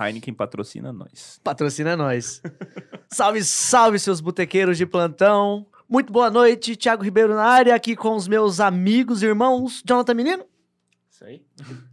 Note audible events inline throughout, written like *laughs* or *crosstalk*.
Heineken patrocina nós. Patrocina nós. salve, salve, seus botequeiros de plantão. Muito boa noite, Thiago Ribeiro na área, aqui com os meus amigos e irmãos, Jonathan Menino. Isso aí.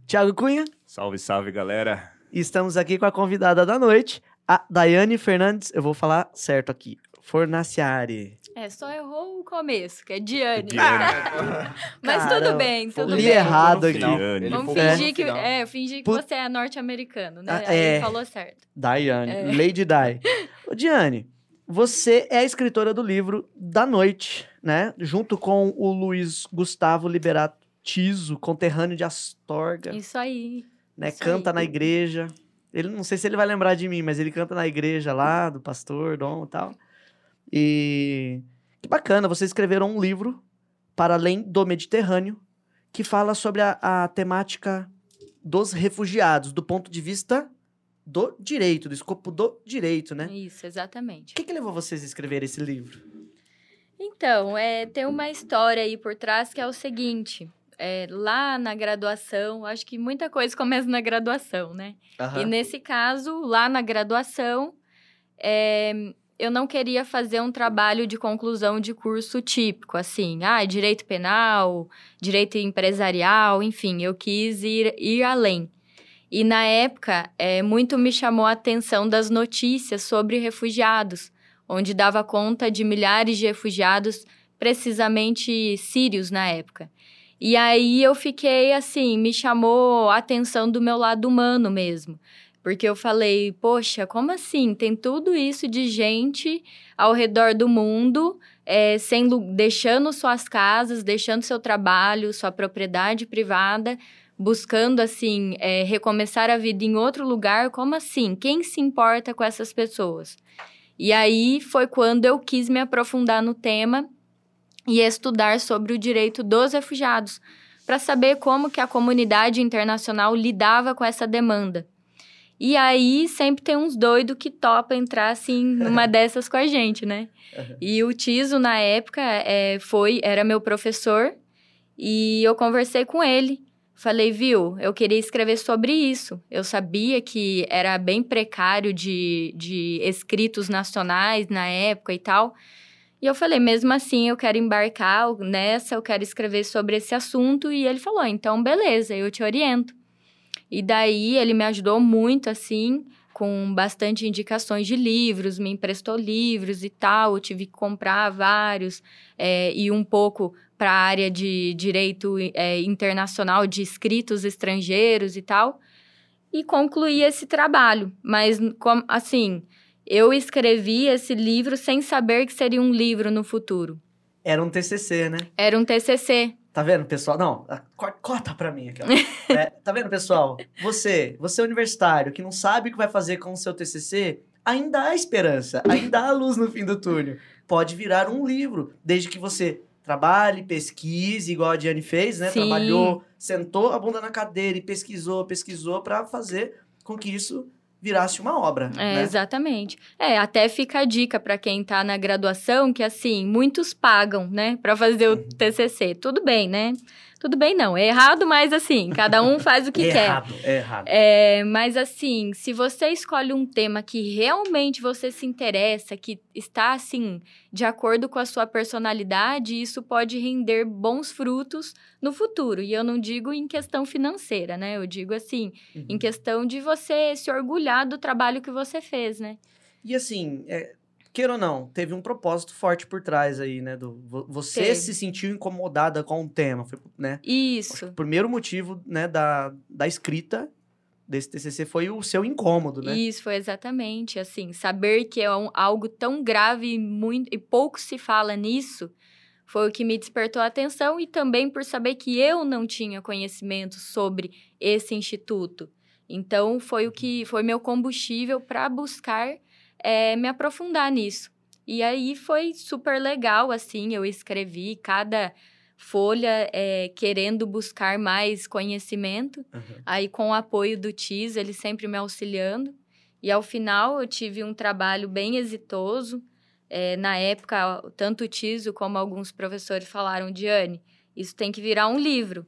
Thiago Cunha. Salve, salve, galera. E estamos aqui com a convidada da noite, a Daiane Fernandes. Eu vou falar certo aqui. Fornaciari. É, só errou o começo, que é Diane. Diane. *laughs* Mas Caramba. tudo bem, tudo Li bem. errado aqui. Diane. Vamos É. fingir que, é, eu fingi que Put- você é norte-americano, né? Ah, é. ele falou certo. Daiane, É. Lady Di. Ô, Diane, você é a escritora do livro Da Noite, né? Junto com o Luiz Gustavo Liberato Tiso, conterrâneo de Astorga, Isso aí. né? isso Canta aí. na igreja. Ele não sei se ele vai lembrar de mim, mas ele canta na igreja lá, do pastor Dom e tal. E que bacana, vocês escreveram um livro para além do Mediterrâneo que fala sobre a, a temática dos refugiados, do ponto de vista do direito, do escopo do direito, né? Isso, exatamente. O que, que levou vocês a escrever esse livro? Então, é, tem uma história aí por trás que é o seguinte. é, lá na graduação, acho que muita coisa começa na graduação, né? E nesse caso, lá na graduação, é, eu não queria fazer um trabalho de conclusão de curso típico, assim, ah, direito penal, direito empresarial, enfim, eu quis ir, ir além. E na época, é, muito me chamou a atenção das notícias sobre refugiados, onde dava conta de milhares de refugiados, precisamente sírios na época. E aí eu fiquei assim, me chamou a atenção do meu lado humano mesmo. Porque eu falei, poxa, como assim? Tem tudo isso de gente ao redor do mundo, é, sendo, deixando suas casas, deixando seu trabalho, sua propriedade privada, buscando, assim, é, recomeçar a vida em outro lugar. Como assim? Quem se importa com essas pessoas? E aí foi quando eu quis me aprofundar no tema e estudar sobre o direito dos refugiados, para saber como que a comunidade internacional lidava com essa demanda. E aí sempre tem uns doidos que topa entrar assim numa *laughs* dessas com a gente, né? E o Tiso na época é, foi era meu professor e eu conversei com ele. Falei, viu, eu queria escrever sobre isso. Eu sabia que era bem precário de, de escritos nacionais na época e tal. E eu falei, mesmo assim, eu quero embarcar nessa, eu quero escrever sobre esse assunto. E ele falou, então beleza, eu te oriento. E daí ele me ajudou muito, assim, com bastante indicações de livros, me emprestou livros e tal. Eu tive que comprar vários é, e um pouco para a área de direito é, internacional de escritos estrangeiros e tal. E concluí esse trabalho. Mas, com, assim, eu escrevi esse livro sem saber que seria um livro no futuro. Era um TCC, né? Era um TCC. Tá vendo, pessoal? Não, ah, co- corta pra mim aqui, ó. *laughs* É, tá vendo, pessoal? Você, você é universitário que não sabe o que vai fazer com o seu TCC, ainda há esperança, ainda há luz no fim do túnel. Pode virar um livro, desde que você trabalhe, pesquise, igual a Diane fez, né? Sim. Trabalhou, sentou a bunda na cadeira e pesquisou, pesquisou pra fazer com que isso virasse uma obra, É, né? exatamente. É, até fica a dica para quem tá na graduação que assim, muitos pagam, né, para fazer o Uhum. TCC. Tudo bem, né? Tudo bem não, é errado, mas assim, cada um *laughs* faz o que é quer. errado, é errado. É, mas assim, se você escolhe um tema que realmente você se interessa, que está assim de acordo com a sua personalidade, isso pode render bons frutos no futuro. E eu não digo em questão financeira, né? Eu digo assim, Uhum. em questão de você se orgulhar do trabalho que você fez, né? E assim, é, queira ou não, teve um propósito forte por trás aí, né? Do, vo- você Teve. se sentiu incomodada com o tema, foi, né? Isso. o primeiro motivo, né, da, da escrita desse TCC foi o seu incômodo, né? Isso foi exatamente assim, saber que é um- algo tão grave e muito e pouco se fala nisso, foi o que me despertou a atenção e também por saber que eu não tinha conhecimento sobre esse instituto. Então foi o que foi meu combustível para buscar eh, me aprofundar nisso. E aí foi super legal assim, eu escrevi cada folha eh, querendo buscar mais conhecimento. Uhum. Aí, com o apoio do TIS, ele sempre me auxiliando. E ao final, eu tive um trabalho bem exitoso. É, na época, tanto o Tiso como alguns professores falaram, Diane, isso tem que virar um livro.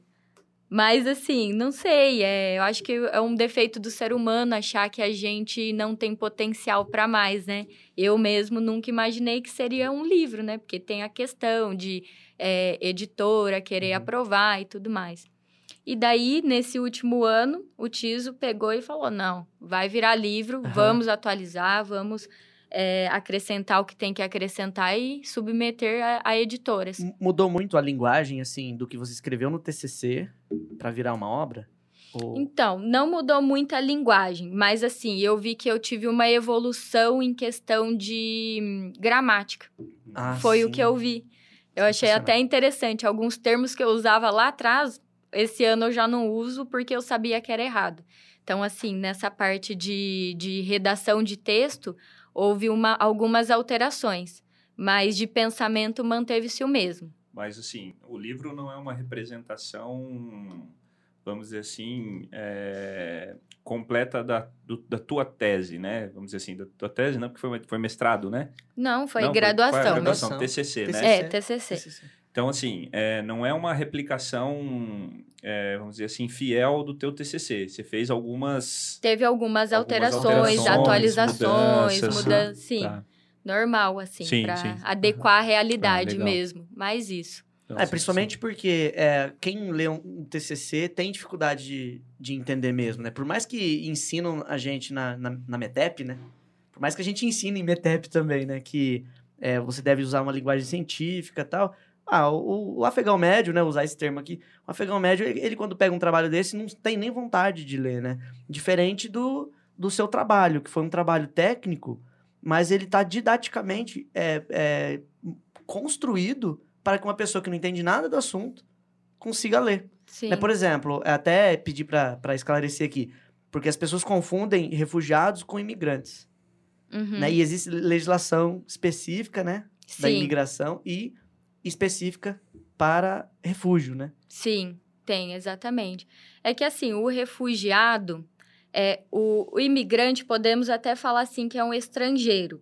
Mas, assim, não sei. É, eu acho que é um defeito do ser humano achar que a gente não tem potencial para mais, né? Eu mesmo nunca imaginei que seria um livro, né? Porque tem a questão de é, editora querer uhum. aprovar e tudo mais. E daí, nesse último ano, o Tiso pegou e falou: não, vai virar livro, uhum. vamos atualizar, vamos é, acrescentar o que tem que acrescentar e submeter a, a, editoras. Mudou muito a linguagem, assim, do que você escreveu no TCC para virar uma obra? Ou... Então, não mudou muito a linguagem, mas assim, eu vi que eu tive uma evolução em questão de hum, gramática. Ah, Foi sim. o que eu vi. Eu achei até interessante. Alguns termos que eu usava lá atrás, esse ano eu já não uso porque eu sabia que era errado. Então, assim, nessa parte de, de redação de texto, houve uma, algumas alterações, mas de pensamento manteve-se o mesmo. Mas, assim, o livro não é uma representação, vamos dizer assim, é, completa da, do, da tua tese, né? Vamos dizer assim, da tua tese, não, porque foi, foi mestrado, né? Não, foi não, graduação. Foi, foi graduação, TCC, TCC, né? É, TCC. TCC. Então, assim, é, não é uma replicação, é, vamos dizer assim, fiel do teu TCC. Você fez algumas... Teve algumas, algumas alterações, alterações, atualizações, mudanças. Muda, sim, tá. normal, assim, para adequar a realidade ah, mesmo. Mais isso. Então, é, principalmente sim. porque é, quem lê um TCC tem dificuldade de, de entender mesmo, né? Por mais que ensinam a gente na, na, na METEP, né? Por mais que a gente ensine em METEP também, né? Que é, você deve usar uma linguagem científica e tal ah, o, o, afegão médio, né? Usar esse termo aqui. O afegão médio, ele, ele, quando pega um trabalho desse, não tem nem vontade de ler, né? Diferente do, do seu trabalho, que foi um trabalho técnico, mas ele está didaticamente é, é, construído para que uma pessoa que não entende nada do assunto consiga ler. Né? Por exemplo, até pedir para esclarecer aqui, porque as pessoas confundem refugiados com imigrantes. Uhum. Né? E existe legislação específica, né? Sim. Da imigração e específica para refúgio, né? Sim, tem, exatamente. É que assim, o refugiado, é, o, o imigrante, podemos até falar assim que é um estrangeiro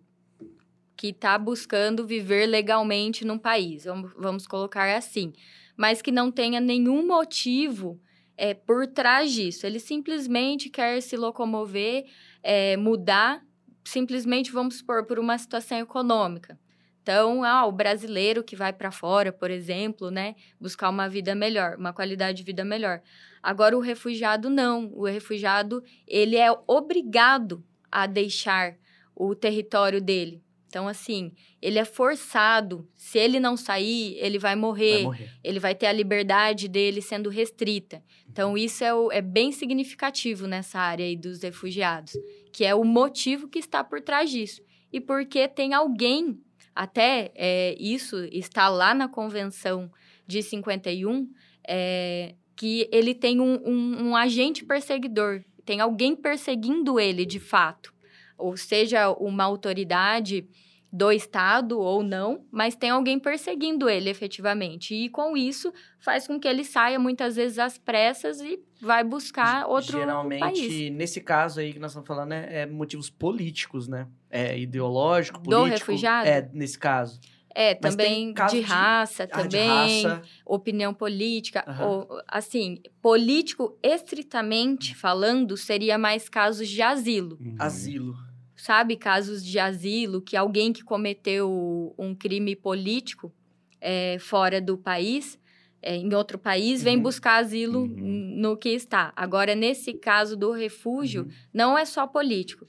que está buscando viver legalmente num país, vamos, vamos colocar assim, mas que não tenha nenhum motivo é, por trás disso. Ele simplesmente quer se locomover, é, mudar, simplesmente, vamos supor, por uma situação econômica. Então, ah, o brasileiro que vai para fora, por exemplo, né, buscar uma vida melhor, uma qualidade de vida melhor. Agora o refugiado não, o refugiado ele é obrigado a deixar o território dele. Então, assim, ele é forçado. Se ele não sair, ele vai morrer. Vai morrer. Ele vai ter a liberdade dele sendo restrita. Então, isso é, o, é bem significativo nessa área aí dos refugiados, que é o motivo que está por trás disso. E porque tem alguém até é, isso está lá na Convenção de 51, é, que ele tem um, um, um agente perseguidor, tem alguém perseguindo ele de fato. Ou seja, uma autoridade do Estado ou não, mas tem alguém perseguindo ele efetivamente. E com isso faz com que ele saia muitas vezes às pressas e vai buscar outro Geralmente, país. Geralmente, nesse caso aí que nós estamos falando, é, é, motivos políticos, né? É ideológico, político. Do refugiado? É, nesse caso. É, também de raça, de, também, ah, de raça. opinião política. Uhum. Ou, assim, político, estritamente falando, seria mais casos de asilo. Uhum. Asilo sabe, casos de asilo, que alguém que cometeu um crime político é, fora do país, é, em outro país, vem uhum. buscar asilo uhum. no que está. Agora, nesse caso do refúgio, uhum. não é só político.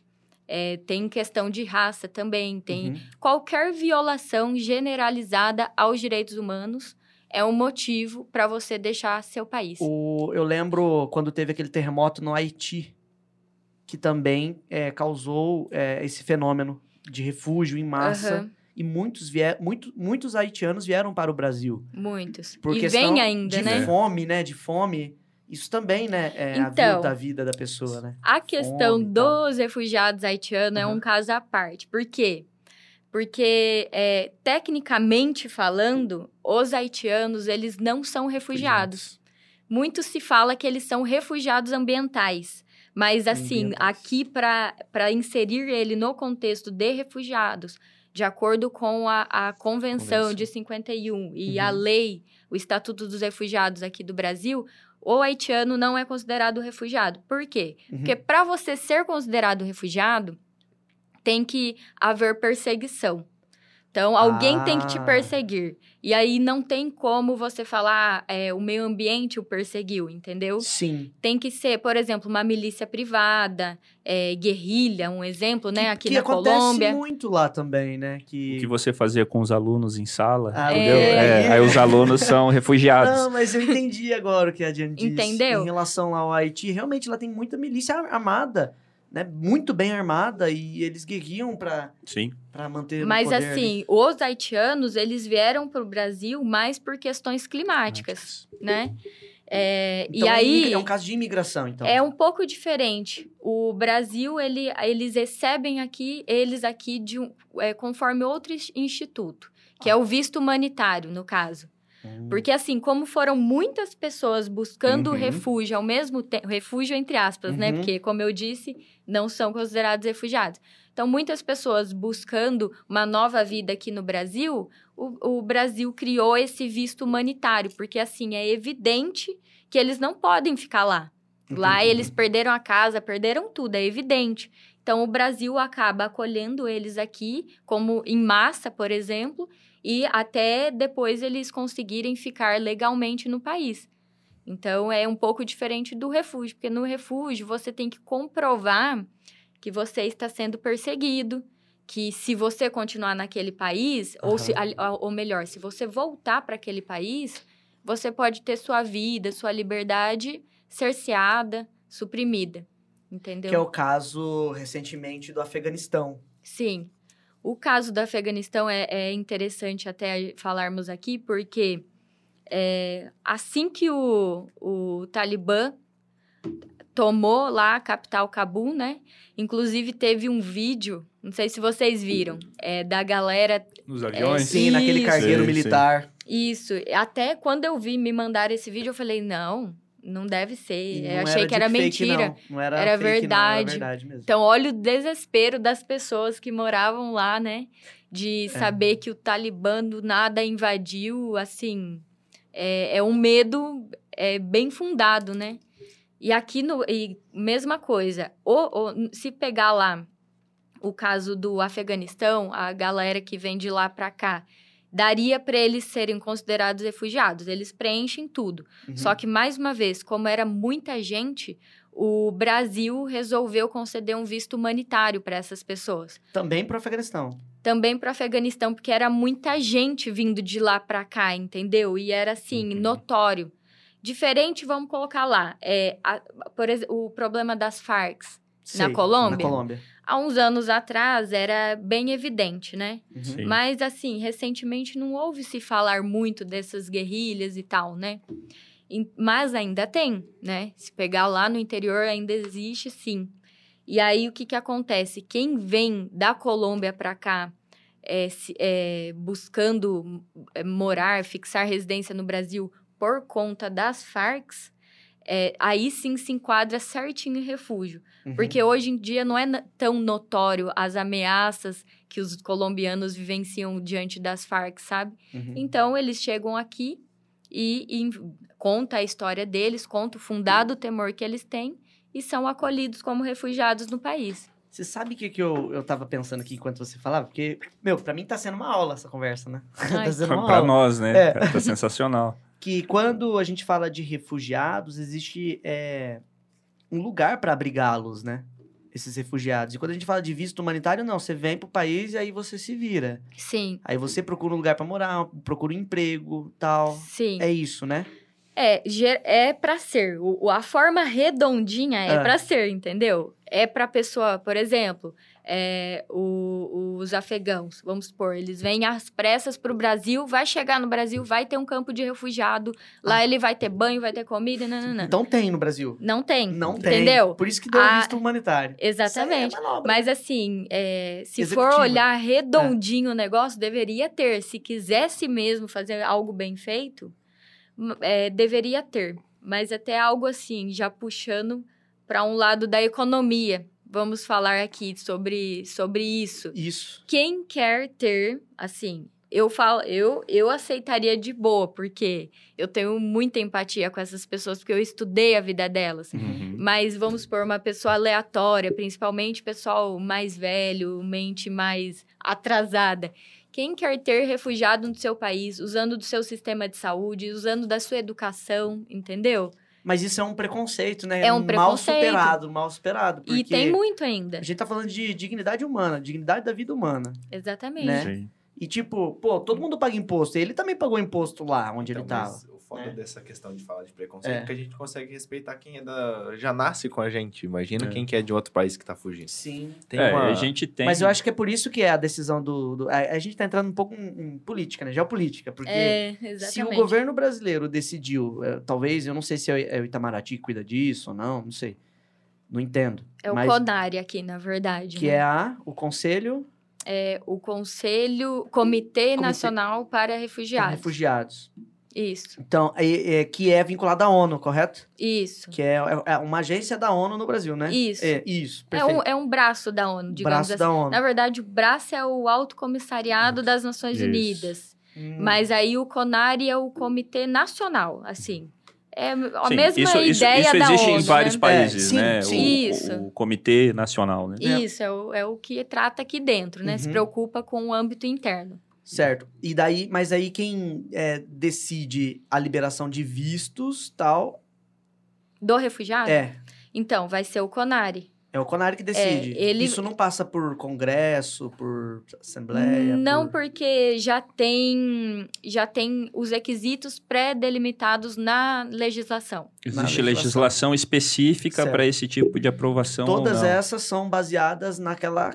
É, tem questão de raça também, tem uhum. qualquer violação generalizada aos direitos humanos é um motivo para você deixar seu país. O, eu lembro quando teve aquele terremoto no Haiti, que também é, causou é, esse fenômeno de refúgio em massa. Uhum. E muitos, vier, muito, muitos haitianos vieram para o Brasil. Muitos. Por e vem ainda, de né? De fome, né? De fome. Isso também, né, é então, a vida da pessoa, né? A questão dos refugiados haitianos uhum. é um caso à parte. Por quê? Porque, é, tecnicamente falando, os haitianos, eles não são refugiados. refugiados. Muito se fala que eles são refugiados ambientais. Mas, assim, aqui para inserir ele no contexto de refugiados, de acordo com a, a Convenção, Convenção. de 51 e uhum. a lei, o Estatuto dos Refugiados aqui do Brasil, o haitiano não é considerado refugiado. Por quê? Uhum. Porque para você ser considerado refugiado, tem que haver perseguição. Então, alguém ah. tem que te ah. perseguir. E aí não tem como você falar é, o meio ambiente o perseguiu, entendeu? Sim. Tem que ser, por exemplo, uma milícia privada, é, guerrilha, um exemplo, né? Aqui que na Colômbia. Que acontece muito lá também, né? Que... O que você fazia com os alunos em sala, ah, entendeu? É... é... aí os alunos são *laughs* refugiados. Não, mas eu entendi agora o que a Diane disse. Entendeu? Em relação ao Haiti, realmente lá tem muita milícia armada né, muito bem armada e eles guerriam para para manter Mas assim, ali. os haitianos, eles vieram para o Brasil mais por questões climáticas, né? É, então, e é aí é um caso de imigração, então. É um pouco diferente. O Brasil, ele, eles recebem aqui, eles aqui de um, é, conforme outro instituto, que ah. é o visto humanitário, no caso. Hum. Porque, assim, como foram muitas pessoas buscando uhum. refúgio ao mesmo tempo, refúgio entre aspas, né? uhum. né? Porque, como eu disse, não são considerados refugiados. Então, muitas pessoas buscando uma nova vida aqui no Brasil, o, o Brasil criou esse visto humanitário, porque, assim, é evidente que eles não podem ficar lá. Lá eles perderam a casa, perderam tudo, é evidente. Então, o Brasil acaba acolhendo eles aqui, como em massa, por exemplo, e até depois eles conseguirem ficar legalmente no país. Então é um pouco diferente do refúgio, porque no refúgio você tem que comprovar que você está sendo perseguido, que se você continuar naquele país, uhum. ou, se, ou melhor, se você voltar para aquele país, você pode ter sua vida, sua liberdade cerceada, suprimida. Entendeu? Que é o caso recentemente do Afeganistão. Sim. O caso do Afeganistão é, é interessante até falarmos aqui, porque é, assim que o, o Talibã tomou lá a capital Cabul, né? Inclusive teve um vídeo, não sei se vocês viram, é, da galera... Nos aviões? É, sim, isso, naquele cargueiro sim, militar. Sim. Isso. Até quando eu vi me mandar esse vídeo, eu falei, não, não deve ser. Não achei que era mentira. Não. não. era, era fake, verdade. Não, era verdade mesmo. Então, olha o desespero das pessoas que moravam lá, né? De é. saber que o Talibã do nada invadiu, assim. É, é um medo é, bem fundado, né? E aqui no. E mesma coisa. Ou, se pegar lá o caso do Afeganistão, a galera que vem de lá para cá daria para eles serem considerados refugiados. Eles preenchem tudo. Uhum. Só que, mais uma vez, como era muita gente, o Brasil resolveu conceder um visto humanitário para essas pessoas. Também para o Afeganistão. Também para o Afeganistão, porque era muita gente vindo de lá para cá, entendeu? E era assim, uhum. notório. Diferente, vamos colocar lá, é, a, por o problema das Na Colômbia. Na Colômbia há uns anos atrás era bem evidente, né? Uhum. Mas, assim, recentemente não houve se falar muito dessas guerrilhas e tal, né? Mas ainda tem, né? Se pegar lá no interior, ainda existe, sim. E aí, o que, que acontece? Quem vem da Colômbia para cá é, é, buscando é, morar, fixar residência no Brasil por conta das Farc, é, aí sim se enquadra certinho em refúgio. Uhum. Porque hoje em dia não é tão notório as ameaças que os colombianos vivenciam diante das Farc, sabe? Uhum. Então, eles chegam aqui e, e conta a história deles, conta o fundado temor que eles têm e são acolhidos como refugiados no país. Você sabe o que, que eu, eu tava pensando aqui enquanto você falava? Porque, meu, pra mim tá sendo uma aula essa conversa, né? *laughs* tá sendo uma pra, aula. pra nós, né? É. Tá sensacional *laughs* que quando a gente fala de refugiados, existe é, um lugar para abrigá-los, né? Esses refugiados. E quando a gente fala de visto humanitário, não. Você vem pro país e aí você se vira. Sim. Aí você procura um lugar para morar, procura um emprego, tal. Sim. É isso, né? É, é para ser. O, a forma redondinha é ah. para ser, entendeu? É para pessoa, por exemplo, é, o, os afegãos, vamos supor, eles vêm às pressas para o Brasil, vai chegar no Brasil, vai ter um campo de refugiado, lá ah. ele vai ter banho, vai ter comida, não, não, não. Não tem no Brasil. Não tem. Não tem. Entendeu? Por isso que deu a... visto humanitário. Exatamente. É Mas assim, é, se Executiva. for olhar redondinho é. o negócio, deveria ter. Se quisesse mesmo fazer algo bem feito, é, deveria ter. Mas até algo assim, já puxando para um lado da economia vamos falar aqui sobre, sobre isso. Isso. Quem quer ter, assim, eu falo, eu, eu aceitaria de boa, porque eu tenho muita empatia com essas pessoas, porque eu estudei a vida delas. Uhum. Mas vamos por uma pessoa aleatória, principalmente pessoal mais velho, mente mais atrasada. Quem quer ter refugiado no seu país, usando do seu sistema de saúde, usando da sua educação, entendeu? Mas isso é um preconceito, né? É um preconceito. Mal superado, mal superado. E tem muito ainda. A gente tá falando de dignidade humana, dignidade da vida humana. Exatamente. Né? Sim. E tipo, pô, todo mundo paga imposto. Ele também pagou imposto lá onde então, ele tava foda é. dessa questão de falar de preconceito, é. que a gente consegue respeitar quem é da... já nasce com a gente. Imagina é. quem que é de outro país que tá fugindo. Sim. Tem é, uma... a gente tem... Mas eu acho que é por isso que é a decisão do... do... A, gente tá entrando um pouco em, em, política, né? Geopolítica. Porque é, se o governo brasileiro decidiu, é, talvez, eu não sei se é o Itamaraty que cuida disso ou não, não sei. Não entendo. É o mas... CONARE aqui, na verdade. Que né? é a, o Conselho... É o Conselho Comitê, Comitê Nacional para Refugiados. Para refugiados. Isso. Então, é, é, que é vinculada à ONU, correto? Isso. Que é, é, é, uma agência da ONU no Brasil, né? Isso. É, isso, É um, é um braço da ONU, digamos braço assim. da ONU. Na verdade, o braço é o Alto Comissariado das Nações isso. Unidas. Hum. Mas aí o CONARE é o Comitê Nacional, assim. É a sim, mesma isso, ideia isso, isso da existe ONU, em vários né? países, é, sim, né? Sim. O, isso. O, Comitê Nacional, né? Isso, é o, é o que trata aqui dentro, né? Uhum. Se preocupa com o âmbito interno. Certo. E daí, mas aí quem é, decide a liberação de vistos, tal... Do refugiado? É. Então, vai ser o CONARE. É o CONARE que decide. É, ele... Isso não passa por congresso, por assembleia? Não, por... porque já tem, já tem os requisitos pré-delimitados na legislação. Existe na legislação. legislação específica para esse tipo de aprovação? Todas essas são baseadas naquela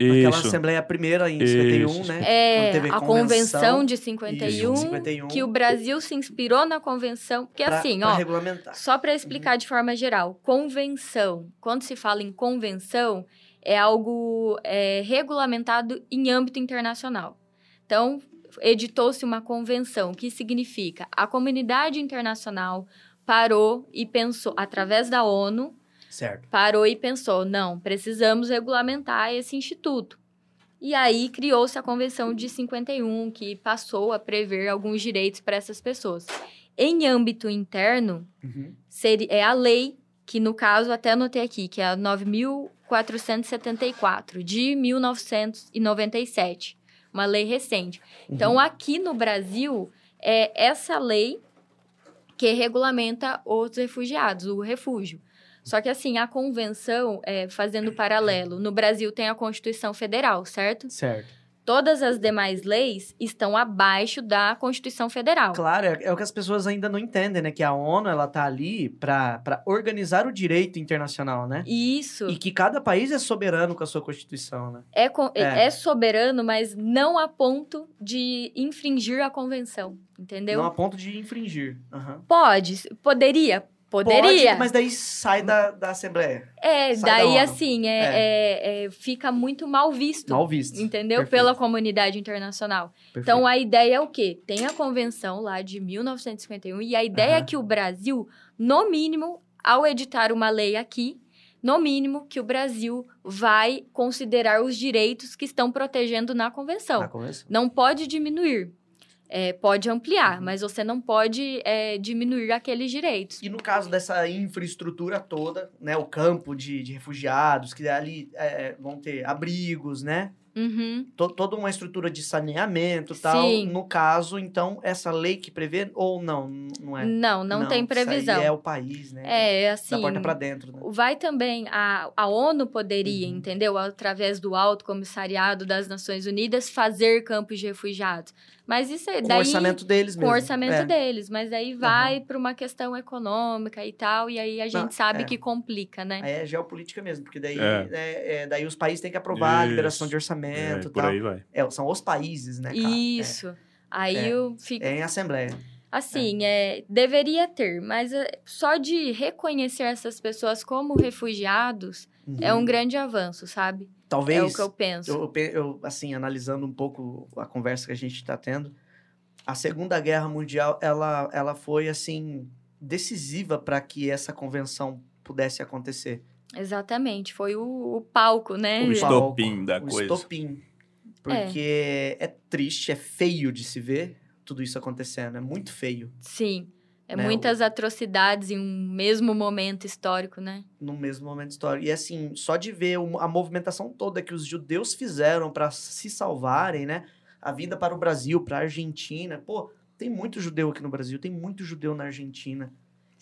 Naquela Isso. Assembleia Primeira em 51, Isso. né? É, a convenção, de 51, Isso, 51, que o Brasil se inspirou na convenção. Porque pra, assim, pra ó, regulamentar. só para explicar uhum. de forma geral, convenção, quando se fala em convenção, é algo é, regulamentado em âmbito internacional. Então, editou-se uma convenção, que significa a comunidade internacional parou e pensou, através da ONU, Certo. Parou e pensou: não, precisamos regulamentar esse instituto. E aí criou-se a Convenção de 51, que passou a prever alguns direitos para essas pessoas. Em âmbito interno, uhum. seria, é a lei, que no caso até anotei aqui, que é a 9.474, de 1997. Uma lei recente. Uhum. Então, aqui no Brasil, é essa lei que regulamenta os refugiados, o refúgio. Só que, assim, a convenção, é, fazendo paralelo, no Brasil tem a Constituição Federal, certo? Certo. Todas as demais leis estão abaixo da Constituição Federal. Claro, é, é o que as pessoas ainda não entendem, né? Que a ONU, ela tá ali para organizar o direito internacional, né? Isso. E que cada país é soberano com a sua Constituição, né? É, é. é soberano, mas não a ponto de infringir a Convenção, entendeu? Não a ponto de infringir. Uhum. Pode, poderia, Poderia. Pode, mas daí sai da, da Assembleia. É, sai daí da assim, é, é. É, é, fica muito mal visto. Mal visto. Entendeu? Perfeito. Pela comunidade internacional. Perfeito. Então a ideia é o quê? Tem a convenção lá de 1951 e a ideia é que o Brasil, no mínimo, ao editar uma lei aqui, no mínimo, que o Brasil vai considerar os direitos que estão protegendo na convenção. Na convenção. Não pode diminuir é, pode ampliar, uhum. mas você não pode é, diminuir aqueles direitos. E no caso dessa infraestrutura toda, né, o campo de, de refugiados, que ali é, vão ter abrigos, né? Uhum. toda uma estrutura de saneamento e tal. Sim. No caso, então, essa lei que prevê ou não, não é? Não, não, não tem previsão. É o país, né? É, assim... Da porta para dentro, né? Vai também, a, a ONU poderia, uhum. entendeu? Através do Alto Comissariado das Nações Unidas, fazer campos de refugiados. Mas isso é com daí... o orçamento deles mesmo. Com o orçamento é. deles. Mas daí vai uhum. para uma questão econômica e tal, e aí a gente Não, sabe é. que complica, né? Aí é geopolítica mesmo, porque daí, é. é, é daí os países têm que aprovar isso. a liberação de orçamento e tal. Por aí vai. são os países, né, cara? Isso. Aí eu fico... É em assembleia. Assim, é. deveria ter, mas só de reconhecer essas pessoas como refugiados uhum. é um grande avanço, sabe? Talvez. É o que eu penso. Eu, eu assim, analisando um pouco a conversa que a gente está tendo, a Segunda Guerra Mundial, ela, ela foi, assim, decisiva para que essa convenção pudesse acontecer. Exatamente. Foi o, o palco, né? O estopim da o coisa. estopim. Porque é. é triste, é feio de se ver tudo isso acontecendo. É muito feio. Sim. É né? muitas atrocidades em um mesmo momento histórico, né? No mesmo momento histórico. E assim, só de ver a movimentação toda que os judeus fizeram para se salvarem, né? A vinda para o Brasil, para a Argentina. Pô, tem muito judeu aqui no Brasil, tem muito judeu na Argentina.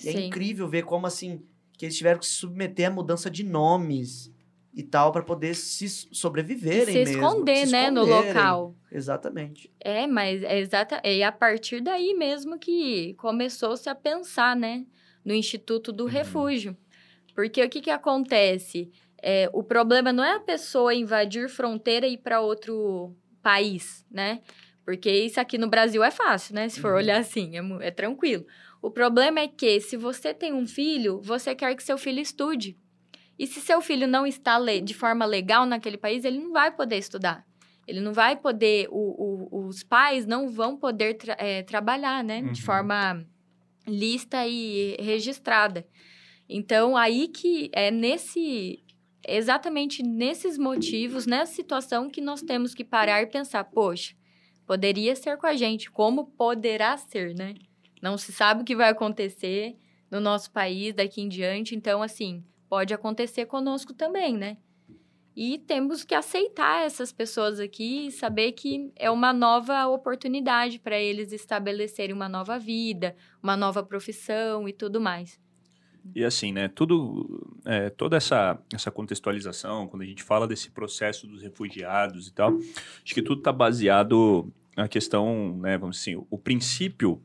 E é Sim. é incrível ver como assim que eles tiveram que se submeter à mudança de nomes e tal para poder se sobreviverem se mesmo, esconder, se né, no local. Exatamente. É, mas é exata, é a partir daí mesmo que começou-se a pensar, né, no Instituto do uhum. Refúgio. Porque o que que acontece? É, o problema não é a pessoa invadir fronteira e ir para outro país, né? Porque isso aqui no Brasil é fácil, né? Se for uhum. olhar assim, é, é tranquilo. O problema é que se você tem um filho, você quer que seu filho estude. E se seu filho não está de forma legal naquele país, ele não vai poder estudar. Ele não vai poder, o, o, os pais não vão poder tra é, trabalhar, né? Uhum. De forma lista e registrada. Então, aí que é nesse, exatamente nesses motivos, nessa situação que nós temos que parar e pensar, poxa, poderia ser com a gente, como poderá ser, né? Não se sabe o que vai acontecer no nosso país daqui em diante, então, assim, pode acontecer conosco também, né? E temos que aceitar essas pessoas aqui e saber que é uma nova oportunidade para eles estabelecerem uma nova vida, uma nova profissão e tudo mais. E assim, né, tudo, é, toda essa, essa contextualização, quando a gente fala desse processo dos refugiados e tal, acho que tudo está baseado na questão, né, vamos assim, o, o princípio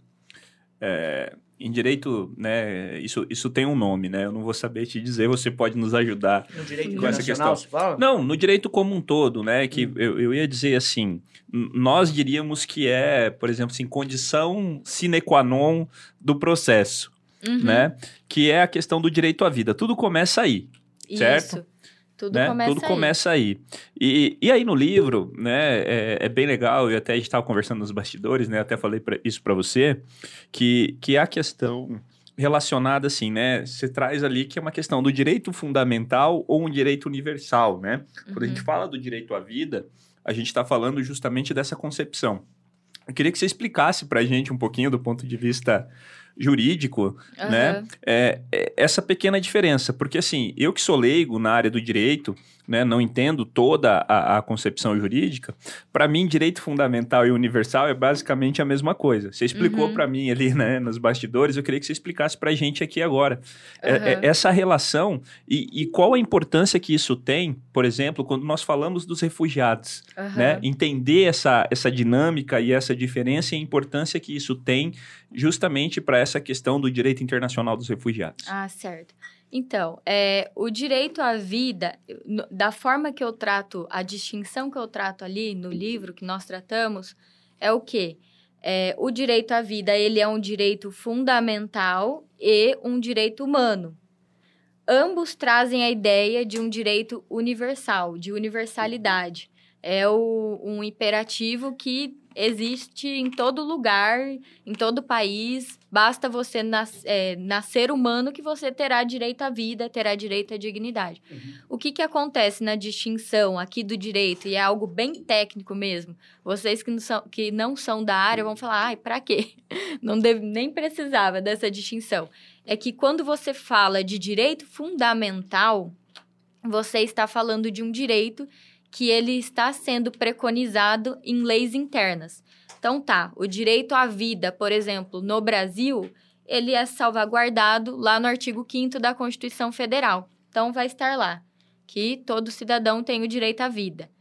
é, em direito, né, isso, isso tem um nome, né? Eu não vou saber te dizer, você pode nos ajudar no direito com essa questão. Você fala? Não, no direito como um todo, né? Que hum. eu, eu ia dizer assim, nós diríamos que é, por exemplo, assim, condição sine qua non do processo, uhum. né? Que é a questão do direito à vida. Tudo começa aí, certo? Isso. Tudo, né? começa, Tudo aí. começa aí. E, e aí no livro, né, é, é bem legal, e até a gente estava conversando nos bastidores, né, até falei pra, isso para você, que, que a questão relacionada assim, né, você traz ali que é uma questão do direito fundamental ou um direito universal, né? Quando uhum. a gente uhum. fala do direito à vida, a gente está falando justamente dessa concepção. Eu queria que você explicasse para a gente um pouquinho do ponto de vista jurídico, uhum. né? É, é, essa pequena diferença, porque assim, eu que sou leigo na área do direito, né, não entendo toda a, a concepção jurídica, para mim direito fundamental e universal é basicamente a mesma coisa. Você explicou uhum. para mim ali, né, nos bastidores, eu queria que você explicasse para a gente aqui agora uhum. é, essa relação e, e, qual a importância que isso tem, por exemplo, quando nós falamos dos refugiados, né? Entender essa, essa dinâmica e essa diferença e a importância que isso tem justamente para essa questão do direito internacional dos refugiados. Ah, certo. Então, é, o direito à vida, da forma que eu trato, a distinção que eu trato ali no livro que nós tratamos, é o quê? É, o direito à vida, ele é um direito fundamental e um direito humano. Ambos trazem a ideia de um direito universal, de universalidade. É o, um imperativo que existe em todo lugar, em todo país. Basta você nas, é, nascer humano que você terá direito à vida, terá direito à dignidade. Uhum. O que, que acontece na distinção aqui do direito, e é algo bem técnico mesmo, vocês que não são, que não são da área vão falar, ai, pra quê? *laughs* Não deve, nem precisava dessa distinção. É que quando você fala de direito fundamental, você está falando de um direito que ele está sendo preconizado em leis internas. Então tá, o direito à vida, por exemplo, no Brasil, ele é salvaguardado lá no artigo 5 da Constituição Federal. Então vai estar lá que todo cidadão tem o direito à vida.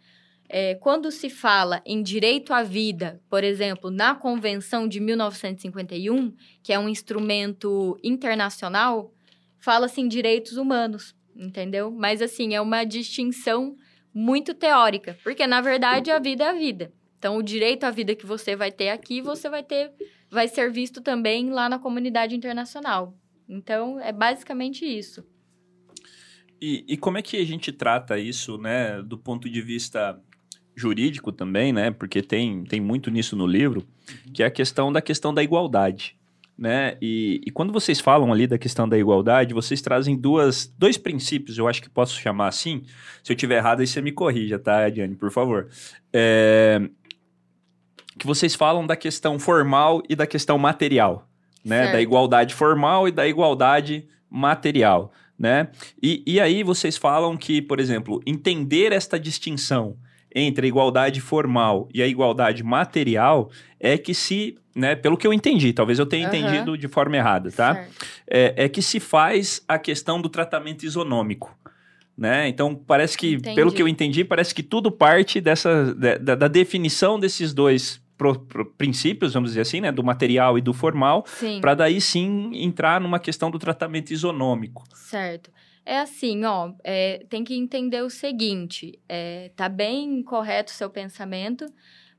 É, quando se fala em direito à vida, por exemplo, na Convenção de 1951, que é um instrumento internacional, fala-se em direitos humanos, entendeu? Mas assim, é uma distinção muito teórica, porque na verdade a vida é a vida. Então, o direito à vida que você vai ter aqui, você vai ter, vai ser visto também lá na comunidade internacional. Então, é basicamente isso. E, e como é que a gente trata isso, né, do ponto de vista jurídico também, né? Porque tem, tem muito nisso no livro, que é a questão da questão da igualdade né? E, e, quando vocês falam ali da questão da igualdade, vocês trazem duas, dois princípios, eu acho que posso chamar assim. Se eu tiver errado, aí você me corrija, tá, Diane, por favor. É, que vocês falam da questão formal e da questão material, né? Certo. Da igualdade formal e da igualdade material, né? E, e aí vocês falam que, por exemplo, entender esta distinção entre a igualdade formal e a igualdade material é que se, né, pelo que eu entendi, talvez eu tenha uhum. entendido de forma errada, tá? É, é, que se faz a questão do tratamento isonômico. Né? Então, parece que, entendi. pelo que eu entendi, parece que tudo parte dessa, da, da definição desses dois pro, pro, princípios, vamos dizer assim, né, do material e do formal, para daí sim entrar numa questão do tratamento isonômico. Certo. É assim, ó, é, tem que entender o seguinte, é, tá bem correto o seu pensamento,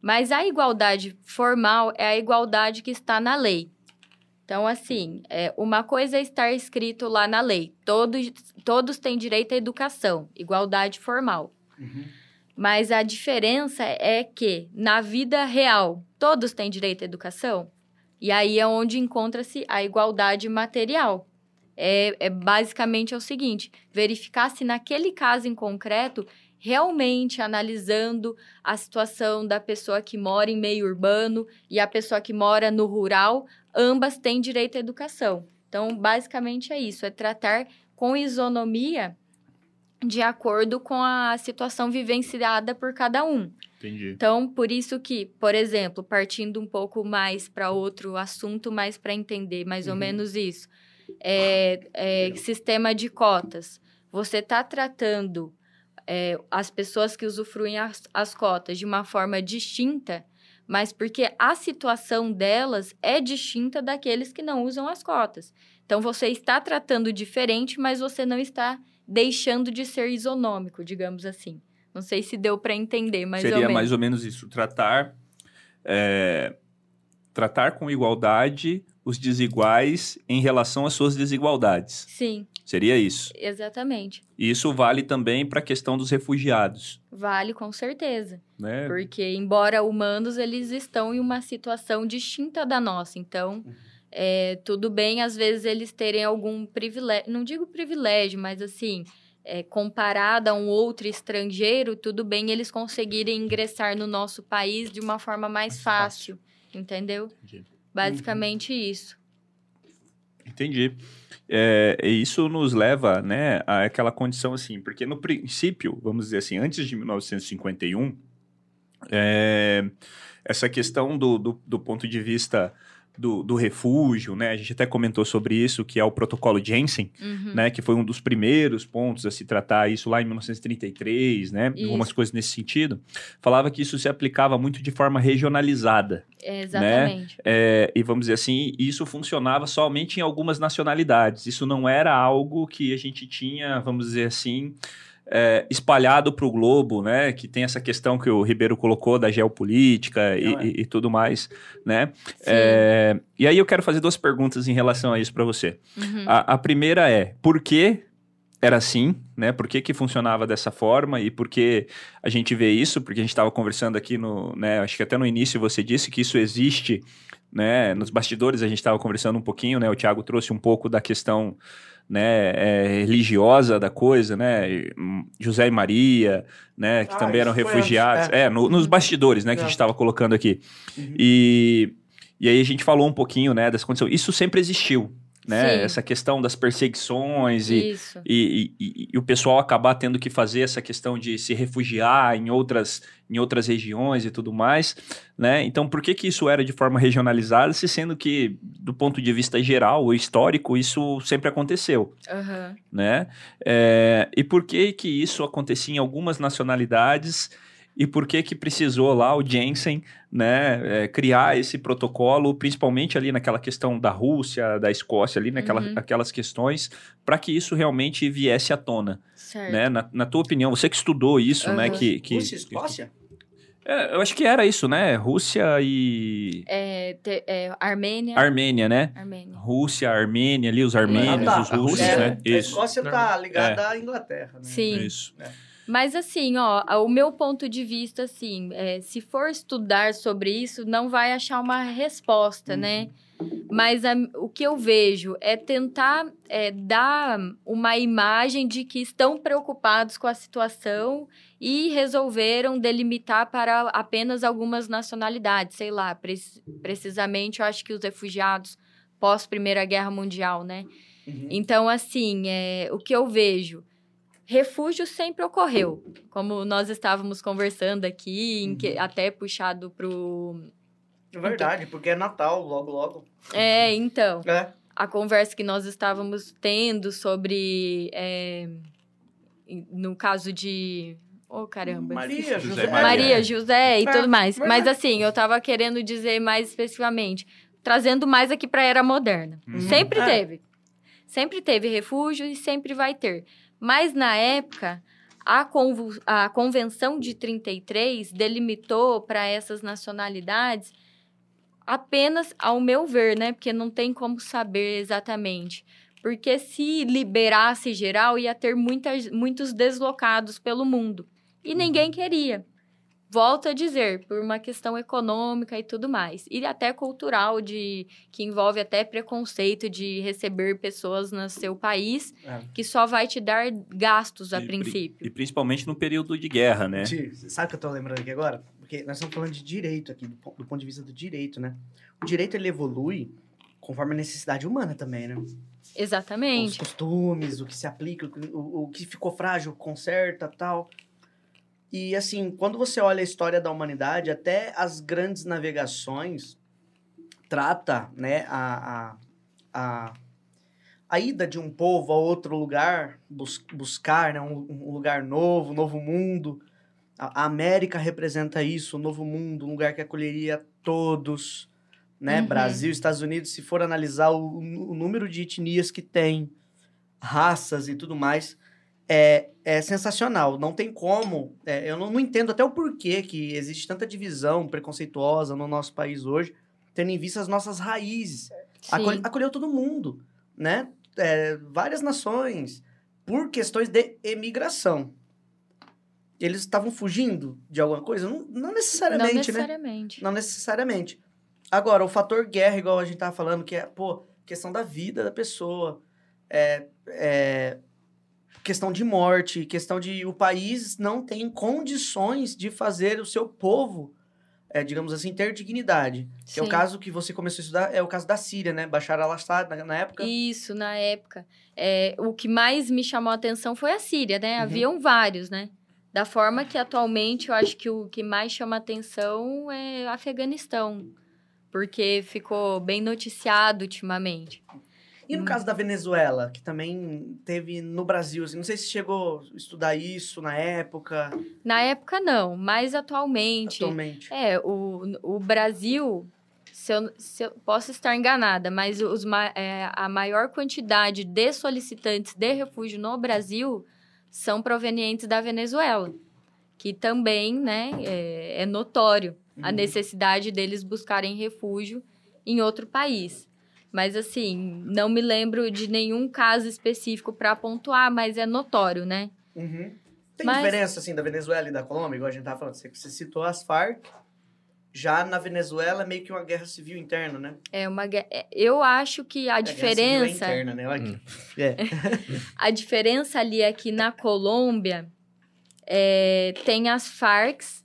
mas a igualdade formal é a igualdade que está na lei. Então, assim, é, uma coisa é estar escrito lá na lei, todos, todos têm direito à educação, igualdade formal. Uhum. Mas a diferença é que, na vida real, todos têm direito à educação? E aí é onde encontra-se a igualdade material é, é basicamente é o seguinte: verificar se naquele caso em concreto realmente analisando a situação da pessoa que mora em meio urbano e a pessoa que mora no rural, ambas têm direito à educação. Então, basicamente é isso, é tratar com isonomia de acordo com a situação vivenciada por cada um. Entendi. Então, por isso que, por exemplo, partindo um pouco mais para outro assunto, mais para entender mais uhum. ou menos isso é, é, sistema de cotas. Você está tratando é, as pessoas que usufruem as, as cotas de uma forma distinta, mas porque a situação delas é distinta daqueles que não usam as cotas. Então, você está tratando diferente, mas você não está deixando de ser isonômico, digamos assim. Não sei se deu para entender mais Seria ou mais ou menos isso. Tratar, é, tratar com igualdade os desiguais em relação às suas desigualdades. Sim. Seria isso. Exatamente. E isso vale também para a questão dos refugiados. Vale, com certeza. Né? Porque, embora humanos, eles estão em uma situação distinta da nossa. Então, é, tudo bem, às vezes, eles terem algum privilégio. Não digo privilégio, mas assim. É, comparado a um outro estrangeiro, tudo bem eles conseguirem ingressar no nosso país de uma forma mais, mais fácil, fácil, entendeu? Entendi. Basicamente uhum. isso. Entendi. É, isso nos leva né, a aquela condição assim, porque no princípio, vamos dizer assim, antes de 1951, é, essa questão do, do, do ponto de vista do, do, refúgio, né? A gente até comentou sobre isso, que é o protocolo Jensen, uhum. né? Que foi um dos primeiros pontos a se tratar isso lá em 1933, né? Isso. Algumas coisas nesse sentido. Falava que isso se aplicava muito de forma regionalizada. Exatamente. Né? É, e vamos dizer assim, isso funcionava somente em algumas nacionalidades. Isso não era algo que a gente tinha, vamos dizer assim, é, espalhado para o globo, né? Que tem essa questão que o Ribeiro colocou da geopolítica e, é. e, e tudo mais, né? É, e aí eu quero fazer duas perguntas em relação a isso para você. Uhum. A, a, primeira é, por que era assim, né? Por que, que funcionava dessa forma e por que a gente vê isso? Porque a gente estava conversando aqui no, né? Acho que até no início você disse que isso existe, né? Nos bastidores a gente estava conversando um pouquinho, né? O Thiago trouxe um pouco da questão né, é, religiosa da coisa, né? José e Maria, né, que ah, também eram refugiados. É, é no, nos bastidores, né, que a gente estava colocando aqui. Uhum. E, e aí a gente falou um pouquinho, né, dessa condição. Isso sempre existiu, né? Sim. Essa questão das perseguições e e, e, e, o pessoal acabar tendo que fazer essa questão de se refugiar em outras, em outras regiões e tudo mais, né? Então, por que que isso era de forma regionalizada, se sendo que, do ponto de vista geral, ou histórico, isso sempre aconteceu, uhum. né? É, e por que que isso acontecia em algumas nacionalidades e por que que precisou lá o Jensen né, é, criar esse protocolo, principalmente ali naquela questão da Rússia, da Escócia, ali naquela, uhum. aquelas questões, para que isso realmente viesse à tona. Certo. Né? Na, na, tua opinião, você que estudou isso, uhum. né? Que, que, Rússia e Escócia? É, eu acho que era isso, né? Rússia e. É, te, é, Armênia. Armênia, né? Armênia. Rússia, Armênia, ali, os armênios, ah, tá. os russos, né? A Escócia tá ligada é. à Inglaterra, né? Sim. Isso. É. Mas assim, ó, o meu ponto de vista, assim, é, se for estudar sobre isso, não vai achar uma resposta, né? uhum. né? Mas a, o que eu vejo é tentar é, dar uma imagem de que estão preocupados com a situação e resolveram delimitar para apenas algumas nacionalidades, sei lá, pre precisamente eu acho que os refugiados pós Primeira Guerra Mundial, né? Uhum. Então, assim, é, o que eu vejo refúgio sempre ocorreu, como nós estávamos conversando aqui, uhum. que, até puxado pro é verdade, porque é Natal, logo, logo. É, então. É. A conversa que nós estávamos tendo sobre. É, no caso de. Oh, caramba. Maria, José. Maria, José e é, tudo mais. Verdade. Mas assim, eu estava querendo dizer mais especificamente, trazendo mais aqui para a era moderna. Uhum. Sempre é. teve. Sempre teve refúgio e sempre vai ter. Mas na época, a, a Convenção de 33 delimitou para essas nacionalidades apenas ao meu ver, né? Porque não tem como saber exatamente. Porque se liberasse geral, ia ter muitas, muitos deslocados pelo mundo. E uhum. ninguém queria. Volto a dizer, por uma questão econômica e tudo mais. E até cultural, de que envolve até preconceito de receber pessoas no seu país, é. que só vai te dar gastos a e, princípio. E principalmente no período de guerra, né? Sabe o que eu tô lembrando aqui agora? Porque nós estamos falando de direito aqui, do, do ponto de vista do direito, né? O direito, ele evolui conforme a necessidade humana também, né? Exatamente. Os costumes, o que se aplica, o, o que ficou frágil, conserta, tal. E assim, quando você olha a história da humanidade, até as grandes navegações trata, né, a, a, a, a ida de um povo a outro lugar, bus, buscar né, um, um, lugar novo, um novo mundo. A, a, América representa isso, o um novo mundo, um lugar que acolheria todos, né? Uhum. Brasil, Estados Unidos, se for analisar o, o número de etnias que tem, raças e tudo mais, é, é sensacional. Não tem como. É, eu não, não, entendo até o porquê que existe tanta divisão preconceituosa no nosso país hoje, tendo em vista as nossas raízes. Acolhe, acolheu todo mundo, né? É, várias nações, por questões de emigração. Eles estavam fugindo de alguma coisa? Não, não necessariamente, não necessariamente. né? Não necessariamente. Agora, o fator guerra, igual a gente tava falando, que é, pô, questão da vida da pessoa. É, é, questão de morte, questão de o país não tem condições de fazer o seu povo, é, digamos assim, ter dignidade. Que é o caso que você começou a estudar, é o caso da Síria, né? Bashar al-Assad na, na, época. Isso, na época. É, o que mais me chamou a atenção foi a Síria, né? Uhum. Haviam vários, né? Da forma que atualmente eu acho que o que mais chama atenção é o Afeganistão, porque ficou bem noticiado ultimamente. E no hum. caso da Venezuela, que também teve no Brasil, assim, não sei se chegou a estudar isso na época. Na época, não, mas atualmente. Atualmente. É, o, o Brasil, se eu, se eu posso estar enganada, mas os, é, a maior quantidade de solicitantes de refúgio no Brasil são provenientes da Venezuela, que também né, é, é notório uhum. a necessidade deles buscarem refúgio em outro país. Mas assim, não me lembro de nenhum caso específico para pontuar, mas é notório, né? Uhum. Tem mas... diferença, assim, da Venezuela e da Colômbia, igual a gente tava falando? Você, você citou as Farc, já na Venezuela é meio que uma guerra civil interna, né? É uma guerra. É, eu acho que a é, diferença. A interna, né? Hum. É. *laughs* a diferença ali é que na Colômbia é, tem as Farcs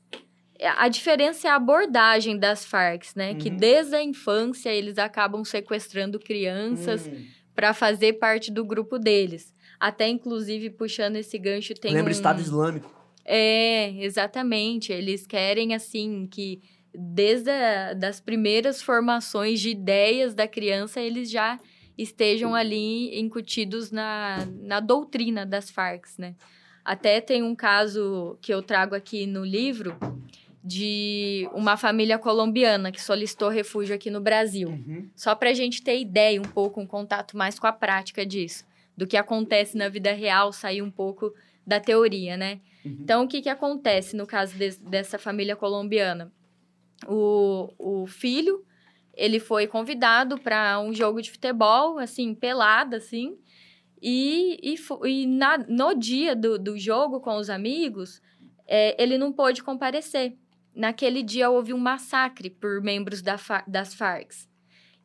a diferença é a abordagem das Farcs, né? Uhum. Que desde a infância eles acabam sequestrando crianças uhum. para fazer parte do grupo deles. Até, inclusive, puxando esse gancho, tem Lembra um... Estado Islâmico. É, exatamente. Eles querem, assim, que desde a, das primeiras formações de ideias da criança, eles já estejam ali incutidos na, na doutrina das Farcs, né? Até tem um caso que eu trago aqui no livro, de uma família colombiana que solicitou refúgio aqui no Brasil. Uhum. Só para a gente ter ideia, um pouco, um contato mais com a prática disso. Do que acontece na vida real, sair um pouco da teoria, né? Uhum. Então, o que, que acontece no caso de, dessa família colombiana? O, o filho, ele foi convidado para um jogo de futebol, assim, pelado, assim, E, e, e na, no dia do, do jogo com os amigos, é, ele não pôde comparecer. Naquele dia houve um massacre por membros da, das Farc.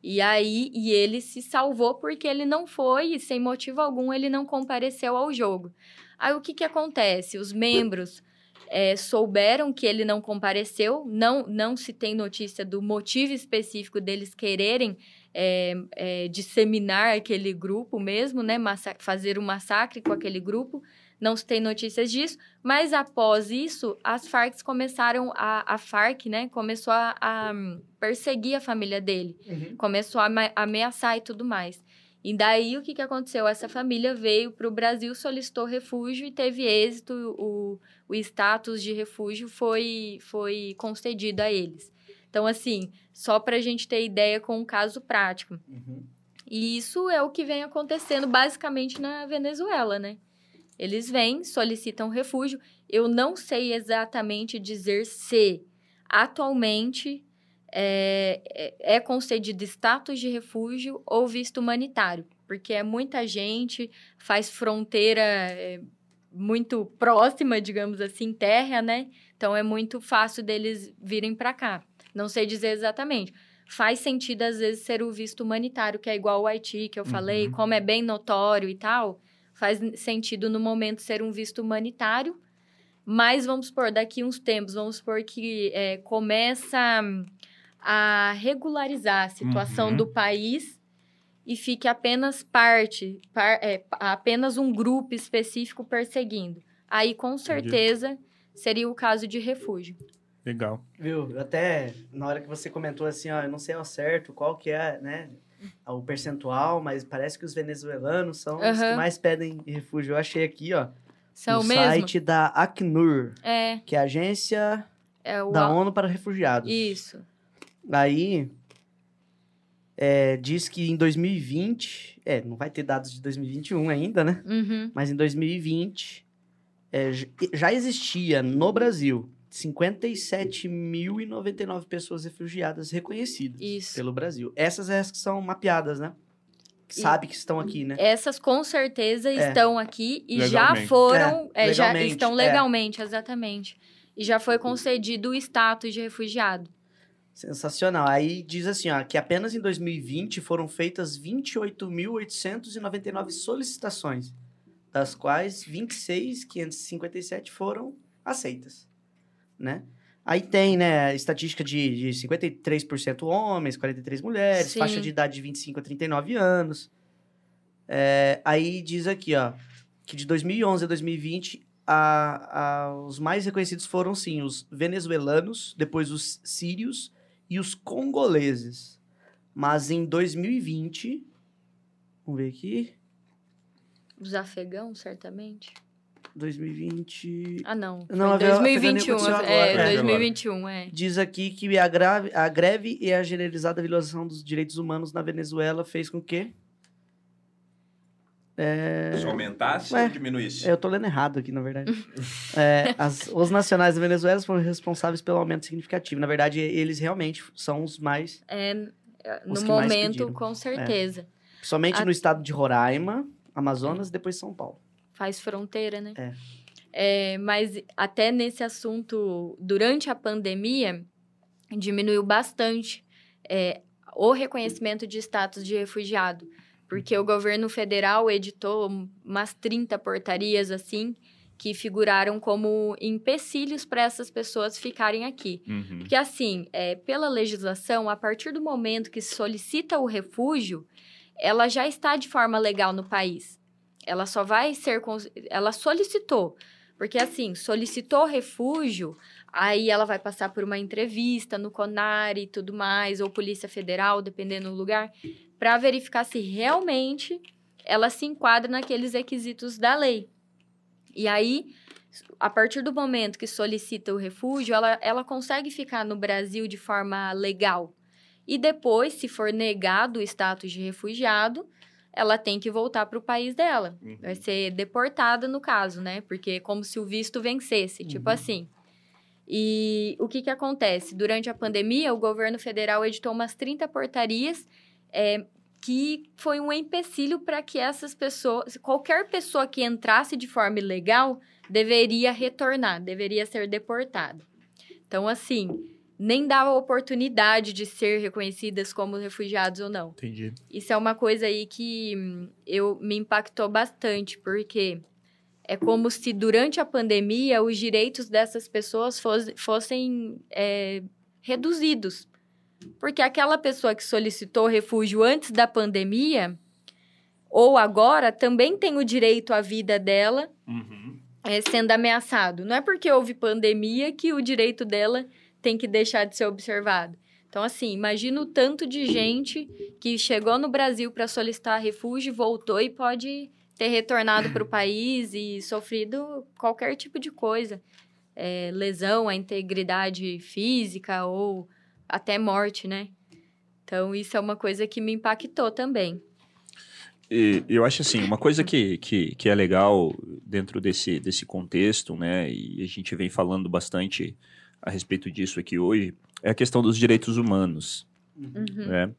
E aí, e ele se salvou porque ele não foi, e sem motivo algum, ele não compareceu ao jogo. Aí o que, que acontece? Os membros é, souberam que ele não compareceu, não, não se tem notícia do motivo específico deles quererem é, é, disseminar aquele grupo mesmo, né? Massa fazer um massacre com aquele grupo. Não se tem notícias disso, mas após isso, as Farc começaram a, a Farc, né, começou a, a perseguir a família dele, uhum. começou a ameaçar e tudo mais. E daí o que, que aconteceu? Essa família veio para o Brasil, solicitou refúgio e teve êxito. O, o status de refúgio foi, foi concedido a eles. Então, assim, só para a gente ter ideia com um caso prático. Uhum. E isso é o que vem acontecendo basicamente na Venezuela, né? Eles vêm, solicitam refúgio. Eu não sei exatamente dizer se atualmente é, é, é concedido status de refúgio ou visto humanitário, porque é muita gente, faz fronteira é, muito próxima, digamos assim, terra, né? Então é muito fácil deles virem para cá. Não sei dizer exatamente. Faz sentido, às vezes, ser o visto humanitário, que é igual ao Haiti, que eu falei, uhum. como é bem notório e tal faz sentido no momento ser um visto humanitário, mas vamos supor, daqui uns tempos, vamos supor que é, começa a regularizar a situação uhum. do país e fique apenas parte, par, é, apenas um grupo específico perseguindo. Aí, com certeza, Entendi. seria o caso de refúgio. Legal. Viu? Até na hora que você comentou assim, ó, eu não sei ao certo qual que é, né, o percentual, mas parece que os venezuelanos são uhum. os que mais pedem refúgio. Eu achei aqui, ó, são no mesmo? site da Acnur, é. que é a agência é da ONU para refugiados. Isso. Aí é, diz que em 2020, é, não vai ter dados de 2021 ainda, né? Uhum. Mas em 2020 é, já existia no Brasil 57.099 pessoas refugiadas reconhecidas Isso. pelo Brasil. Essas é as que são mapeadas, né? Que sabe que estão aqui, né? Essas com certeza é. estão aqui e legalmente. já foram, é, é, já estão é. legalmente, exatamente. E já foi concedido o status de refugiado. Sensacional. Aí diz assim, ó, que apenas em 2020 foram feitas 28.899 solicitações, das quais 26.557 foram aceitas né? Aí tem, né, estatística de, de 53% homens, 43% mulheres, Sim. faixa de idade de 25 a 39 anos. É, aí diz aqui, ó, que de 2011 a 2020, a, a, os mais reconhecidos foram, sim, os venezuelanos, depois os sírios e os congoleses. Mas em 2020, vamos ver aqui... Os afegãos, certamente. 2020. Ah, não. Não, 2021. É, 2021, é. Diz aqui que a, grave, a greve e a generalizada violação dos direitos humanos na Venezuela fez com que. É... Isso aumentasse é, ou diminuísse? Eu tô lendo errado aqui, na verdade. *laughs* é, as, os nacionais da Venezuela foram responsáveis pelo aumento significativo. Na verdade, eles realmente são os mais. É, no momento, com certeza. É. Principalmente a... no estado de Roraima, Amazonas e depois São Paulo faz fronteira, né? É. é. Mas até nesse assunto, durante a pandemia, diminuiu bastante é, o reconhecimento de status de refugiado. Porque o governo federal editou umas 30 portarias assim, que figuraram como empecilhos para essas pessoas ficarem aqui. Uhum. Porque, assim, é, pela legislação, a partir do momento que se solicita o refúgio, ela já está de forma legal no país. Ela só vai ser. Ela solicitou. Porque, assim, solicitou refúgio, aí ela vai passar por uma entrevista no CONAR e tudo mais, ou Polícia Federal, dependendo do lugar, para verificar se realmente ela se enquadra naqueles requisitos da lei. E aí, a partir do momento que solicita o refúgio, ela, ela consegue ficar no Brasil de forma legal. E depois, se for negado o status de refugiado, ela tem que voltar para o país dela. Uhum. Vai ser deportada, no caso, né? Porque é como se o visto vencesse, tipo uhum. tipo assim. E o que, que acontece? Durante a pandemia, o governo federal editou umas 30 portarias é, que foi um empecilho para que essas pessoas, qualquer pessoa que entrasse de forma ilegal, deveria retornar, deveria ser deportado. Então, assim, nem dava oportunidade de ser reconhecidas como refugiados ou não. Entendi. Isso é uma coisa aí que hum, eu me impactou bastante, porque é como se durante a pandemia os direitos dessas pessoas fossem é, reduzidos. Porque aquela pessoa que solicitou refúgio antes da pandemia, ou agora, também tem o direito à vida dela uhum. é, sendo ameaçado. Não é porque houve pandemia que o direito dela tem que deixar de ser observado. Então, assim, imagina o tanto de gente que chegou no Brasil para solicitar refúgio, voltou e pode ter retornado para o país e sofrido qualquer tipo de coisa. É, lesão à integridade física ou até morte, né? Então, isso é uma coisa que me impactou também. E, eu acho assim, uma coisa que, que, que é legal dentro desse, desse contexto, né? E a gente vem falando bastante a respeito disso aqui hoje, é a questão dos direitos humanos. Uhum. Né?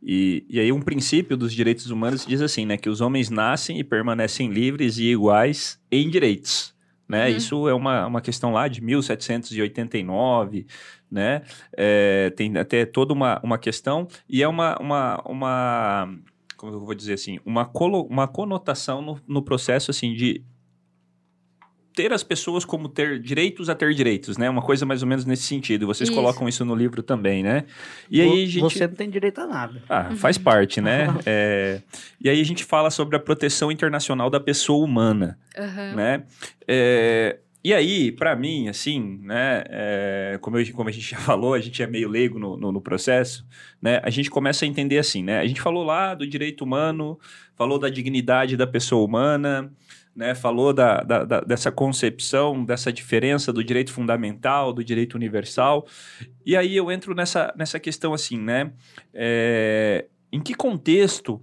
E, e aí um princípio dos direitos humanos diz assim, né? Que os homens nascem e permanecem livres e iguais em direitos. Né? Uhum. Isso é uma, uma questão lá de 1789, né? É, tem até toda uma, uma questão e é uma, uma, uma como eu vou dizer assim, uma, colo, uma conotação no, no processo assim de ter as pessoas como ter direitos a ter direitos, né? Uma coisa mais ou menos nesse sentido. Vocês isso. colocam isso no livro também, né? E aí gente... Você não tem direito a nada. Ah, faz parte, né? é... E aí a gente fala sobre a proteção internacional da pessoa humana, uhum. né? É... E aí, para mim, assim, né, é, como, eu, como a gente *laughs* já falou, a gente é meio leigo no, no, no, processo, né, a gente começa a entender assim, né, a gente falou lá do direito humano, falou da dignidade da pessoa humana, né, falou da, da, da, dessa concepção, dessa diferença do direito fundamental, do direito universal. E aí eu entro nessa, nessa questão assim, né? É, em que contexto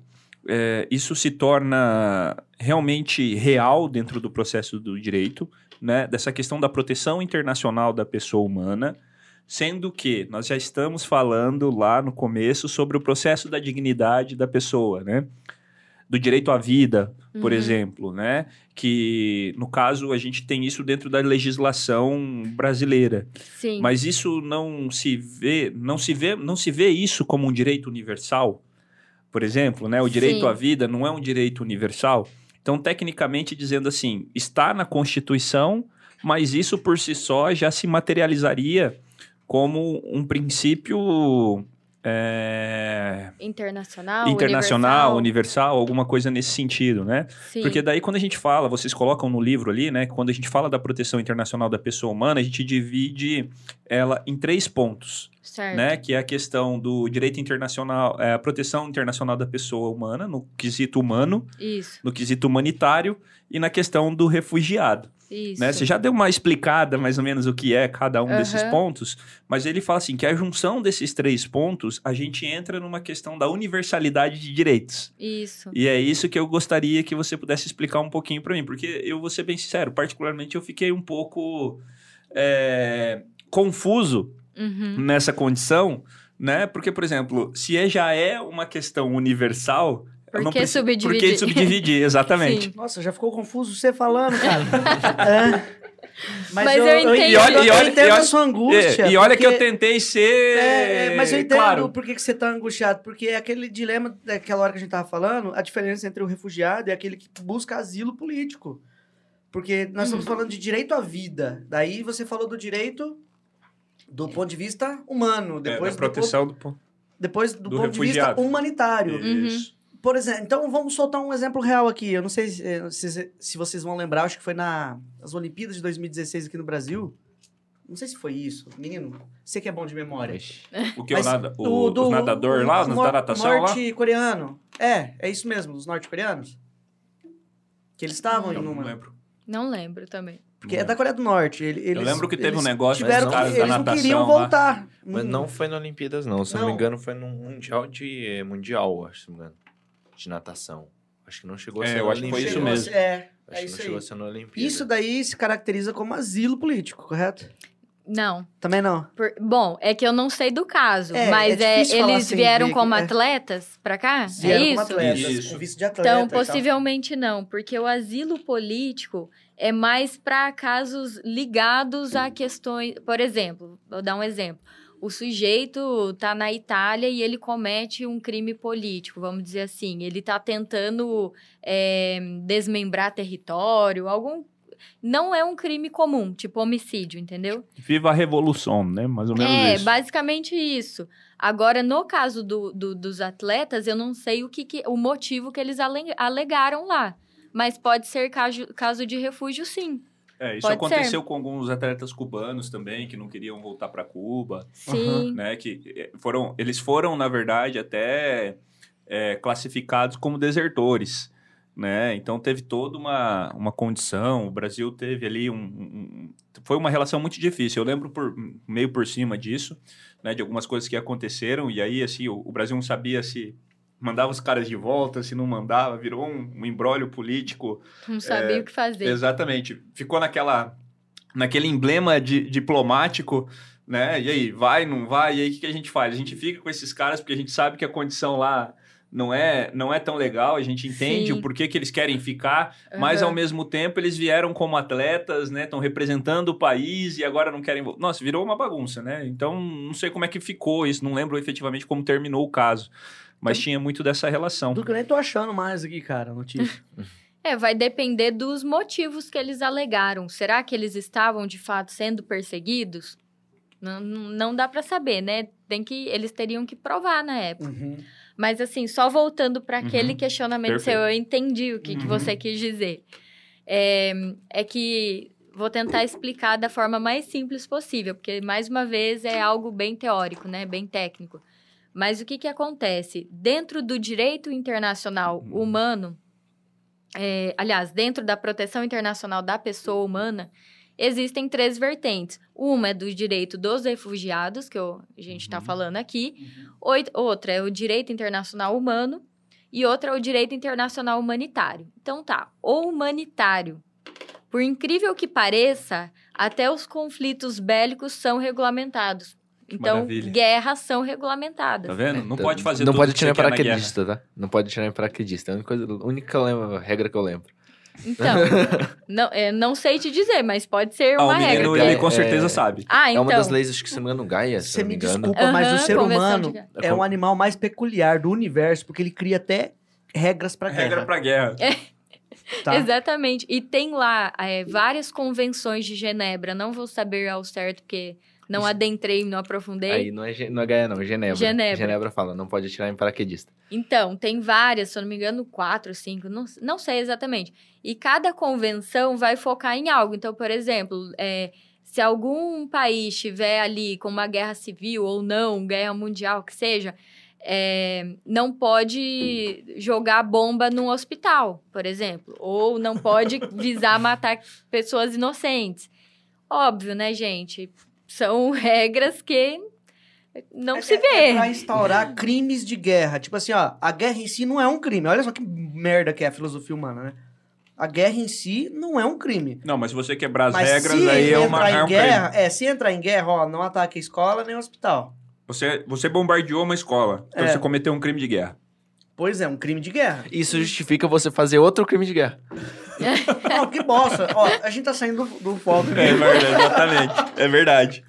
é, isso se torna realmente real dentro do processo do direito, né? Dessa questão da proteção internacional da pessoa humana, sendo que nós já estamos falando lá no começo sobre o processo da dignidade da pessoa, né? do direito à vida, por uhum. exemplo, né? Que no caso a gente tem isso dentro da legislação brasileira. Sim. Mas isso não se vê, não se vê, não se vê isso como um direito universal. Por exemplo, né? O direito Sim. à vida não é um direito universal. Então, tecnicamente dizendo assim, está na Constituição, mas isso por si só já se materializaria como um princípio é... Internacional, internacional, universal. universal. alguma coisa nesse sentido, né? Sim. Porque daí quando a gente fala, vocês colocam no livro ali, né? Quando a gente fala da proteção internacional da pessoa humana, a gente divide ela em três pontos. Certo. Né, que é a questão do direito internacional, é, a proteção internacional da pessoa humana, no quesito humano, Isso. no quesito humanitário e na questão do refugiado. Isso. Né? Você já deu uma explicada mais ou menos o que é cada um uhum. desses pontos, mas ele fala assim que a junção desses três pontos, a gente entra numa questão da universalidade de direitos. Isso. E é isso que eu gostaria que você pudesse explicar um pouquinho para mim, porque eu vou ser bem sincero, particularmente eu fiquei um pouco é, confuso uhum. nessa condição, né? Porque, por exemplo, se é, já é uma questão universal, por que preciso... subdividir? Por que subdividir, exatamente. Nossa, já ficou confuso você falando, cara. *laughs* é. Mas, mas, eu, eu entendo, e olha, eu entendo a sua angústia. É, e olha porque... que eu tentei ser. É, é, mas eu entendo claro. por que, que você está angustiado. Porque é aquele dilema daquela hora que a gente estava falando, a diferença entre o refugiado e aquele que busca asilo político. Porque nós estamos falando de direito à vida. Daí você falou do direito do ponto de vista humano. Depois é, da proteção do, do, Depois do, do ponto refugiado. de vista humanitário. Isso. Uhum. Por exemplo, então vamos soltar um exemplo real aqui. Eu não sei se, se, se vocês vão lembrar, acho que foi nas Olimpíadas de 2016 aqui no Brasil. Não sei se foi isso, menino. Você que é bom de memória. *laughs* O que? Mas, o, nada, o, do, nadador o, lá, o, da natação norte-coreano. É, é isso mesmo, os norte-coreanos. Que eles estavam em uma... Não lembro. Não lembro também. Porque é da Coreia do Norte. Eles, eu lembro que teve um negócio tiveram que, eles não queriam voltar. Mas não foi na Olimpíadas, não. Se não, não me engano, foi no Mundial de... Eh, mundial, acho, se não me engano de natação. Acho que não chegou a é, ser eu acho que foi isso mesmo. É, acho é isso que não chegou a ser na Olimpíada. Isso daí se caracteriza como asilo político, correto? Não. Também não? Por, bom, é que eu não sei do caso, é, mas é, é eles assim, vieram como é. atletas para cá? Vieram é isso? Como atletas, isso. com visto de atleta. Então, possivelmente não, porque o asilo político é mais para casos ligados a questões. Por exemplo, vou dar um exemplo. O sujeito está na Itália e ele comete um crime político, vamos dizer assim. Ele está tentando é, desmembrar território, algum não é um crime comum, tipo homicídio, entendeu? Viva a revolução, né? Mais ou menos é, isso. É, basicamente isso. Agora, no caso do, do, dos atletas, eu não sei o que, que o motivo que eles alegaram lá. Mas pode ser caso, caso de refúgio, sim. É, isso Pode aconteceu ser. com alguns atletas cubanos também que não queriam voltar para Cuba. Sim. Né, que eh, foram, eles foram, na verdade, até é, classificados como desertores né? Então teve toda uma, uma condição. O Brasil teve ali um, um, foi uma relação muito difícil. Eu lembro por meio por cima disso, né? De algumas coisas que aconteceram e aí assim o, o Brasil não sabia se mandava os caras de volta, se não mandava, virou um, um embrólio político. Não sabia é, o que fazer. Exatamente. Ficou naquela naquele emblema de, diplomático né? E aí, vai, não vai? E aí, o que, que a gente faz? A gente fica com esses caras porque a gente sabe que a condição lá não é, não é tão legal, a gente entende Sim. o porquê que eles querem ficar, uhum. mas ao mesmo tempo eles vieram como atletas, né? Estão representando o país e agora não querem. Nossa, virou uma bagunça, né? Então não sei como é que ficou isso, não lembro efetivamente como terminou o caso. Mas então, tinha muito dessa relação. Do que eu nem tô achando mais aqui, cara, notícia. *laughs* É, vai depender dos motivos que eles alegaram. Será que eles estavam de fato sendo perseguidos? Não, não dá para saber, né? Tem que eles teriam que provar na época. Uhum. Mas, assim, só voltando para uhum. aquele questionamento Perfeito. seu, eu entendi o que, uhum. que você quis dizer. É, é que vou tentar explicar da forma mais simples possível, porque, mais uma vez, é algo bem teórico, né? Bem técnico. Mas o que, que acontece? Dentro do direito internacional uhum. humano, é, aliás, dentro da proteção internacional da pessoa humana, existem três vertentes. Uma é do direito dos refugiados, que a gente está uhum. falando aqui. Uhum. Outra é o direito internacional humano. E outra é o direito internacional humanitário. Então tá, o humanitário. Por incrível que pareça, até os conflitos bélicos são regulamentados. Então, Maravilha. guerras são regulamentadas. Tá vendo? Não pode fazer Não pode tirar paraquedista, tá? Não pode tirar paraquedista. É a única, coisa, a única regra que eu lembro. Então, *laughs* não, é, não sei te dizer, mas pode ser uma ah, o regra. Menino, ele com certeza é... sabe. Ah, então. É uma das leis, acho que se não me engano, Gaia, se Você me desculpa, mas o ser humano é o animal mais peculiar do universo, porque ele cria até regras para guerra. Regra para guerra. É. Tá. Exatamente. E tem lá é, várias convenções de Genebra. Não vou saber ao certo, porque não Isso. adentrei, não aprofundei. Aí não é, não é Gaia, não, é Genebra. Genebra. Genebra fala, não pode atirar em paraquedista. Então, tem várias, se eu não me engano, quatro, cinco, não, não sei exatamente. E cada convenção vai focar em algo. Então, por exemplo, é, se algum país estiver ali com uma guerra civil ou não, guerra mundial, que seja, é, não pode jogar bomba num hospital, por exemplo. Ou não pode visar matar pessoas inocentes. Óbvio, né, gente? São *laughs* regras que não é, se vê. É, é pra instaurar crimes de guerra. Tipo assim, ó, a guerra em si não é um crime. Olha só que merda que é a filosofia humana, né? A guerra em si não é um crime. Não, mas se você quebrar as mas regras, aí é uma em é um guerra, crime. É, se entrar em guerra, ó, não ataque a escola nem o hospital. Você, você bombardeou uma escola, então é. você cometeu um crime de guerra. Pois é, um crime de guerra. Isso justifica você fazer outro crime de guerra. *laughs* Não, que bosta. Ó, a gente tá saindo do, do foco. É verdade, exatamente. É verdade.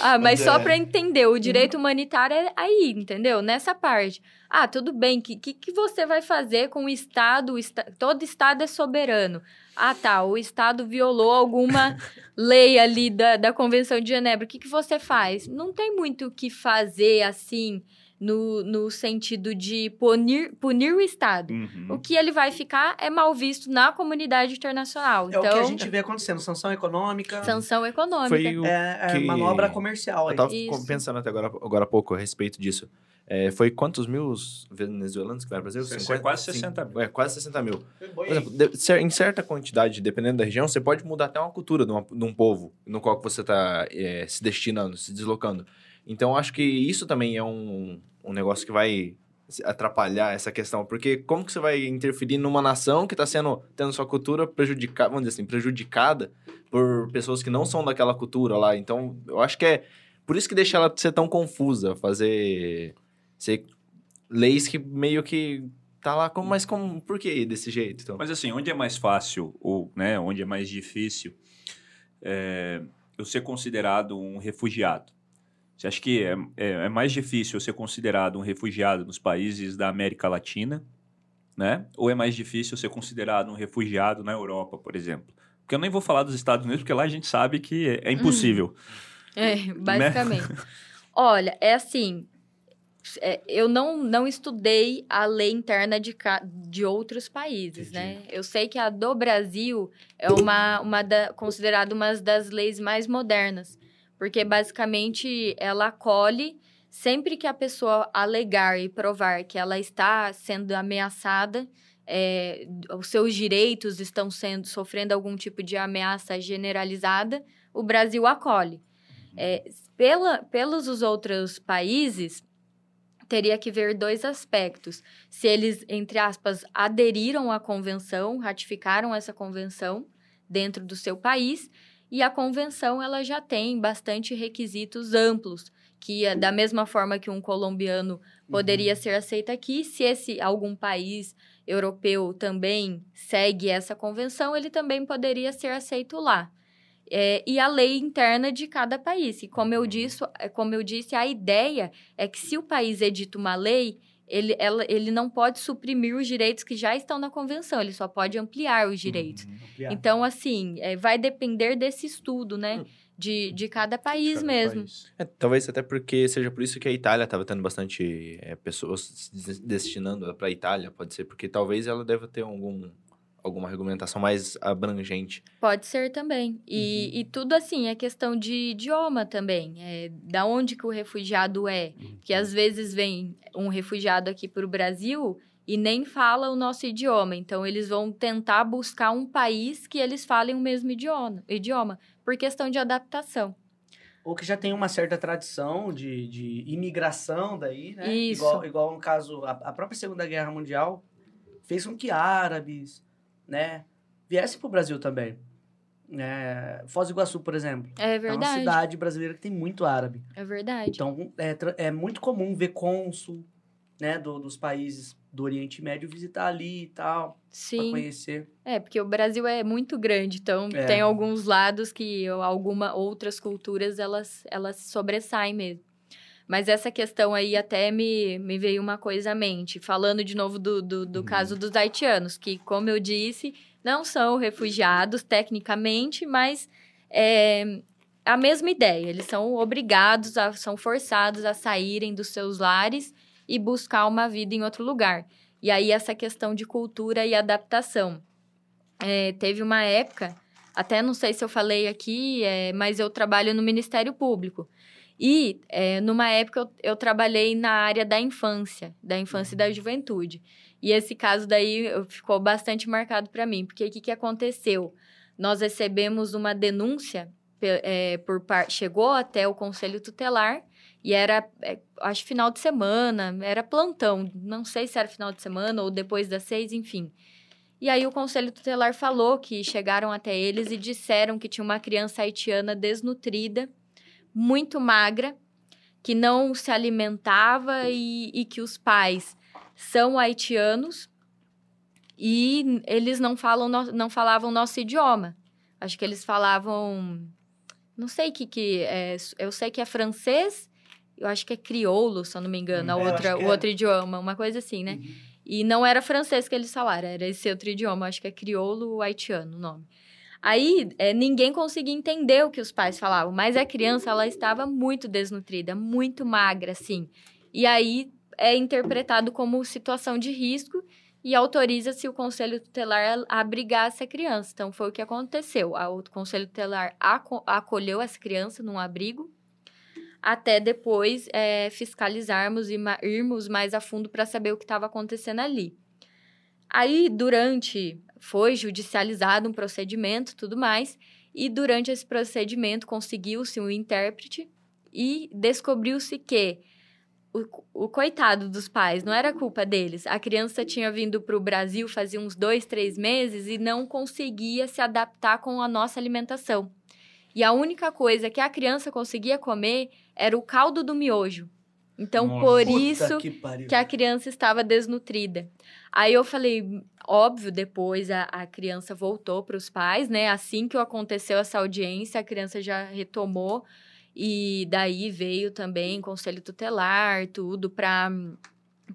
Ah, mas só para entender, o direito humanitário é aí, entendeu? Nessa parte. Ah, tudo bem, o que, que, que, você vai fazer com o Estado? O esta... Todo Estado é soberano. Ah, tá, o Estado violou alguma *laughs* lei ali da, da Convenção de Genebra. O que, que você faz? Não tem muito o que fazer assim no, no sentido de punir, punir o Estado. Uhum. O que ele vai ficar é mal visto na comunidade internacional. É então, o que a então gente vê acontecendo, sanção econômica. Sanção econômica. Foi o é, é manobra comercial. Eu tava pensando até agora, agora há pouco a respeito disso. É, foi quantos mil venezuelanos que vieram para o Brasil? 50, quase 60 mil. É, quase 60 mil. Por exemplo, de, em certa quantidade, dependendo da região, você pode mudar até uma cultura de, uma, de um povo no qual você está é, se destinando, se deslocando. Então, acho que isso também é um, um negócio que vai atrapalhar essa questão? Porque como que você vai interferir numa nação que está sendo tendo sua cultura prejudicada, vamos dizer assim, prejudicada por pessoas que não são daquela cultura lá? Então, eu acho que é por isso que deixa ela ser tão confusa, fazer ser leis que meio que tá lá como mas como por que desse jeito então? mas assim onde é mais fácil ou né onde é mais difícil é, eu ser considerado um refugiado você acha que é, é, é, mais difícil ser considerado um refugiado nos países da América Latina né ou é mais difícil ser considerado um refugiado na Europa por exemplo porque eu nem vou falar dos Estados Unidos porque lá a gente sabe que é, é impossível é basicamente né? olha é assim é, eu não, não estudei a lei interna de, de outros países, né? Entendi. né? Eu sei que a do Brasil é uma, uma da, considerada uma das leis mais modernas, porque basicamente ela acolhe sempre que a pessoa alegar e provar que ela está sendo ameaçada, é, os seus direitos estão sendo sofrendo algum tipo de ameaça generalizada, o Brasil acolhe. É, pela, pelos os outros países, teria que ver dois aspectos. Se eles, entre aspas, aderiram à convenção, ratificaram essa convenção dentro do seu país, e a convenção ela já tem bastante requisitos amplos, que é da mesma forma que um colombiano poderia uhum. ser aceito aqui, se esse algum país europeu também segue essa convenção, ele também poderia ser aceito lá é, e a lei interna de cada país. E como eu, disse, é, como eu disse, a ideia é que se o país edita uma lei, ele, ela, ele não pode suprimir os direitos que já estão na convenção, ele só pode ampliar os direitos. Uhum, ampliar. Então, assim, é, vai depender desse estudo, né? Hum. De, de cada país de cada mesmo. País. É, talvez até porque seja por isso que a Itália estava tendo bastante é, pessoas destinando para a Itália, pode ser, porque talvez ela deva ter algum alguma regulamentação mais abrangente. Pode ser também. E, uhum. e tudo assim, é questão de idioma também. É, da onde que o refugiado é. Uhum. Que às vezes vem um refugiado aqui para o Brasil e nem fala o nosso idioma. Então, eles vão tentar buscar um país que eles falem o mesmo idioma, idioma por questão de adaptação. Ou que já tem uma certa tradição de, de imigração daí, né? Isso. Igual, igual no caso, a, a própria Segunda Guerra Mundial fez com que árabes, né, viesse para o Brasil também. É, Foz do Iguaçu, por exemplo. É verdade. É uma cidade brasileira que tem muito árabe. É verdade. Então, é, é muito comum ver cônsul, né, do, dos países do Oriente Médio visitar ali e tal. Sim. Conhecer. É, porque o Brasil é muito grande, então é. tem alguns lados que alguma outras culturas elas, elas sobressaem mesmo. Mas essa questão aí até me, me veio uma coisa à mente. Falando de novo do, do, do uhum. caso dos haitianos, que, como eu disse, não são refugiados tecnicamente, mas é a mesma ideia. Eles são obrigados, a, são forçados a saírem dos seus lares e buscar uma vida em outro lugar. E aí, essa questão de cultura e adaptação. É, teve uma época, até não sei se eu falei aqui, é, mas eu trabalho no Ministério Público. E, é, numa época, eu, eu, trabalhei na área da infância, da infância e da uhum. juventude. E esse caso daí ficou bastante marcado para mim, porque o que, que aconteceu? Nós recebemos uma denúncia, é, por par... chegou até o Conselho Tutelar, e era, é, acho, final de semana, era plantão, não sei se era final de semana ou depois das seis, enfim. E aí o Conselho Tutelar falou que chegaram até eles e disseram que tinha uma criança haitiana desnutrida muito magra, que não se alimentava e, e que os pais são haitianos e eles não falam não falavam nosso idioma. Acho que eles falavam não sei que que é, eu sei que é francês, eu acho que é crioulo, se eu não me engano, hum, a outra o é. outro idioma, uma coisa assim, né? Uhum. E não era francês que eles falaram, era esse outro idioma, acho que é crioulo haitiano o nome. Aí é, ninguém conseguia entender o que os pais falavam, mas a criança ela estava muito desnutrida, muito magra, assim. E aí é interpretado como situação de risco e autoriza-se o conselho tutelar a abrigar essa criança. Então foi o que aconteceu. O conselho tutelar acolheu essa criança num abrigo até depois é, fiscalizarmos e irmos mais a fundo para saber o que estava acontecendo ali. Aí, durante foi judicializado um procedimento, tudo mais, e durante esse procedimento conseguiu-se um intérprete e descobriu-se que o, o, coitado dos pais, não era culpa deles. A criança tinha vindo para o Brasil fazia uns dois, três meses e não conseguia se adaptar com a nossa alimentação. E a única coisa que a criança conseguia comer era o caldo do miojo. Então, Nossa, por isso que, que, a criança estava desnutrida. Aí eu falei, óbvio, depois a, a criança voltou para os pais, né? Assim que aconteceu essa audiência, a criança já retomou e daí veio também conselho tutelar, tudo para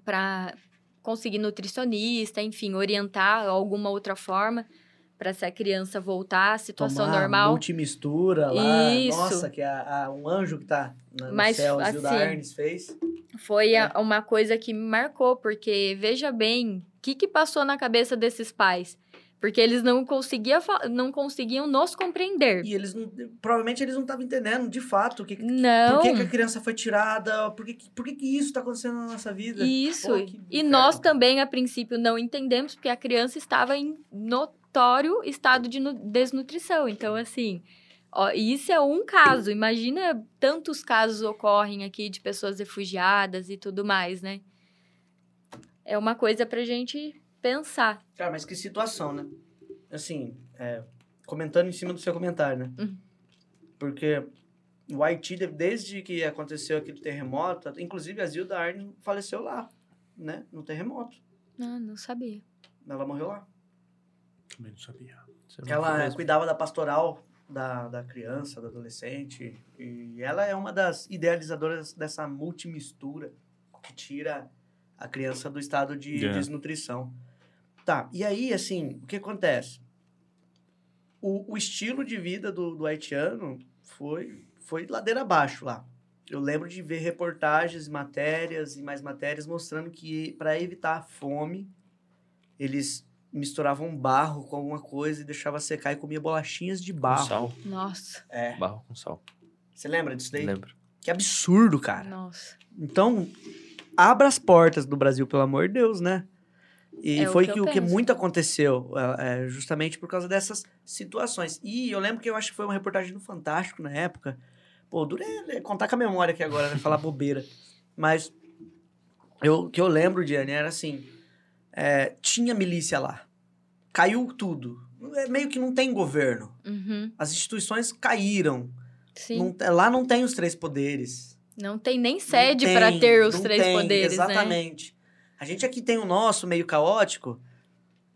para conseguir nutricionista, enfim, orientar alguma outra forma para se a criança voltar à situação Tomar normal. Multimistura lá. Isso. Nossa, que a, a, um anjo que tá no Mas, céu, assim, da Arnes fez. Foi é. a, uma coisa que me marcou, porque veja bem, o que, que passou na cabeça desses pais? Porque eles não conseguiam, não conseguiam nos compreender. E eles não, provavelmente eles não estavam entendendo de fato que, não. por que, que, a criança foi tirada, por que, por que, que isso está acontecendo na nossa vida. Isso. Pô, e nós também, a princípio, não entendemos, porque a criança estava em notório estado de desnutrição. Então, assim, ó, isso é um caso. Imagina tantos casos ocorrem aqui de pessoas refugiadas e tudo mais, né? É uma coisa pra gente pensar. Cara, mas que situação, né? Assim, é, comentando em cima do seu comentário, né? Uhum. Porque o Haiti, desde que aconteceu aquele terremoto, inclusive a Zilda Arne faleceu lá, né? No terremoto. Ah, não sabia. Ela morreu lá. Também não sabia. ela cuidava da pastoral da, da criança, do adolescente. E ela é uma das idealizadoras dessa multimistura que tira a criança do estado de yeah. desnutrição. Tá, e aí, assim, o que acontece? O, o estilo de vida do, do haitiano foi, foi ladeira abaixo lá. Eu lembro de ver reportagens, matérias e mais matérias mostrando que para evitar a fome, eles misturavam barro com alguma coisa e deixava secar e comia bolachinhas de barro. Com sal. Nossa. É. Barro com sal. Você lembra disso daí? Lembro. Que absurdo, cara. Nossa. Então, abra as portas do Brasil, pelo amor de Deus, né? E é foi o que, o que muito aconteceu, é, é, justamente por causa dessas situações. E eu lembro que eu acho que foi uma reportagem no Fantástico na época. Pô, dura é, contar com a memória aqui agora, né? Falar *laughs* bobeira. Mas o que eu lembro, Diane, era assim: é, tinha milícia lá. Caiu tudo. É, meio que não tem governo. Uhum. As instituições caíram. Não, lá não tem os três poderes. Não tem nem sede para ter os três tem, poderes, né? exatamente. Né? A gente aqui tem o nosso meio caótico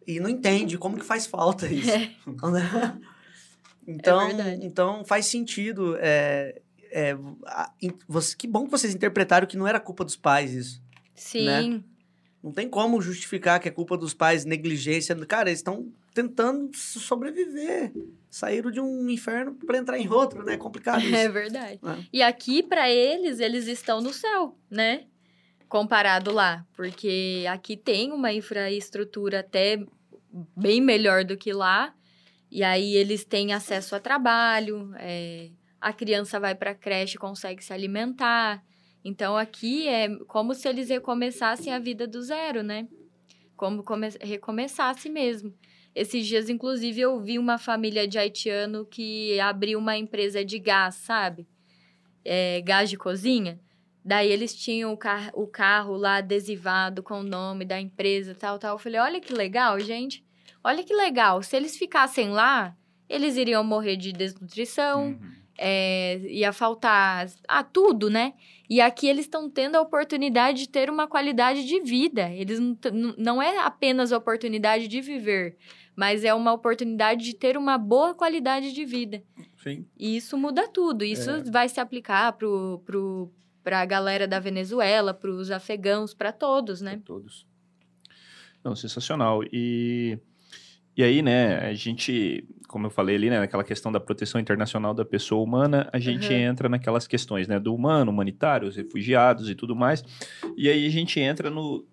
e não entende como que faz falta *laughs* isso. É. *laughs* então, é então faz sentido. É, é, a, você, que bom que vocês interpretaram que não era culpa dos pais isso. Sim. Né? Não tem como justificar que é culpa dos pais, negligência. Cara, eles estão tentando sobreviver. Saíram de um inferno para entrar em outro, né? É complicado *laughs* isso. É verdade. É. E aqui, para eles, eles estão no céu, né? comparado lá, porque aqui tem uma infraestrutura até bem melhor do que lá, e aí eles têm acesso a trabalho, é, a criança vai para a creche consegue se alimentar. Então aqui é como se eles recomeçassem a vida do zero, né? Como recomeçasse mesmo. Esses dias, inclusive, eu vi uma família de haitiano que abriu uma empresa de gás, sabe? É, gás de cozinha. Daí eles tinham o, car o carro lá adesivado com o nome da empresa, tal, tal. Eu falei, olha que legal, gente. Olha que legal. Se eles ficassem lá, eles iriam morrer de desnutrição, uhum. É, ia faltar ah, tudo, né? E aqui eles estão tendo a oportunidade de ter uma qualidade de vida. Eles não, não é apenas a oportunidade de viver, mas é uma oportunidade de ter uma boa qualidade de vida. Sim. E isso muda tudo. Isso é. vai se aplicar pro, pro, para a galera da Venezuela, para os afegãos, para todos, né? Pra todos. Não, sensacional. E, e aí, né, a gente, como eu falei ali, né, naquela questão da proteção internacional da pessoa humana, a gente uhum. entra naquelas questões, né, do humano, humanitário, os refugiados e tudo mais. E aí a gente entra no.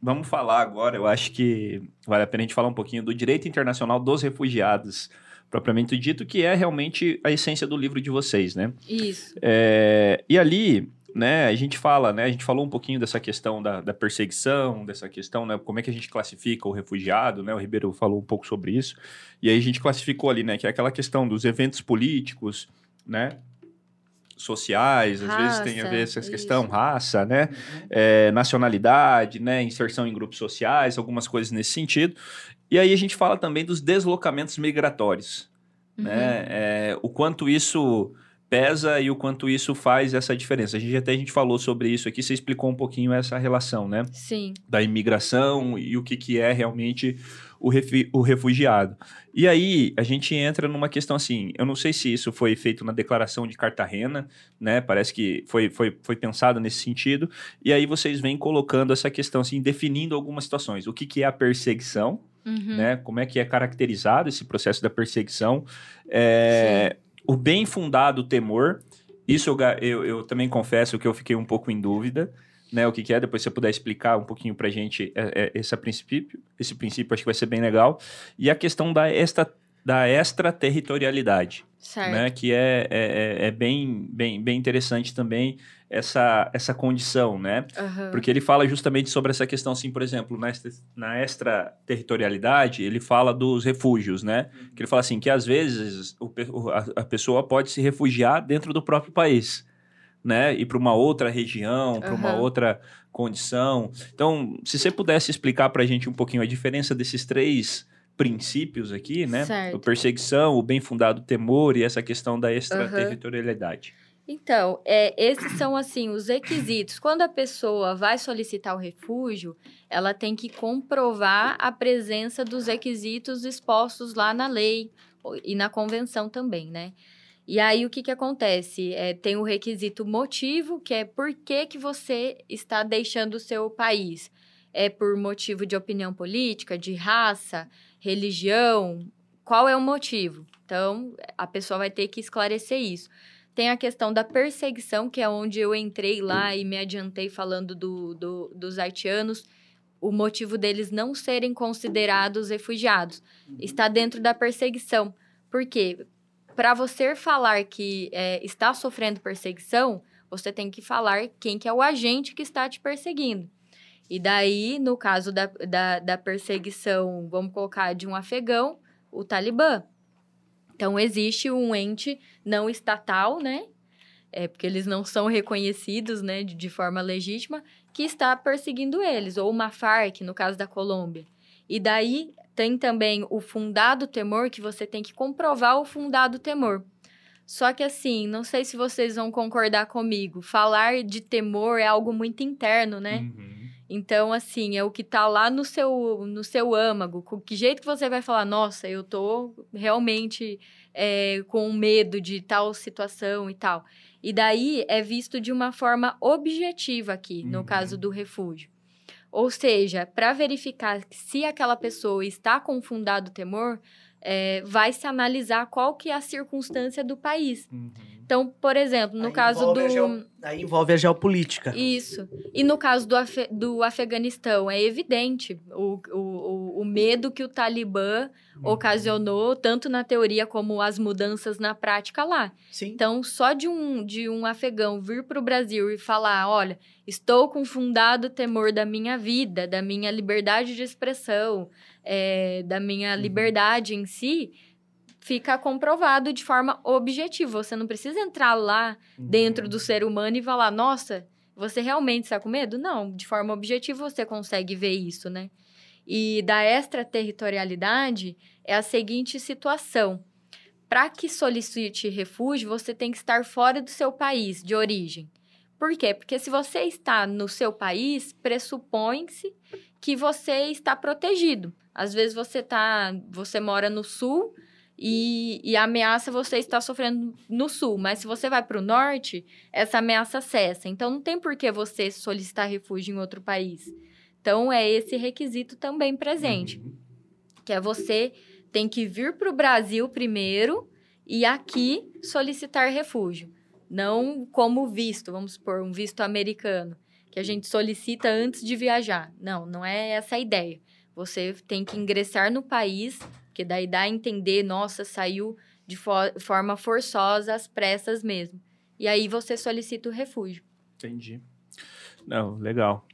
Vamos falar agora, eu acho que vale a pena a gente falar um pouquinho do direito internacional dos refugiados propriamente dito, que é realmente a essência do livro de vocês, né? Isso. É, e ali né, a gente fala, né, a gente falou um pouquinho dessa questão da, da, perseguição, dessa questão, né, como é que a gente classifica o refugiado, né, o Ribeiro falou um pouco sobre isso, e aí a gente classificou ali, né, que é aquela questão dos eventos políticos, né, sociais, raça, às vezes tem a ver essa questão, raça, né? Uhum. É, nacionalidade, né? Inserção em grupos sociais, algumas coisas nesse sentido. E aí a gente fala também dos deslocamentos migratórios, né? uhum. né? É, o quanto isso pesa e o quanto isso faz essa diferença. A gente até a gente falou sobre isso aqui, você explicou um pouquinho essa relação, né? Sim. Da imigração e o que, que é realmente o, refi o refugiado. E aí a gente entra numa questão assim, eu não sei se isso foi feito na declaração de Cartagena, né? Parece que foi, foi, foi pensado nesse sentido. E aí vocês vêm colocando essa questão assim, definindo algumas situações. O que, que é a perseguição, uhum. né? Como é que é caracterizado esse processo da perseguição? É, o bem fundado temor, isso eu, eu, eu, também confesso que eu fiquei um pouco em dúvida, né? O que, que é, depois se você puder explicar um pouquinho pra gente é, é, esse princípio, esse princípio acho que vai ser bem legal. E a questão da esta da extraterritorialidade, certo. né? Que é, é, é, é bem, bem, bem interessante também essa, essa condição, né? Uhum. Porque ele fala justamente sobre essa questão, assim, por exemplo, na, na extraterritorialidade, ele fala dos refúgios, né? Uhum. Que ele fala assim, que às vezes o, a, a, pessoa pode se refugiar dentro do próprio país, né? Ir para uma outra região, para uhum. uma outra condição. Então, se você pudesse explicar para a gente um pouquinho a diferença desses três princípios aqui, né? Certo. A perseguição, o bem fundado temor e essa questão da extraterritorialidade. Então, é, esses são assim os requisitos. Quando a pessoa vai solicitar o refúgio, ela tem que comprovar a presença dos requisitos expostos lá na lei e na convenção também, né? E aí o que, que acontece? É, tem o requisito motivo, que é por que, que você está deixando o seu país. É por motivo de opinião política, de raça, religião? Qual é o motivo? Então, a pessoa vai ter que esclarecer isso. Tem a questão da perseguição, que é onde eu entrei lá e me adiantei falando do, do, dos haitianos. O motivo deles não serem considerados refugiados uhum. está dentro da perseguição. Por quê? Para você falar que é, está sofrendo perseguição, você tem que falar quem que é o agente que está te perseguindo. E daí, no caso da, da, da perseguição, vamos colocar de um afegão, o Talibã. Então, existe um ente não estatal, né? É, porque eles não são reconhecidos, né, de, de forma legítima, que está perseguindo eles, ou uma FARC, no caso da Colômbia. E daí tem também o fundado temor, que você tem que comprovar o fundado temor. Só que assim, não sei se vocês vão concordar comigo, falar de temor é algo muito interno, né? Uhum. Então, assim, é o que tá lá no seu, no seu âmago. Com que jeito que você vai falar, nossa, eu tô realmente é, com medo de tal situação e tal. E daí é visto de uma forma objetiva aqui, no uhum. caso do refúgio. Ou seja, para verificar se aquela pessoa está com fundado temor, é, vai se analisar qual que é a circunstância do país. Uhum. Então, por exemplo, no aí caso do. Geo... Aí envolve a geopolítica. Isso. E no caso do, Af... do Afeganistão, é evidente o, o, o medo que o Talibã uhum. ocasionou, tanto na teoria como as mudanças na prática lá. Sim. Então, só de um, de um afegão vir para o Brasil e falar: olha, estou com fundado temor da minha vida, da minha liberdade de expressão, é, da minha uhum. liberdade em si fica comprovado de forma objetiva. Você não precisa entrar lá uhum. dentro do ser humano e falar, nossa, você realmente está com medo? Não, de forma objetiva você consegue ver isso, né? E da extraterritorialidade é a seguinte situação. Para que solicite refúgio, você tem que estar fora do seu país de origem. Por quê? Porque se você está no seu país, pressupõe-se que você está protegido. Às vezes você tá, você mora no sul, e, e, a ameaça você está sofrendo no sul. Mas se você vai para o norte, essa ameaça cessa. Então, não tem por que você solicitar refúgio em outro país. Então, é esse requisito também presente. Uhum. Que é você tem que vir para o Brasil primeiro e aqui solicitar refúgio. Não como visto, vamos supor, um visto americano, que a gente solicita antes de viajar. Não, não é essa a ideia. Você tem que ingressar no país porque daí dá a entender, nossa, saiu de forma forçosa, às pressas mesmo. E aí você solicita o refúgio. Entendi. Não, legal.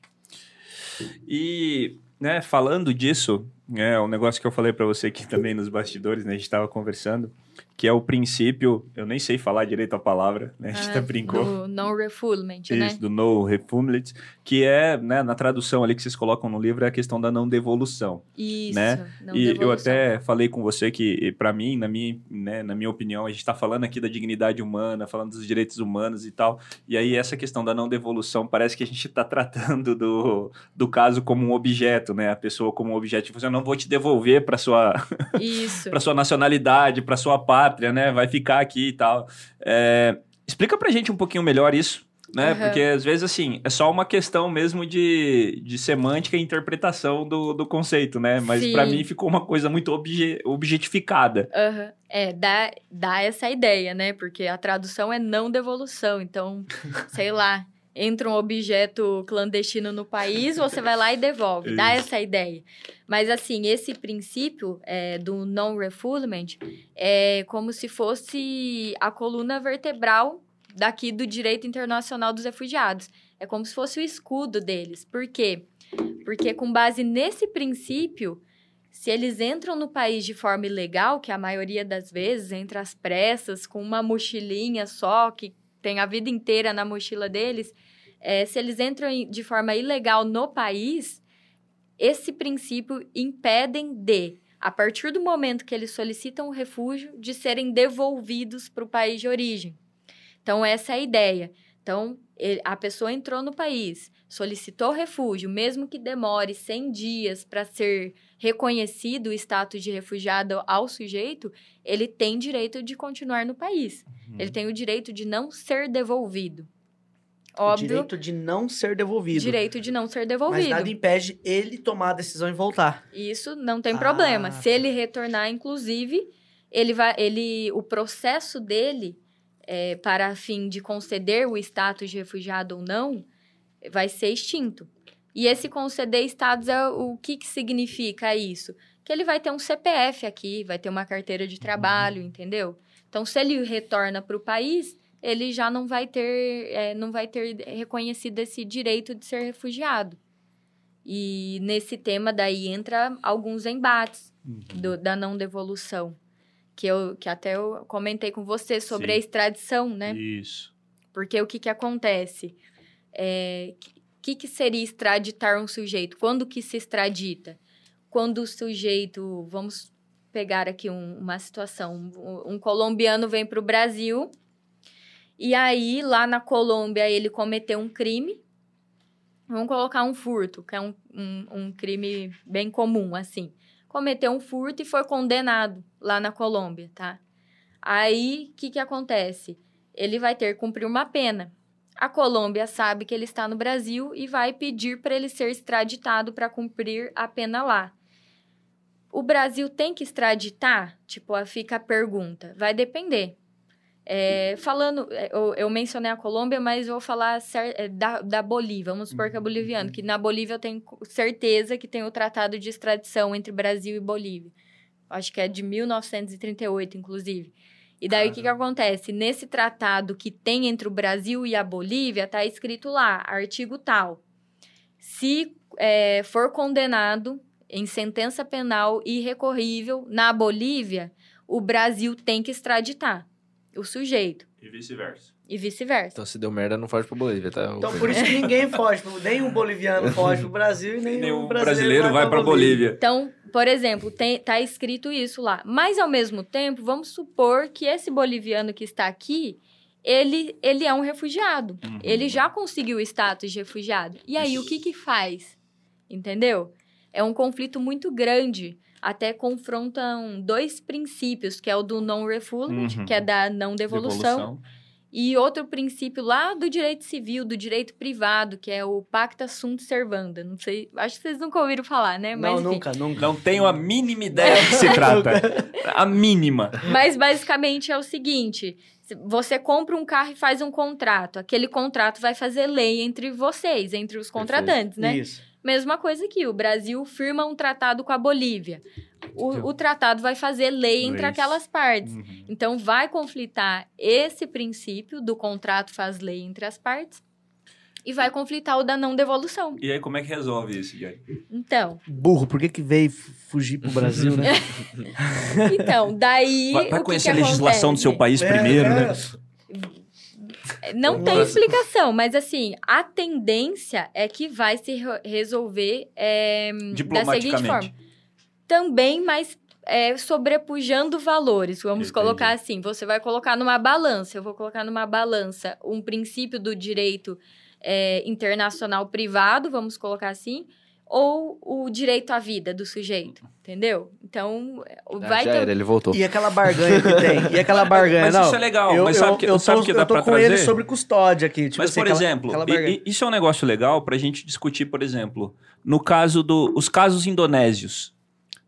E, né, falando disso, é um negócio que eu falei para você aqui também nos bastidores, né, a gente estava conversando, que é o princípio, eu nem sei falar direito a palavra, né? A gente ah, até brincou. Do no refoulement, né? Isso, do no refoulement, que é, né, na tradução ali que vocês colocam no livro, é a questão da não devolução. Isso, né? não e devolução. eu até falei com você que, para mim, na minha, né, na minha opinião, a gente está falando aqui da dignidade humana, falando dos direitos humanos e tal, e aí essa questão da não devolução, parece que a gente está tratando do, do caso como um objeto, né? A pessoa como um objeto. Tipo, eu não vou te devolver para sua, *laughs* para sua nacionalidade, para sua pátria, né? Vai ficar aqui e tal. É, explica pra gente um pouquinho melhor isso, né? Uhum. Porque às vezes, assim, é só uma questão mesmo de, de semântica e interpretação do, do conceito, né? Mas para mim ficou uma coisa muito obje, objetificada. Uhum. É, dá, dá essa ideia, né? Porque a tradução é não devolução. Então, *laughs* sei lá, entra um objeto clandestino no país, você vai lá e devolve. Dá essa ideia. Mas, assim, esse princípio é, do non-refoulement é como se fosse a coluna vertebral daqui do direito internacional dos refugiados. É como se fosse o escudo deles. Por quê? Porque, com base nesse princípio, se eles entram no país de forma ilegal, que a maioria das vezes entra às pressas, com uma mochilinha só, que tem a vida inteira na mochila deles, é, se eles entram de forma ilegal no país, esse princípio impedem de, a partir do momento que eles solicitam o refúgio, de serem devolvidos para o país de origem. Então, essa é a ideia. Então, a pessoa entrou no país, solicitou refúgio, mesmo que demore 100 dias para ser reconhecido o status de refugiado ao sujeito, ele tem direito de continuar no país. Uhum. Ele tem o direito de não ser devolvido. Óbvio. Direito de não ser devolvido. Direito de não ser devolvido. Mas nada impede ele tomar a decisão e voltar. Isso não tem ah. problema. Se ele retornar, inclusive, ele vai, ele, o processo dele é, para fim de conceder o status de refugiado ou não vai ser extinto. E esse conceder status é o que, que significa isso? Que ele vai ter um CPF aqui, vai ter uma carteira de trabalho, uhum. entendeu? Então, se ele retorna para o país, ele já não vai ter, é, não vai ter reconhecido esse direito de ser refugiado. E nesse tema daí entra alguns embates uhum. do, da não devolução, que eu que até eu comentei com você sobre Sim. a extradição, né? Isso. Porque o que que acontece? É, que que seria extraditar um sujeito? Quando que se extradita? Quando o sujeito, vamos pegar aqui um, uma situação, um, um colombiano vem para o Brasil e aí, lá na Colômbia, ele cometeu um crime. Vamos colocar um furto, que é um, um, um crime bem comum, assim. Cometeu um furto e foi condenado lá na Colômbia, tá? Aí, o que, que acontece? Ele vai ter que cumprir uma pena. A Colômbia sabe que ele está no Brasil e vai pedir para ele ser extraditado para cumprir a pena lá. O Brasil tem que extraditar? Tipo, fica a pergunta. Vai depender. É, falando, é, eu, eu, mencionei a Colômbia, mas vou falar é, da, da Bolívia, vamos supor que é boliviano, que na Bolívia eu tenho certeza que tem o tratado de extradição entre Brasil e Bolívia. Acho que é de 1938, inclusive. E daí o que, que acontece? Nesse tratado que tem entre o Brasil e a Bolívia, está escrito lá, artigo tal. Se é, for condenado em sentença penal irrecorrível na Bolívia, o Brasil tem que extraditar o sujeito. E vice-versa. E vice-versa. Então, se deu merda, não foge pro Bolívia, tá? Então, por isso que ninguém foge. Nem um boliviano foge pro Brasil e nem, nem um brasileiro, brasileiro vai, vai pra Bolívia. Bolívia. Então, por exemplo, tem, tá escrito isso lá. Mas, ao mesmo tempo, vamos supor que esse boliviano que está aqui, ele, ele é um refugiado. Uhum. Ele já conseguiu o status de refugiado. E aí, isso. o que que faz? Entendeu? É um conflito muito grande até confrontam dois princípios, que é o do non-refoulement, uhum. que é da não devolução, devolução, e outro princípio lá do direito civil, do direito privado, que é o pacta sunt servanda. Não sei, acho que vocês nunca ouviram falar, né? Mas, não, nunca, nunca. Não tenho a mínima ideia do que se *laughs* trata. a mínima. Mas basicamente é o seguinte, você compra um carro e faz um contrato. Aquele contrato vai fazer lei entre vocês, entre os contratantes, Perfeito. né? Isso. Mesma coisa aqui, o Brasil firma um tratado com a Bolívia. O, o tratado vai fazer lei entre aquelas partes. Uhum. Então, vai conflitar esse princípio do contrato faz lei entre as partes e vai conflitar o da não devolução. E aí, como é que resolve isso, Jay? Então. Burro, por que, que veio fugir pro Brasil, né? *laughs* então, daí. Vai, vai conhecer que a legislação do seu país É, primeiro, é. né? Não tem explicação, mas assim, a tendência é que vai se re- resolver é, da seguinte forma. Também, mas é, sobrepujando valores. Vamos Entendi. colocar assim: você vai colocar numa balança. Eu vou colocar numa balança um princípio do direito é, internacional privado, vamos colocar assim, ou o direito à vida do sujeito, entendeu? Então, Ah, vai já ter. era, ele voltou. E aquela barganha que tem? E *laughs* aquela barganha? Mas não, isso é legal, eu, mas eu, sabe que- eu sabe tô, que dá eu tô pra com ele sobre custódia aqui. Tipo Mas, assim, por aquela- exemplo, aquela isso é um negócio legal pra gente discutir, por exemplo, no caso dos os casos indonésios,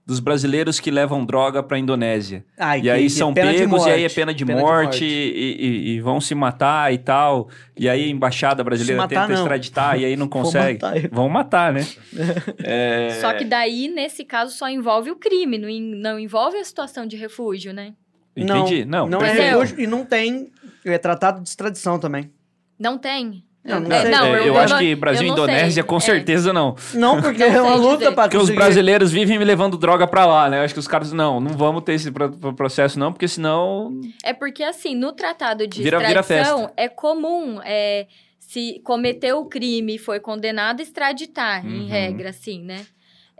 dos brasileiros que levam droga pra Indonésia. Ai, E aí que são pegos, e aí é morte. pena de Pena de morte, morte. E, e- e vão se matar e tal. E aí a embaixada brasileira matar, tenta não. extraditar e aí não *laughs* consegue. matar. Vão matar, né? *laughs* É, Só que daí, nesse caso, só envolve o crime, não, en- não envolve a situação de refúgio, né? Entendi. Não, Não é Entendeu? refúgio e não tem é, tratado de extradição também. Não tem. Eu não É, sei. não, É, eu, eu acho não- que Brasil e eu não Indonésia, sei. com É. certeza não. Não, porque Não é uma luta dizer. pra Porque os brasileiros vivem me levando droga pra lá, né? Eu acho que os caras, não, não vamos ter esse pro- pro- processo não, porque senão... É porque, assim, no tratado de Vira- vira extradição, é comum, é, se cometeu o crime e foi condenado, extraditar, Uhum. em regra, assim, né?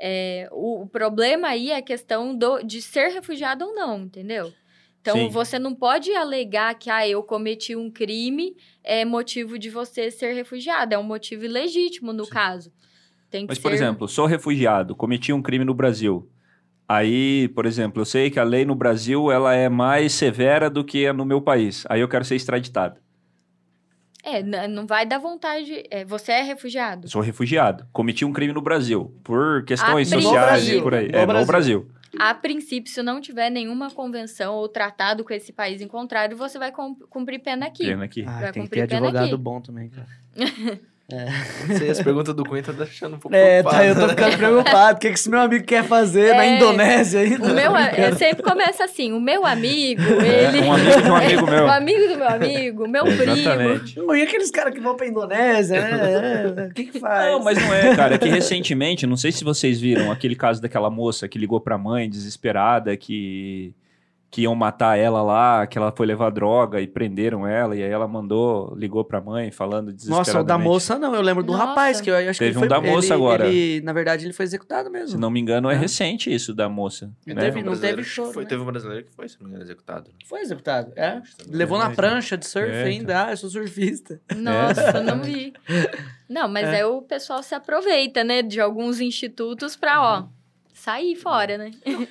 É, o, o problema aí é a questão do, de ser refugiado ou não, entendeu? Então, Sim. você não pode alegar que, ah, eu cometi um crime, é motivo de você ser refugiado. É um motivo ilegítimo, no caso. Tem que Mas, ser... por exemplo, sou refugiado, cometi um crime no Brasil. Aí, por exemplo, eu sei que a lei no Brasil ela é mais severa do que a no meu país. Aí eu quero ser extraditado. É, não vai dar vontade... é, você é refugiado? Sou refugiado. Cometi um crime no Brasil. Por questões Ah, sociais Brasil. e por aí. No é, no Brasil. A princípio, se não tiver nenhuma convenção ou tratado com esse país em contrário, você vai cum- cumprir pena aqui. Pena aqui. Ah, Vai tem que ter advogado aqui. bom também, cara. *laughs* Sei, as perguntas do Cunha tá deixando um pouco É, preocupado. tá, eu tô ficando preocupado. O que, que esse meu amigo quer fazer na É, Indonésia ainda? O meu, é, sempre começa assim, o meu amigo, ele... Um amigo de um amigo meu. *laughs* o amigo do meu amigo, meu primo. Exatamente. E aqueles caras que vão pra Indonésia, né? *laughs* É, O que que faz? Não, mas não é, cara. É que recentemente, não sei se vocês viram aquele caso daquela moça que ligou pra mãe desesperada que que iam matar ela lá, que ela foi levar droga e prenderam ela e aí ela mandou, ligou pra mãe falando desesperadamente. Nossa, o da moça não, eu lembro do Nossa. rapaz, que eu acho que Teve um da moça ele- agora. Ele, na verdade, ele foi executado mesmo. Se não me engano, é É. recente isso da moça. Não né? teve- não teve choro, Foi, né? Teve um brasileiro que foi, se não me engano, executado. Foi executado, é. Levou na É, prancha de surf É, ainda, ah, eu sou surfista. Nossa, eu não vi. *laughs* Não, mas É. aí o pessoal se aproveita, né, de alguns institutos pra, ó, sair fora, né?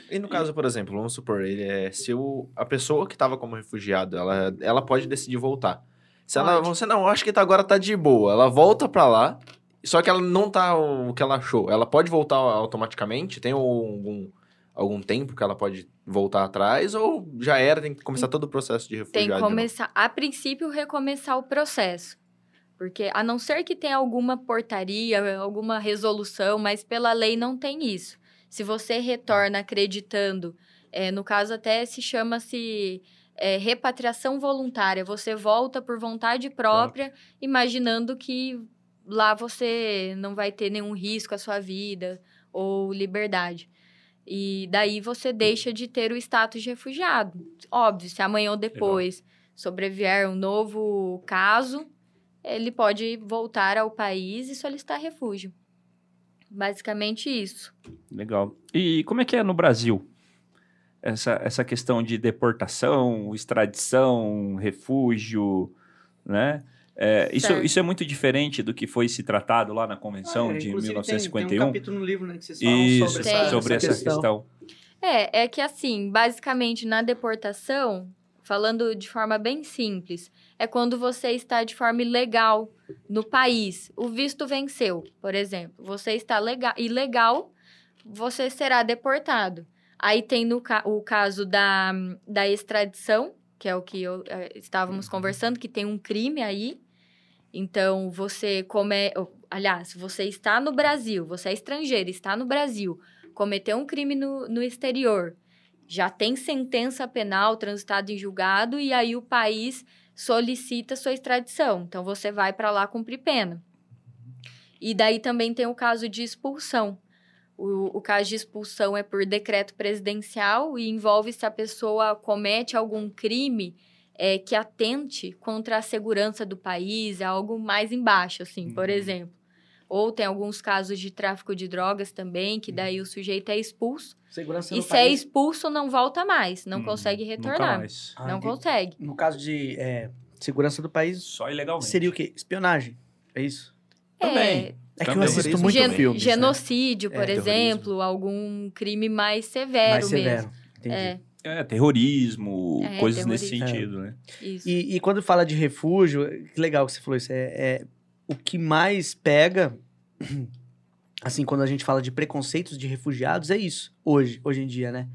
E no caso, por exemplo, vamos supor, ele é, se o, a pessoa que estava como refugiado, ela, ela pode decidir voltar. Se ela, Pode. você não, acho que tá, agora tá de boa. Ela volta pra lá, só que ela não tá o que ela achou. Ela pode voltar automaticamente? Tem algum, algum tempo que ela pode voltar atrás? Ou já era, tem que começar todo o processo de refugiado? Tem que novo? começar, a princípio, recomeçar o processo. Porque, a não ser que tenha alguma portaria, alguma resolução, mas pela lei não tem isso. Se você retorna acreditando, é, no caso até se chama-se é, repatriação voluntária, você volta por vontade própria, imaginando que lá você não vai ter nenhum risco à sua vida ou liberdade. E daí você deixa de ter o status de refugiado. Óbvio, se amanhã ou depois sobrevier um novo caso, ele pode voltar ao país e solicitar refúgio. Basicamente isso. Legal. E como é que é no Brasil? Essa, essa questão de deportação, extradição, refúgio, né? É, isso, isso é muito diferente do que foi se tratado lá na Convenção Ah, de inclusive, tem- 1951? Tem, um capítulo no livro né, que vocês falam Isso, sobre, Tem. essa, sobre essa questão. É, é que assim, basicamente na deportação, falando de forma bem simples, é quando você está de forma ilegal no país. O visto venceu, por exemplo. Você está legal, ilegal, você será deportado. Aí tem no, o caso da, da extradição, que é o que eu, eh, estávamos conversando, que tem um crime aí. Então, você come... Aliás, você está no Brasil, você é estrangeiro, está no Brasil, cometeu um crime no, no exterior, já tem sentença penal transitada em julgado e aí o país solicita sua extradição. Então, você vai para lá cumprir pena. E daí também tem o caso de expulsão. O, o caso de expulsão é por decreto presidencial e envolve se a pessoa comete algum crime é, que atente contra a segurança do país, é algo mais embaixo, assim, uhum. por exemplo. Ou tem alguns casos de tráfico de drogas também, que daí uhum. o sujeito é expulso. Segurança e se é país. é expulso, não volta mais, não hum, consegue retornar. Ah, não consegue. No caso de é, segurança do país. Só ilegalmente. Seria o quê? Espionagem. É isso? Também. É que eu assisto muito Gen filmes, né? Genocídio, né? por é, exemplo, algum crime mais severo, mais severo. mesmo. Entendi. É. É, terrorismo, é, coisas terrorismo. nesse sentido, né? Isso. E, e, quando fala de refúgio, que legal que você falou isso, é, é, o que mais pega, *clears throat* assim, quando a gente fala de preconceitos de refugiados, é isso, hoje, hoje em dia, né?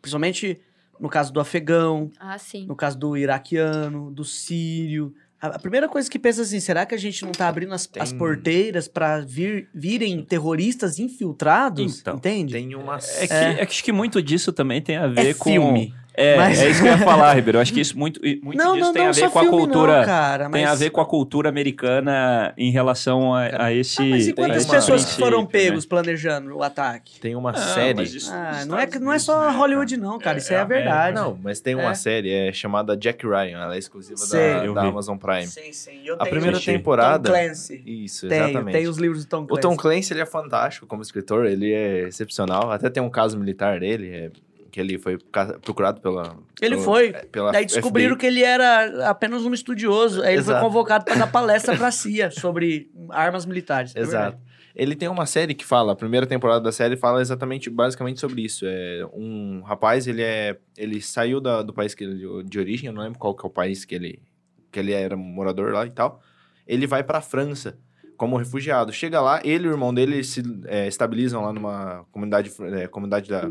Principalmente no caso do afegão, ah, no caso do iraquiano, do sírio, a, primeira coisa que pensa assim, será que a gente não tá abrindo as, tem... as porteiras para vir, virem terroristas infiltrados? Então, entende? Tem uma... É, que, é. é que acho que muito disso também tem a é ver é com... Filme. É, mas... é isso que eu ia *laughs* falar, Ribeiro. Eu acho que isso muito, muito não, disso não, tem não, a ver com a cultura. Não, cara, mas... Tem a ver com a cultura americana em relação a, a esse. Ah, mas e quantas pessoas que foram pegos né? planejando o ataque? Tem uma série. Isso, ah, não, é, não é só né, Hollywood, não, cara. Isso é, é a verdade. Não, mas tem uma é. série é chamada Jack Ryan. Ela é exclusiva da, da Amazon Prime. Sim, sim. Eu a primeira temporada. Tom Clancy. Isso, exatamente. Tem os livros do Tom Clancy. O Tom Clancy ele é fantástico como escritor. Ele é excepcional. Até tem um caso militar dele. É que ele foi procurado pela. Ele foi. É, pela Daí descobriram FBI. que ele era apenas um estudioso. Aí ele Exato. foi convocado para dar palestra para a CIA sobre armas militares. É Exato. É ele tem uma série que fala, a primeira temporada da série fala exatamente, basicamente sobre isso. É um rapaz, ele é, ele saiu da, do país que ele, de origem, eu não lembro qual que é o país que ele, que ele era morador lá e tal. Ele vai para a França como refugiado. Chega lá, ele e o irmão dele se é, estabilizam lá numa comunidade, é, comunidade da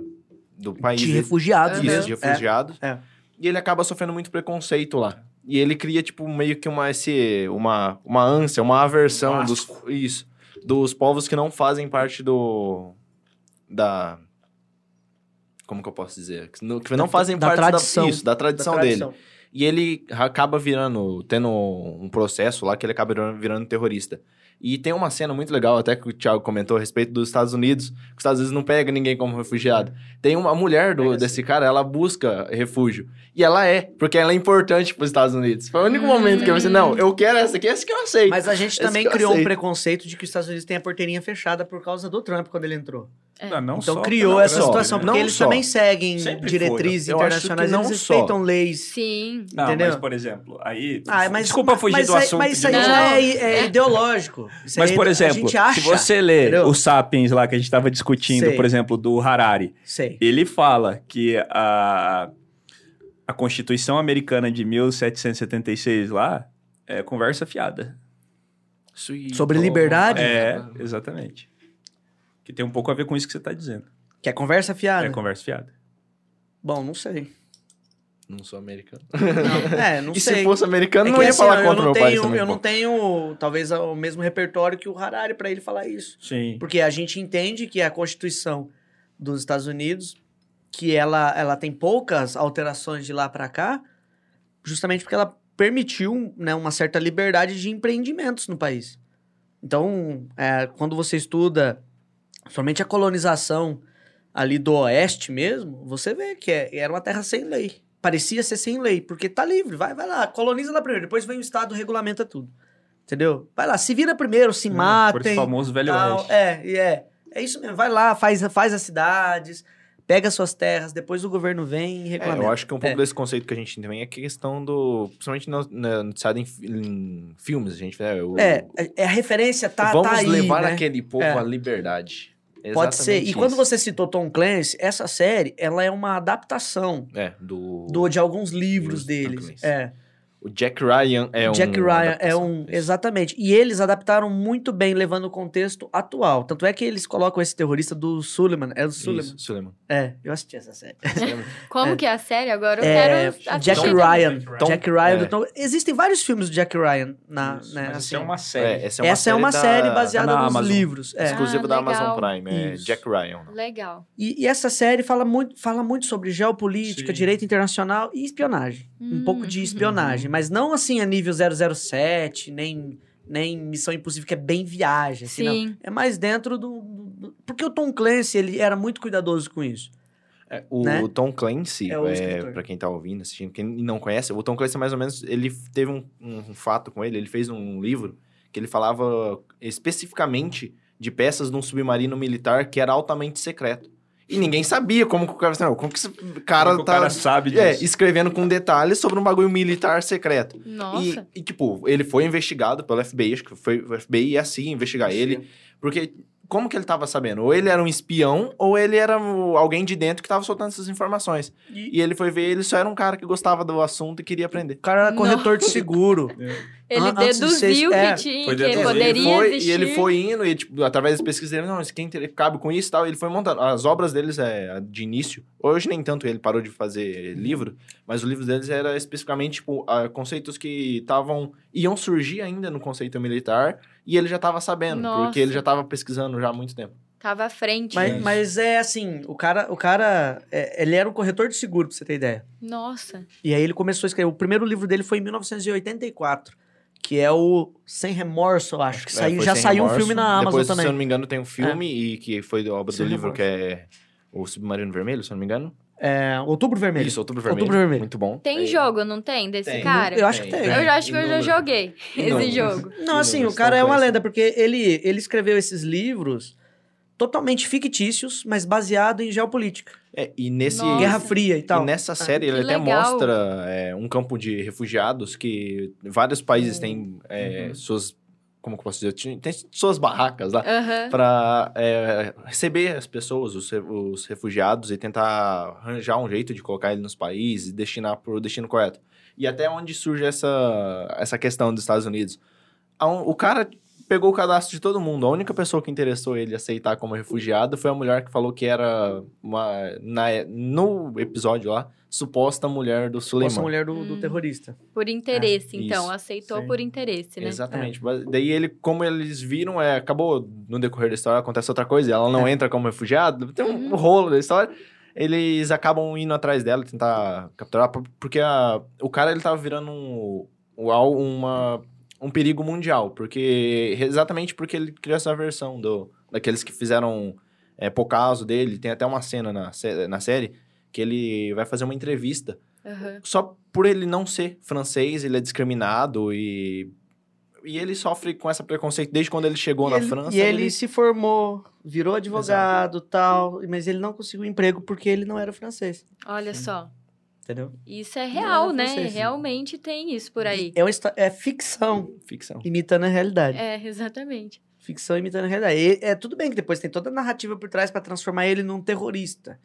do país. De refugiados Isso, de refugiados. É. E ele acaba sofrendo muito preconceito lá. E ele cria, tipo, meio que uma, esse, uma, uma ânsia, uma aversão um dos, isso, dos povos que não fazem parte do... Da... Como que eu posso dizer? Que não, que não fazem da parte tradição. Da, isso, da tradição, da tradição dele. E ele acaba virando, tendo um processo lá que ele acaba virando, virando terrorista. E tem uma cena muito legal, até que o Thiago comentou a respeito dos Estados Unidos, que os Estados Unidos não pega ninguém como refugiado. Tem uma mulher do, desse cara, ela busca refúgio. E ela é, porque ela é importante para os Estados Unidos. Foi o único momento que eu pensei, não, eu quero essa aqui, essa que eu aceito. Mas a gente também criou um preconceito de que os Estados Unidos têm a porteirinha fechada por causa do Trump quando ele entrou. É. Não, não então só, criou não, essa situação, porque eles só. também seguem Sempre diretrizes internacionais, eles respeitam leis. Sim. Não, entendeu? mas, por exemplo, aí... Ah, mas, Desculpa fugir mas, do assunto. Mas isso aí já é, é, ideológico. Isso mas, por exemplo, acha, se você lê entendeu? o Sapiens lá que a gente estava discutindo, Sei. por exemplo, do Harari, Sei. ele fala que a, a Constituição Americana de 1776 lá é conversa fiada. Sobre liberdade? É, exatamente. Que tem um pouco a ver com isso que você está dizendo. Que é conversa fiada? É conversa fiada. Bom, não sei. Não sou americano. Não, é, não *laughs* e sei. se fosse americano, é não ia assim, falar contra meu tenho, pai também. Eu não tenho, talvez, o mesmo repertório que o Harari para ele falar isso. Sim. Porque a gente entende que a Constituição dos Estados Unidos, que ela, ela tem poucas alterações de lá para cá, justamente porque ela permitiu né, uma certa liberdade de empreendimentos no país. Então, é, quando você estuda somente a colonização ali do oeste mesmo, você vê que é, era uma terra sem lei. Parecia ser sem lei, porque tá livre, vai, vai lá, coloniza lá primeiro, depois vem o Estado regulamenta tudo. Entendeu? Vai lá, se vira primeiro, se hum, matem. Por esse famoso velho tal, oeste. É, é. É isso mesmo, vai lá, faz, faz as cidades, pega suas terras, depois o governo vem e reclama. É, eu acho que um pouco é. desse conceito que a gente tem também é a questão do. Principalmente noticiado em, em, filmes, a gente. É, o, é, é a referência tá, vamos tá aí. Levar né? aquele povo é. à liberdade. Exatamente Pode ser. E quando você citou Tom Clancy, essa série, ela é uma adaptação. É, do... do de alguns livros deles. É. O Jack Ryan é Jack um. Jack Ryan é um. Exatamente. E eles adaptaram muito bem, levando o contexto atual. Tanto é que eles colocam esse terrorista do Suleiman. É do Suleiman. Isso, Suleiman. É, eu assisti essa série. *laughs* Como é. que é a série? Agora eu é, quero Jack Ryan. Tom, Jack Ryan é. do Tom. Existem vários filmes do Jack Ryan. Na, Isso, né, mas assim. é uma série. É, essa é uma, essa série, é uma da... série baseada nos Amazon. livros. É. Exclusivo ah, da Amazon Prime. É Isso. Jack Ryan. Legal. E, e, essa série fala muito, fala muito sobre geopolítica, Sim. direito internacional e espionagem. Hum. Um pouco de hum. Mas não assim a nível 007, nem nem Missão Impossível, que é bem viagem. Assim, Sim. não. É mais dentro do, do- Porque o Tom Clancy, ele era muito cuidadoso com isso. É, o Né? Tom Clancy, É é, pra quem tá ouvindo, assistindo, quem não conhece, o Tom Clancy, mais ou menos, ele teve um, um fato com ele, ele fez um livro que ele falava especificamente de peças de um submarino militar que era altamente secreto. E ninguém sabia como que o cara... Não, como que esse cara Como tá... o cara sabe disso. É, escrevendo com detalhes sobre um bagulho militar secreto. Nossa. E, e, tipo, ele foi investigado pelo FBI, acho que foi o FBI ia assim investigar ele. Porque como que ele tava sabendo? Ou ele era um espião, ou ele era alguém de dentro que tava soltando essas informações. E, E ele foi ver, ele só era um cara que gostava do assunto e queria aprender. o cara era corretor de seguro. *laughs* Ele An- antes de deduziu ser- é, que, tinha, foi que poderia ele foi, existir. E ele foi indo, e tipo, através das pesquisas dele, não, isso quem ter- cabe com isso e tal, ele foi montando. As obras deles é de início, hoje nem tanto ele parou de fazer livro, mas o livro deles era especificamente, tipo, ah, conceitos que estavam, iam surgir ainda no conceito militar, e ele já estava sabendo, Nossa. porque ele já estava pesquisando já há muito tempo. Tava à frente. Mas, mas é assim, o cara, o cara é, ele era um corretor de seguro, pra você ter ideia. Nossa. E aí ele começou a escrever. O primeiro livro dele foi em 1984, que é o Sem Remorso, eu acho. Que É, saiu, já saiu um Remorso. filme na Amazon Depois, também. se eu não me engano, tem um filme, e que foi obra Sem do livro, Remorso. que é o Submarino Vermelho, se eu não me engano. É, Outubro Vermelho. Isso, Outubro Vermelho. Outubro Vermelho. Muito bom. Tem jogo, não tem? Desse Tem. cara? Eu acho que tem. Eu já acho que eu já joguei esse jogo. Não, assim, o cara é uma lenda, porque ele, ele escreveu esses livros totalmente fictícios, mas baseado em geopolítica. É, e nesse... Nossa. Guerra Fria e tal. E nessa série que ele até legal. mostra é, um campo de refugiados que vários países têm é, Uhum. suas. Como que eu posso dizer? Tem suas barracas lá. Aham. Pra é, receber as pessoas, os, os refugiados, e tentar arranjar um jeito de colocar ele nos países e destinar pro destino correto. E até onde surge essa, essa questão dos Estados Unidos. O cara pegou o cadastro de todo mundo. A única pessoa que interessou ele aceitar como refugiado foi a mulher que falou que era uma, na, no episódio lá, suposta mulher do Suleiman. mulher do, do Hum. terrorista. Por interesse, É, então. isso. Aceitou Sim. por interesse, né? Exatamente. Mas Daí ele, como eles viram, é, acabou no decorrer da história, acontece outra coisa, e ela não É. entra como refugiada, tem um Uhum. rolo da história. Eles acabam indo atrás dela, tentar capturar, por- porque a- o cara ele tava virando um, um uma, um perigo mundial, porque exatamente porque ele criou essa versão do, daqueles que fizeram é, por caso dele. Tem até uma cena na, na série que ele vai fazer uma entrevista Aham. só por ele não ser francês, ele é discriminado e. E ele sofre com esse preconceito desde quando ele chegou E na ele, França. E ele, se formou, virou advogado tal, mas ele não conseguiu emprego porque ele não era francês. Olha Sim. só. Entendeu? Isso é real, não né? sim. Realmente tem isso por aí. É, uma é ficção Ficção. imitando a realidade. É, exatamente. Ficção imitando a realidade. E é tudo bem que depois tem toda a narrativa por trás pra transformar ele num terrorista,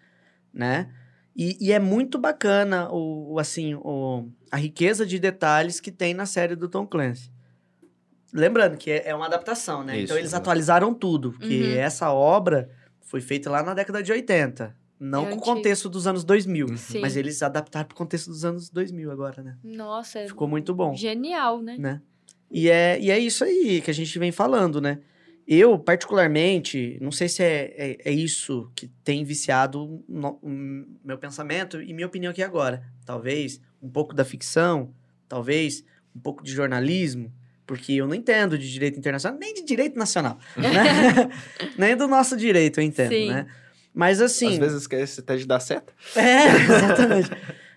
né? E, e é muito bacana o, o, assim, o, a riqueza de detalhes que tem na série do Tom Clancy. Lembrando que é, é uma adaptação, né? Isso, então eles exato. atualizaram tudo, porque Uhum. essa obra foi feita lá na década de 80, não É com o contexto dos anos 2000, Sim. mas eles adaptaram pro contexto dos anos 2000 agora, né? Nossa, é Ficou muito bom genial, né? né? E é, e é isso aí que a gente vem falando, né? Eu, particularmente, não sei se é, é, é isso que tem viciado no- o meu pensamento e minha opinião aqui agora. Talvez um pouco da ficção, talvez um pouco de jornalismo, porque eu não entendo de direito internacional, nem de direito nacional, né? *laughs* *laughs* nem do nosso direito eu entendo, Sim. né? Mas assim... Às vezes esquece até de dar seta. *laughs* É, exatamente.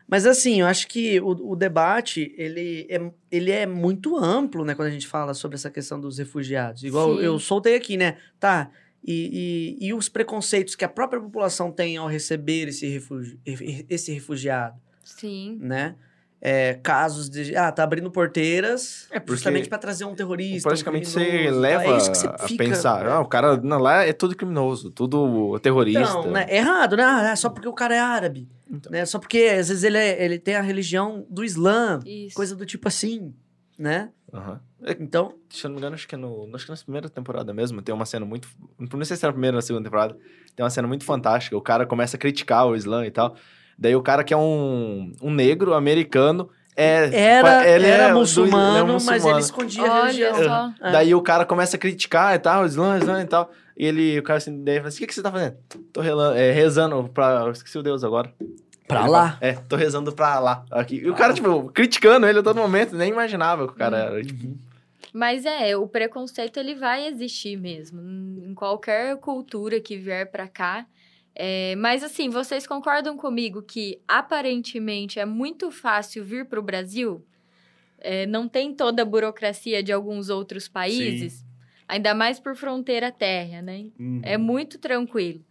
Mas assim, eu acho que o, o debate, ele é, ele é muito amplo, né? Quando a gente fala sobre essa questão dos refugiados. Igual Sim. eu soltei aqui, né? Tá, e, e, e os preconceitos que a própria população tem ao receber esse, refugi esse refugiado, Sim. né? É, casos de... Ah, tá abrindo porteiras É, porque justamente para trazer um terrorista, Praticamente um você leva É isso que você a fica... pensar. Ah, o cara não, lá é tudo criminoso, tudo terrorista. Então, né? Errado, né? Ah, é só porque o cara é árabe. Então. Né? Só porque, às vezes, ele, é- ele tem a religião do Islã. Isso. Coisa do tipo assim, né? Aham. Então, Se eu não me engano, acho que é no. Acho que na primeira temporada mesmo. Tem uma cena muito. Não sei se é na primeira ou na segunda temporada. Tem uma cena muito fantástica. O cara começa a criticar o Islã e tal. Daí o cara que é um, um negro americano. É, era, ele era é do- muçulmano, ele é um mas ele muçulmano. escondia a Olha religião. só. É. Daí o cara começa a criticar e tal, Islã, Islã e tal. E ele, o cara assim, daí fala assim: o que, que você tá fazendo? Tô relando, é, rezando pra. Eu esqueci o Deus agora. Pra Ele lá. fala, é, tô rezando pra lá. Aqui. E o cara, tipo, criticando ele a todo momento, nem imaginava que o cara Uhum. era. Tipo, Mas é, o preconceito ele vai existir mesmo, em qualquer cultura que vier para cá. É, mas assim, vocês concordam comigo que aparentemente é muito fácil vir para o Brasil? É, não tem toda a burocracia de alguns outros países, Sim. ainda mais por fronteira terra, né? Uhum. É muito tranquilo.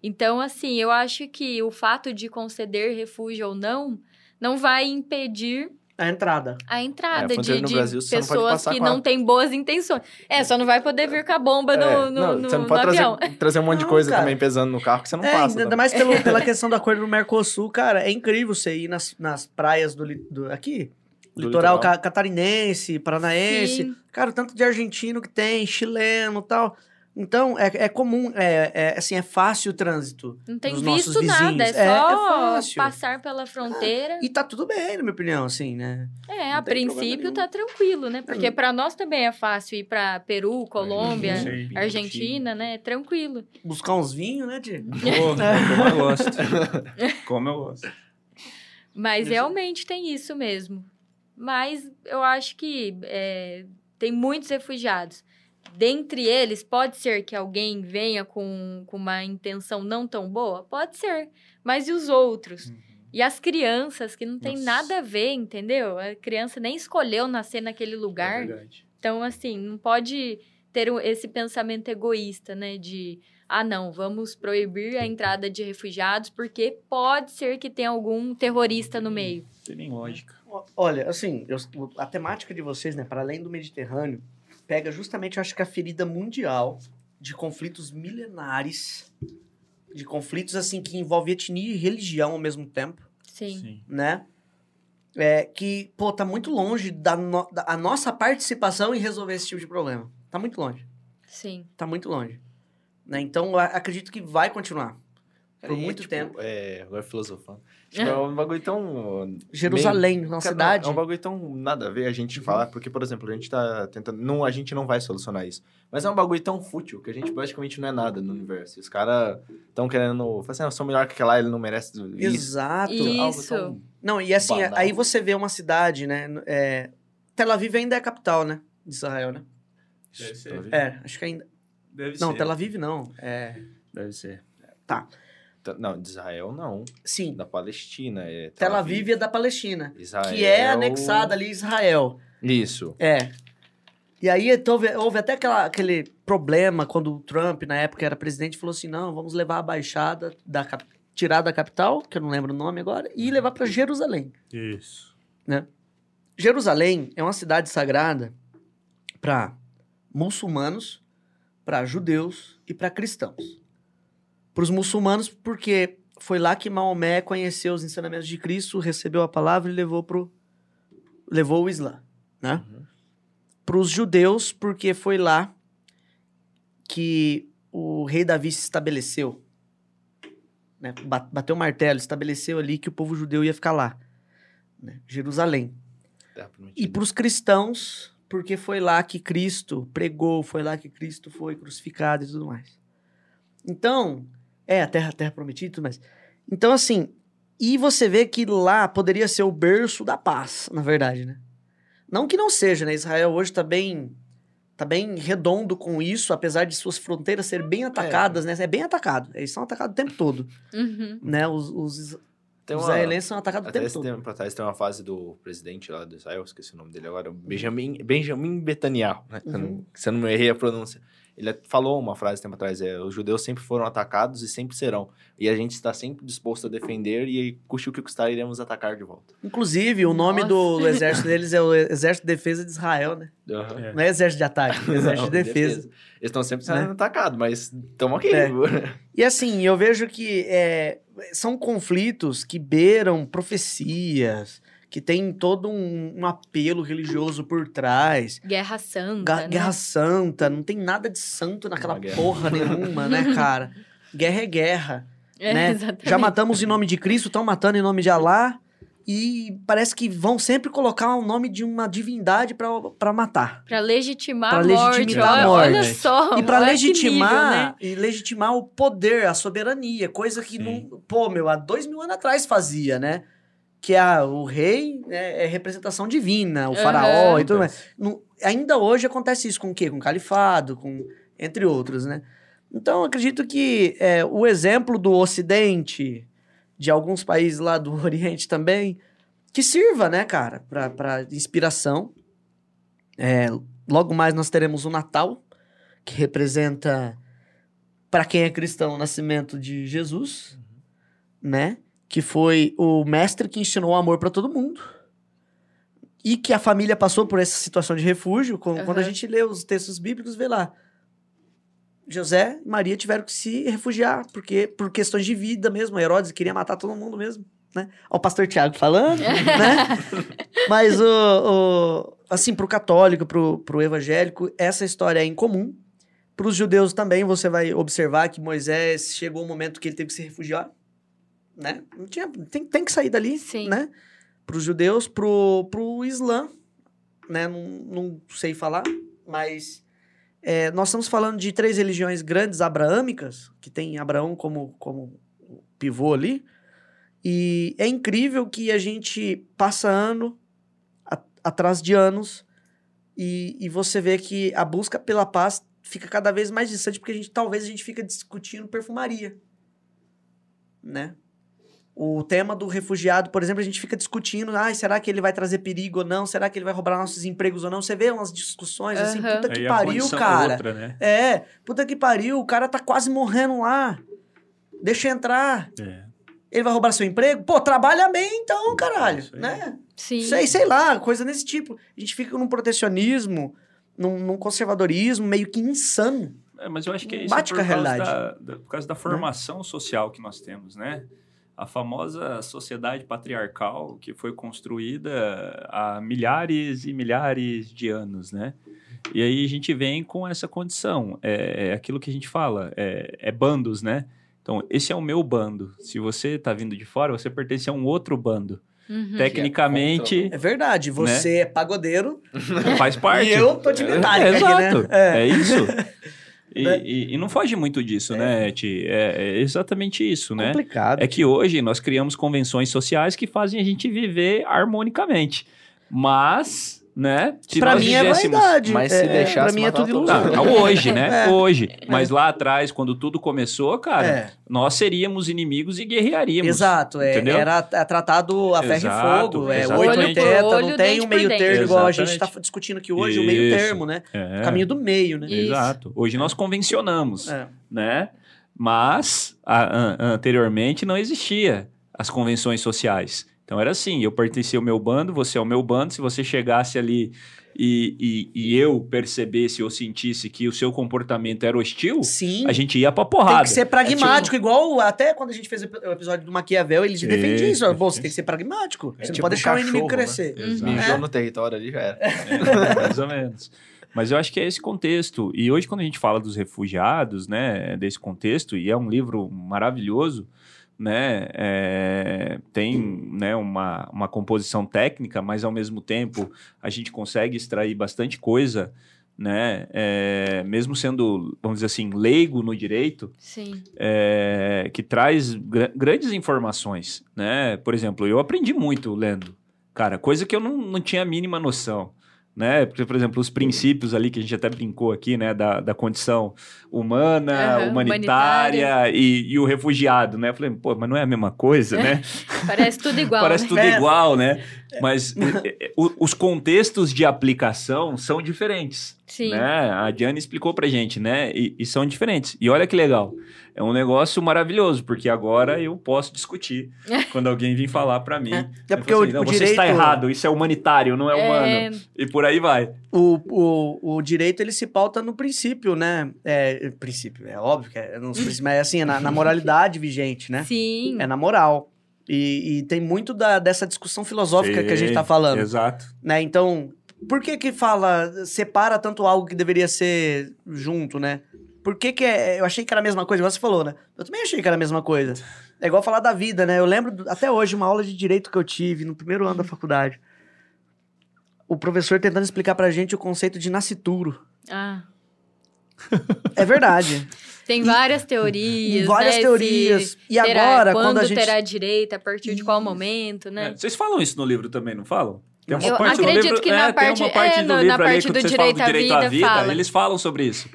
Então, assim, eu acho que o fato de conceder refúgio ou não não vai impedir a entrada. A entrada é, de, de Brasil, pessoas que não têm boas intenções. É, só não vai poder vir com a bomba no, é, no, não, no, você não pode trazer, trazer, um monte de coisa também pesando no carro que você não é, passa. Ainda não. mais pelo, pela *laughs* questão do acordo no Mercosul, cara, é incrível você ir nas, nas praias do, do aqui, do litoral, litoral, catarinense, paranaense. Sim. Cara, tanto de argentino que tem, chileno e tal. Então, é, é comum, é, é, assim, é fácil o trânsito. Não tem visto nada, é, é só é passar pela fronteira. e tá tudo bem, na minha opinião, assim, né? É, Não a princípio tá tranquilo, né? Porque para nós também é fácil ir para Peru, Colômbia, Argentina, Argentina, né? Tranquilo. Buscar uns vinhos, né, Diego? *laughs* como eu gosto. *laughs* como eu gosto. Mas realmente tem isso mesmo. Mas eu acho que é, tem muitos refugiados dentre eles, pode ser que alguém venha com, com uma intenção não tão boa? Pode ser. Mas e os outros? Uhum. E as crianças, que não tem Nossa. nada a ver, entendeu? A criança nem escolheu nascer naquele lugar. É então, assim, não pode ter esse pensamento egoísta, né? De, ah, não, vamos proibir a entrada de refugiados porque pode ser que tenha algum terrorista no meio. Não tem nem lógica. Olha, assim, eu, a temática de vocês, né, para além do Mediterrâneo, pega justamente, eu acho que a ferida mundial de conflitos milenares, de conflitos assim que envolvem etnia e religião ao mesmo tempo. Sim. Sim. Né? É, que, pô, tá muito longe da, no, da a nossa participação em resolver esse tipo de problema. Tá muito longe. Sim. Tá muito longe. Né? Então, acredito que vai continuar. Por muito tipo, tempo. É, agora filosofando. Tipo, é um bagulho tão. Jerusalém, meio, uma cidade. É um bagulho tão nada a ver a gente uhum. falar, porque, por exemplo, a gente tá tentando. Não, a gente não vai solucionar isso. Mas é um bagulho tão fútil que a gente basicamente não é nada no universo. os caras estão querendo. Falar assim, eu sou melhor que aquela, ele não merece isso. Exato. Isso. Não, e assim, banal. aí você vê uma cidade, né? É... Tel Aviv ainda é a capital, né? De Israel, né? Deve ser. É, acho que ainda. Deve não, ser. Tel Aviv não. É... Deve ser. Tá. Não, de Israel não. Sim. Da Palestina. É Tel, Tel Aviv. Aviv é da Palestina. Israel... Que é anexada ali Israel. Isso. É. E aí houve, houve até aquela, aquele problema quando o Trump, na época, era presidente, falou assim: não, vamos levar a baixada, da, tirar da capital, que eu não lembro o nome agora, e levar para Jerusalém. Isso. Né? Jerusalém é uma cidade sagrada para muçulmanos, para judeus e para cristãos para os muçulmanos, porque foi lá que Maomé conheceu os ensinamentos de Cristo, recebeu a palavra e levou pro levou o Islã, né? Uhum. Para os judeus, porque foi lá que o rei Davi se estabeleceu, né? Bateu o martelo, estabeleceu ali que o povo judeu ia ficar lá, né? Jerusalém. E para os cristãos, porque foi lá que Cristo pregou, foi lá que Cristo foi crucificado e tudo mais. Então, é, a terra, a terra prometida, mas. Então, assim. E você vê que lá poderia ser o berço da paz, na verdade, né? Não que não seja, né? Israel hoje está bem. Tá bem redondo com isso, apesar de suas fronteiras serem bem atacadas, é. né? É bem atacado. Eles são atacados o tempo todo. Uhum. Né? Os, os, tem uma, os israelenses são atacados o tempo todo. Tempo atrás tem uma fase do presidente lá do Israel, esqueci o nome dele agora, Benjamin, Benjamin Netanyahu, né? Uhum. Se eu não errei a pronúncia. Ele falou uma frase tempo atrás, é, os judeus sempre foram atacados e sempre serão. E a gente está sempre disposto a defender e, custe o que custar, iremos atacar de volta. Inclusive, o nome do, do, exército deles é o Exército de Defesa de Israel, né? Uhum. Não é Exército de Ataque, é *laughs* Exército Não, de Defesa. defesa. Eles estão sempre sendo né? atacados, mas estamos aqui. É. *laughs* E assim, eu vejo que é, são conflitos que beiram profecias, que tem todo um, um, apelo religioso por trás. Guerra Santa. Ga né? Guerra Santa, não tem nada de santo naquela porra nenhuma, né, *laughs* cara? Guerra é guerra. É, né? Exatamente. Já matamos em nome de Cristo, estão matando em nome de Alá. E parece que vão sempre colocar o nome de uma divindade para matar. Para legitimar pra a morte. Legitimar a morte. Olha só. E para legitimar, nível, né? e legitimar o poder, a soberania, coisa que não, pô, meu, há dois mil anos atrás fazia, né? Que a, o rei é, é representação divina, o faraó e tudo mais. No, ainda hoje acontece isso com o quê? Com o califado, com, entre outros, né? Então, acredito que é, o exemplo do Ocidente, de alguns países lá do *laughs* Oriente também, que sirva, né, cara, para inspiração. É, logo mais nós teremos o Natal, que representa, para quem é cristão, o nascimento de Jesus, uhum. né? Que foi o mestre que ensinou o amor para todo mundo. E que a família passou por essa situação de refúgio. Com, uhum. Quando a gente lê os textos bíblicos, vê lá. José e Maria tiveram que se refugiar, porque por questões de vida mesmo. Herodes queria matar todo mundo mesmo, né? Olha o pastor Tiago falando, *laughs* né? Mas o, o assim, para o católico, para o evangélico, essa história é incomum. Para os judeus também, você vai observar que Moisés chegou um momento que ele teve que se refugiar, né? Não tinha, tem, tem que sair dali, Sim. né? Para os judeus, para o Islã, né? Não, não sei falar, mas é, nós estamos falando de três religiões grandes abraâmicas, que tem Abraão como, como pivô ali, e é incrível que a gente passa ano atrás de anos e, e você vê que a busca pela paz fica cada vez mais distante porque a gente talvez a gente fica discutindo perfumaria, né? O tema do refugiado, por exemplo, a gente fica discutindo, ah, será que ele vai trazer perigo ou não? Será que ele vai roubar nossos empregos ou não? Você vê umas discussões uhum. assim, puta que Aí pariu, cara. Outra, né? É, puta que pariu, o cara tá quase morrendo lá. Deixa entrar. É. Ele vai roubar seu emprego? Pô, trabalha bem então, caralho, né? Sim. Sei, sei lá, coisa desse tipo. A gente fica num protecionismo, num, num conservadorismo meio que insano. É, mas eu acho que é isso Bate é por, causa da, da, por causa da formação social que nós temos, né? A famosa sociedade patriarcal que foi construída há milhares e milhares de anos, né? E aí a gente vem com essa condição. É, é aquilo que a gente fala, é, é bandos, né? Então, esse é o meu bando. Se você está vindo de fora, você pertence a um outro bando. Uhum. Tecnicamente. É, é, verdade, você né? é pagodeiro. Faz *laughs* parte. e eu tô de metálica é, aqui, exato. Né? É. é isso. *laughs* E, né? e, e, não foge muito disso, é. né, Ti? É, é, exatamente isso, né? Complicado. É que hoje nós criamos convenções sociais que fazem a gente viver harmonicamente. Mas né? Se pra mim é vaidade. Mas se é, deixasse pra mim é tudo ilusão. Não, hoje, né? *laughs* É. Hoje. Mas lá atrás, quando tudo começou, cara, é. nós seríamos inimigos e guerrearíamos. Exato. É, entendeu? Era é tratado a ferro e fogo. É, 880, não tem um meio termo igual a gente está discutindo aqui hoje, Isso. o meio termo, né? É. O caminho do meio, né? Exato. Hoje nós convencionamos, né? Mas a, a, anteriormente não existia as convenções sociais. Então era assim, eu pertencia ao meu bando, você ao meu bando. Se você chegasse ali e, e, e, eu percebesse ou sentisse que o seu comportamento era hostil, Sim. a gente ia pra porrada. Tem que ser pragmático, é tipo... igual até quando a gente fez o episódio do Maquiavel, ele defendia isso. isso. você tem que ser pragmático. É você tipo não pode deixar cachorro, o inimigo crescer. Né? Uhum. Mijou é. no território ali, já era. *laughs* É, mais ou menos. Mas eu acho que é esse contexto. E hoje, quando a gente fala dos refugiados, né, desse contexto, e é um livro maravilhoso, né, é, tem né, uma, uma composição técnica, mas ao mesmo tempo a gente consegue extrair bastante coisa, né, é, mesmo sendo, vamos dizer assim, leigo no direito, é, que traz gr grandes informações, né, por exemplo, eu aprendi muito lendo, cara, coisa que eu não, não tinha a mínima noção, né? Porque, por exemplo, os princípios ali que a gente até brincou aqui, né? Da, da condição humana, uhum, humanitária, humanitária. E, e, o refugiado, né? Eu falei, pô, mas não é a mesma coisa, né? *laughs* Parece tudo igual. *laughs* Parece né? tudo é. igual, né? *laughs* Mas os contextos de aplicação são diferentes. Sim. Né? A Diane explicou pra gente, né? E, e, são diferentes. E olha que legal. É um negócio maravilhoso, porque agora eu posso discutir *laughs* quando alguém vir falar para mim. É, é porque assim, o, o, direito... Você está errado, isso é humanitário, não é, é... humano. E por aí vai. O, o, o direito, ele se pauta no princípio, né? É, princípio, é óbvio que é, não, mas é assim, é na, na moralidade vigente, né? Sim. É na moral. E, e tem muito da, dessa discussão filosófica Sim, que a gente está falando. Exato. Né? Então, por que que fala, separa tanto algo que deveria ser junto, né? Por que que é, eu achei que era a mesma coisa, igual você falou, né? Eu também achei que era a mesma coisa. É igual falar da vida, né? Eu lembro até hoje uma aula de direito que eu tive no primeiro ano da faculdade. O professor tentando explicar pra gente o conceito de nascituro. Ah. *laughs* É verdade. Tem várias teorias. Várias né? teorias. Se e terá- agora, quando, quando a gente. terá direito, a partir de qual Isso. momento, né? É, vocês falam isso no livro também, não falam? Tem Eu acredito que na é, parte- tem uma parte é, do no- na livro ali parte que do vocês falam direito à direito à vida, vida, fala. eles falam sobre isso.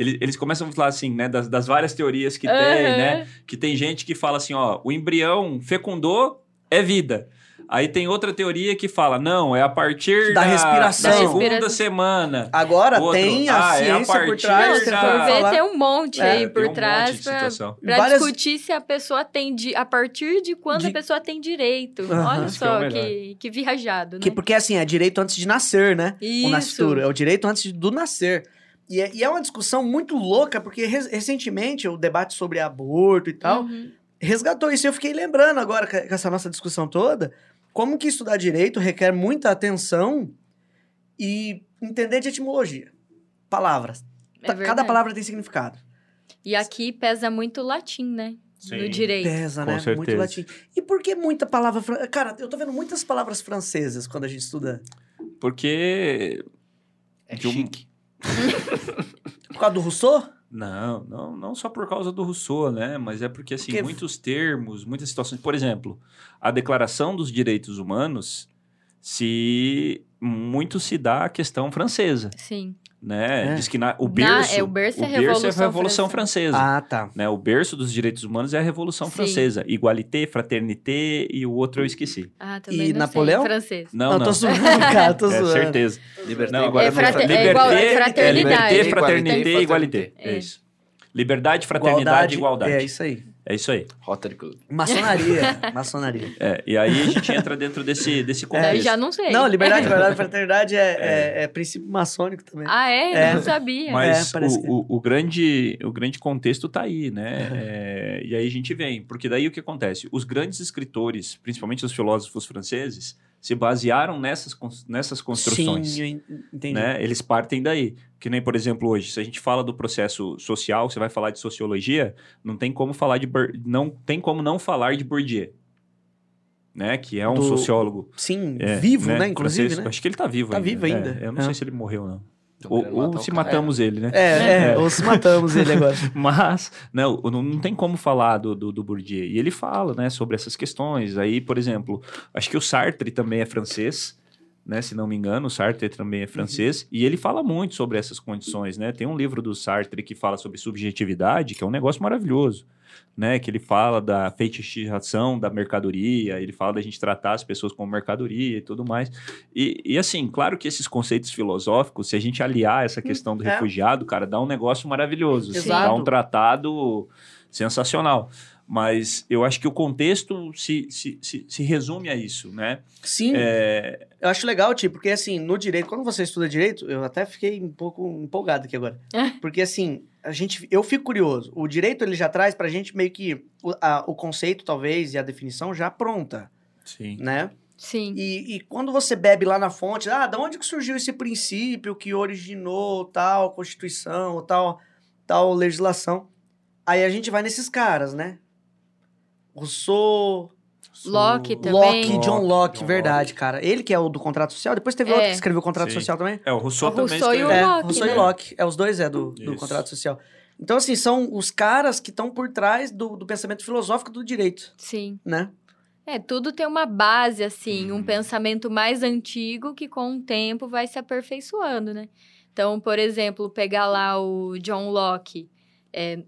Eles, eles começam a falar assim, né, das, das várias teorias que Aham. tem, né? Que tem gente que fala assim, ó, o embrião fecundou é vida. Aí tem outra teoria que fala, não, é a partir Da da, respiração. da segunda Respiração. semana. Agora Outro, tem a ah, é a ciência por partir trás. Não, da- se for ver, tem um monte É, aí por um trás de pra, situação. pra Várias- discutir se a pessoa tem di- a partir de quando De- a pessoa tem direito. Olha Isso que é o só que, que viajado, né? Que, porque assim, é direito antes de nascer, né? O Isso. nascituro. É o direito antes do nascer. E é, e é uma discussão muito louca, porque res- recentemente o debate sobre aborto e tal Uhum. resgatou isso. E eu fiquei lembrando agora, com essa nossa discussão toda, como que estudar direito requer muita atenção e entender de etimologia. Palavras. É Ta- Cada palavra tem significado. E aqui pesa muito o latim, né? Sim. No direito. Pesa, Com né? Muito certeza. latim. E por que muita palavra... fran- Cara, eu tô vendo muitas palavras francesas quando a gente estuda. Porque É De um- chique. Por causa do Rousseau? Não, não, não só por causa do Rousseau, né? Mas é porque, assim, Porque- muitos termos, muitas situações... Por exemplo, a Declaração dos Direitos Humanos se... Muito se dá à questão francesa, Sim. Né? É. Diz que na, o Na- berço... é, o berço é a berço Revolução a Revolução Francesa. Ah, tá. né? O berço dos direitos humanos é a Revolução Sim. Francesa. Igualité, fraternité e o outro eu esqueci. Ah, também E não Napoleão? sei. Francês. Não, não. tô zoando, cara, tô *laughs* É, zoando. certeza. Liberté, Não, agora É não frate- fra- é igual- é liberté, fraternidade. liberté, fraternité Igualité, e igualité. É. É isso. Liberdade, fraternidade e igualdade. É isso aí. É isso aí. Rotary Club. Maçonaria. *laughs* Maçonaria. É, e aí a gente entra dentro desse, desse Eu contexto. já não sei. Não, liberdade, *laughs* verdade, fraternidade é, é- é princípio maçônico também. Ah, é? É. Eu não sabia. Mas É, o, que- o, o grande, o grande contexto tá aí, né? É, e aí a gente vem. Porque daí o que acontece? Os grandes escritores, principalmente os filósofos franceses, se basearam nessas, nessas construções. Sim, entendi. né? Eles partem daí. Que nem, por exemplo, hoje, se a gente fala do processo social, você vai falar de sociologia, não tem como falar de não tem como não falar de Bourdieu, né? Que é um Do- sociólogo Sim, é, vivo, né? Inclusive, francês. né? Acho que ele tá vivo Tá ainda. vivo ainda. É, eu não É. sei se ele morreu não. Tão Ou, ou se cara. matamos ele, né? É, é, É. ou se matamos ele agora. *laughs* Mas, não, não, não tem como falar do, do, do Bourdieu. E ele fala, né, sobre essas questões. Aí, por exemplo, acho que o Sartre também é francês, né, se não me engano, o Sartre também é francês, e ele fala muito sobre essas condições, né? Tem um livro do Sartre que fala sobre subjetividade, que é um negócio maravilhoso, né? Que ele fala da feitiçação da mercadoria, ele fala da gente tratar as pessoas como mercadoria e tudo mais. E, e assim, claro que esses conceitos filosóficos, se a gente aliar essa questão do É. refugiado, cara, dá um negócio maravilhoso. assim, Exato. Dá um tratado sensacional. Mas eu acho que o contexto se, se, se, se resume a isso, né? Sim, É, eu acho legal, tipo, porque assim, no direito, quando você estuda direito, eu até fiquei um pouco empolgado aqui agora. Porque assim, a gente, eu fico curioso. O direito, ele já traz pra gente meio que o, a- o conceito, talvez, e a definição já pronta, sim. né? Sim. E, e quando você bebe lá na fonte, ah, da onde que surgiu esse princípio que originou tal constituição, tal, tal legislação? Aí a gente vai nesses caras, né? Rousseau, Locke também. Locke, John Locke, Locke, John verdade, cara. Ele que é o do contrato social. Depois teve É. outro que escreveu o contrato Sim. social também. É, o Rousseau O também Rousseau e o escreveu. É, Locke, Rousseau né? e Locke. É, os dois é do, do contrato social. Então, assim, são os caras que estão por trás do, do pensamento filosófico do direito, Sim. né? É, tudo tem uma base, assim, Uhum. um pensamento mais antigo que com o tempo vai se aperfeiçoando, né? Então, por exemplo, pegar lá o John Locke, é,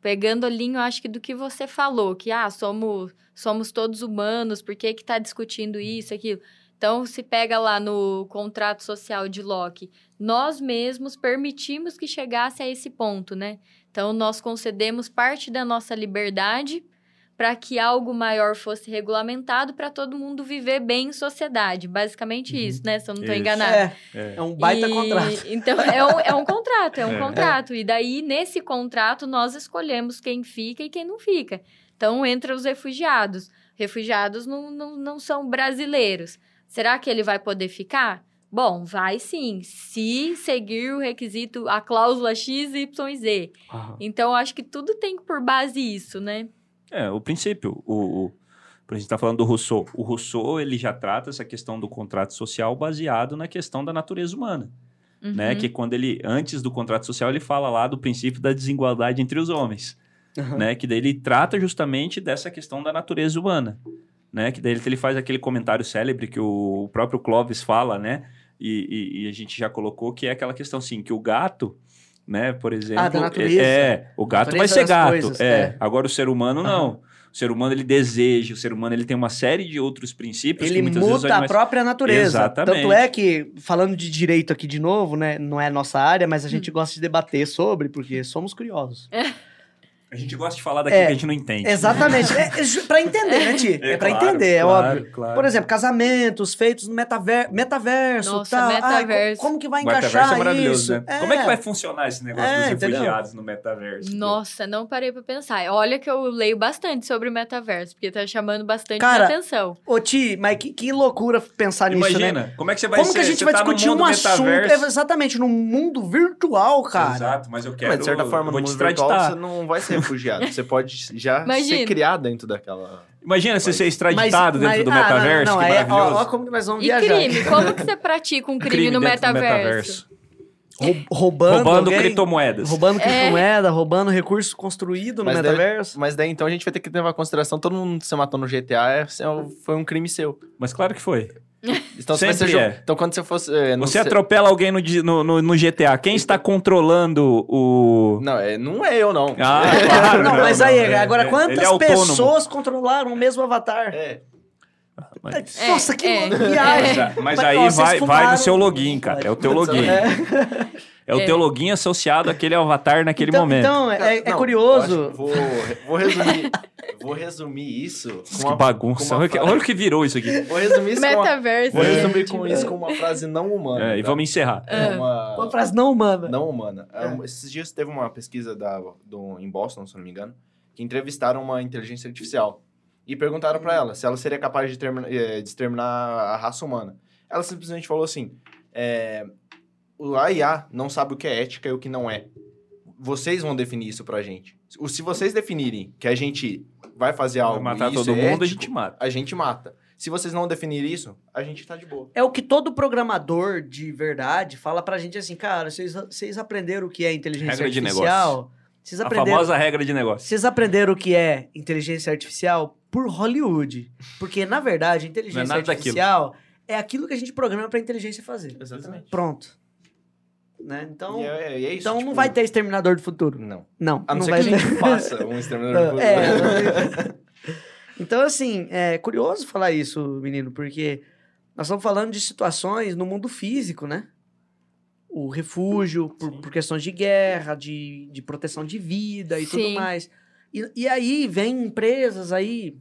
pegando a linha, eu acho que do que você falou, que, ah, somos, somos todos humanos, por que que tá discutindo isso, aquilo? Então, se pega lá no contrato social de Locke, nós mesmos permitimos que chegasse a esse ponto, né? Então, nós concedemos parte da nossa liberdade para que algo maior fosse regulamentado para todo mundo viver bem em sociedade. Basicamente Uhum. isso, né? Se eu não estou enganada. É, É. é um baita E- contrato. *laughs* Então, é um, é um contrato, é um É. contrato. E daí, nesse contrato, nós escolhemos quem fica e quem não fica. Então, entra os refugiados. Refugiados não, não, não são brasileiros. Será que ele vai poder ficar? Bom, vai sim, se seguir o requisito, a cláusula X, Y e Z. Então, eu acho que tudo tem por base isso, né? É, o princípio. O, o, a gente está falando do Rousseau. O Rousseau ele já trata essa questão do contrato social baseado na questão da natureza humana. né? uhum. né? Que quando ele, antes do contrato social, ele fala lá do princípio da desigualdade entre os homens, uhum. né? Que daí ele trata justamente dessa questão da natureza humana, né? Que daí ele faz aquele comentário célebre que o próprio Clovis fala, né? E, e, e a gente já colocou que é aquela questão assim, que o gato né? Por exemplo, ah, da natureza. é, o gato vai ser gato, coisas, é. é. Agora o ser humano não. O ser humano ele deseja, o ser humano ele tem uma série de outros princípios. Ele muda a própria natureza. Exatamente. Tanto é que, falando de direito aqui de novo, né? Não é nossa área, mas a gente hum. gosta de debater sobre, porque somos curiosos. A gente gosta de falar daquilo é, que a gente não entende. Exatamente. é, é pra entender, né, Ti? *laughs* É, é pra claro, entender, é claro, óbvio. Claro. Por exemplo, casamentos feitos no metaver metaverso. Nossa, tal. metaverso. Ai, como que vai encaixar é maravilhoso, isso? Né? Como é que vai funcionar esse negócio dos refugiados entendeu? no metaverso? Nossa, não parei pra pensar. Olha que eu leio bastante sobre o metaverso, porque tá chamando bastante Cara, atenção. Ô, Ti, mas que, que loucura pensar Imagina, nisso, né? Imagina, como é que você vai Como ser? que a gente você vai tá discutir um assunto exatamente num mundo virtual, cara? Exato, mas eu quero... Mas, de certa forma, no mundo virtual, você não vai ser refugiado. Você pode já Imagina. ser criado dentro daquela. Imagina você ser extraditado mas, dentro mas, do ah, metaverso, não, não, que é, maravilhoso. Ó, ó, como que nós vamos e viajar. crime? Como que você pratica um *laughs* crime, crime no metaverso? roubando, roubando alguém, criptomoedas. Roubando é. criptomoeda, roubando recurso construído no mas metaverso. Daí, mas daí então a gente vai ter que levar em consideração todo mundo que você matou no GTA é, foi um crime seu. Mas claro que foi. *laughs* Então, Sempre é. então quando você fosse. É, você atropela alguém no, no, no, GTA. Quem está controlando o. Não, é, não é eu, não. Ah, *laughs* claro. não, não, mas aí, é, agora, é, quantas é pessoas controlaram o mesmo avatar? É. Mas... Nossa, que é, viagem! Mas, mas aí vai, vai no seu login, cara. É o teu login. *laughs* É o é. teu login associado àquele avatar naquele então, momento. Então, é, é curioso. Vou, vou, resumir, vou resumir isso. Com que bagunça. Olha, olha o que virou isso aqui. Vou resumir isso Metaverso. Com uma, vou resumir com isso com uma frase não humana. É, e tá? vamos encerrar. É uma, uma, frase não humana. Não humana. É. Esses dias teve uma pesquisa da, do, em Boston, se não me engano, que entrevistaram uma inteligência artificial e perguntaram para ela se ela seria capaz de, termina, eh, de exterminar a raça humana. Ela simplesmente falou assim: é, o IA não sabe o que é ética e o que não é. Vocês vão definir isso pra gente. Se vocês definirem que a gente vai fazer algo vai matar todo é mundo, ético, a gente mata. A gente mata. Se vocês não definirem isso, a gente tá de boa. É o que todo programador de verdade fala pra gente assim, cara, vocês, vocês aprenderam o que é inteligência regra artificial? Vocês aprenderam, a famosa regra de negócio. Vocês aprenderam o que é inteligência artificial por Hollywood. Porque, na verdade, inteligência é artificial daquilo. é aquilo que a gente programa pra inteligência fazer. Exatamente. Pronto. Né? Então, e é, e é isso, então tipo... não vai ter Exterminador do Futuro. Não. Não. A não, não ser vai que a gente faça um Exterminador do *laughs* Futuro. É, *laughs* então, assim, é curioso falar isso, menino, porque nós estamos falando de situações no mundo físico, né? O refúgio, por, por questões de guerra, de, de proteção de vida e Sim. tudo mais. E, e aí vem empresas aí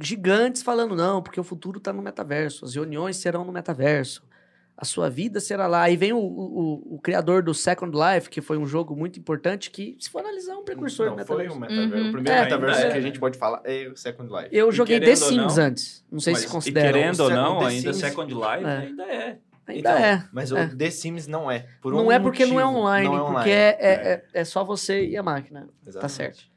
gigantes falando, não, porque o futuro está no metaverso, as reuniões serão no metaverso a sua vida será lá. Aí vem o, o, o, criador do Second Life, que foi um jogo muito importante, que, se for analisar, é um precursor não, do Foi o, metaverso. Uhum. o primeiro é, metaverso é. que a gente pode falar é o Second Life. Eu e joguei The Sims não, antes. Não sei se considera. E querendo ou não, ainda Sims, Second Life é. ainda é. Ainda então, é. Mas o é. The Sims não é. Por não um é porque motivo. não é online, não é online. porque é, é, é, é só você e a máquina. Tá Exatamente. Tá certo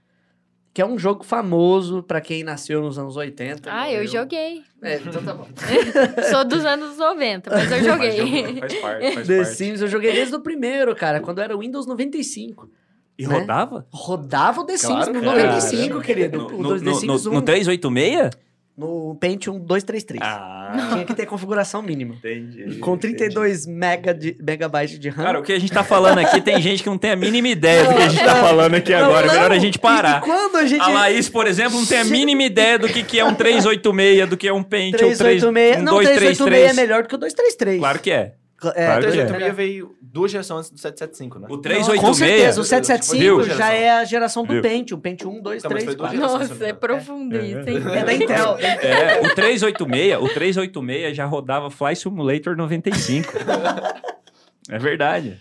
que é um jogo famoso para quem nasceu nos anos 80. Ah, eu, eu joguei. É, então tá bom. *laughs* Sou dos anos 90, mas eu joguei. faz parte, faz *laughs* The parte. Sims eu joguei desde o primeiro, cara, quando era Windows 95. E né? rodava? Rodava o The Sims no 95, cara. querido. No, no, The Sims no, no, no 386? No Pentium 233. Ah. Tinha que ter configuração mínima. Entendi. Com 32 mega de, megabytes de RAM. Cara, o que a gente tá falando aqui, tem gente que não tem a mínima ideia do que a gente tá falando aqui não, agora. Não. Melhor a gente parar. E quando a gente... A Laís, por exemplo, não tem a mínima ideia do que, que é um 386, do que é um Pentium 386. 3, um não, 233. 386 é melhor do que o 233. Claro que é. É, o 386 é. veio duas gerações antes do 775, né? O 386. Com certeza, o 775 Viu? já é a geração do Viu? Pentium. Pentium 1, 2, 3, 4. Nossa, é profundo isso, hein? É da Intel. *laughs* É, o 386, o 386 já rodava Fly Simulator 95. *laughs* é verdade.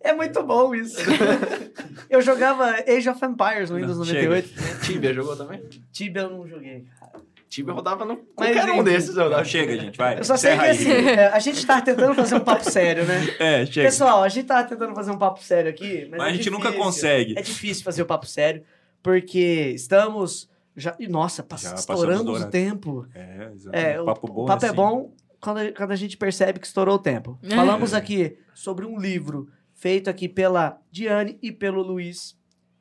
É muito bom isso. *laughs* eu jogava Age of Empires no Windows 98. Tibia jogou também? Tibia eu não joguei. Tibia rodava no qualquer Mas, um desses. Eu chega, gente, vai. Eu só sei que assim, é, a gente tá tentando fazer um papo sério, né? *laughs* É, chega. Pessoal, a gente tá tentando fazer um papo sério aqui, mas, mas é a gente difícil. nunca consegue. É difícil fazer o papo sério, porque estamos já, nossa, já estourando o tempo. É, é, o papo bom. O papo assim. é bom, quando, quando a gente percebe que estourou o tempo. *laughs* Falamos aqui sobre um livro feito aqui pela Diane e pelo Luiz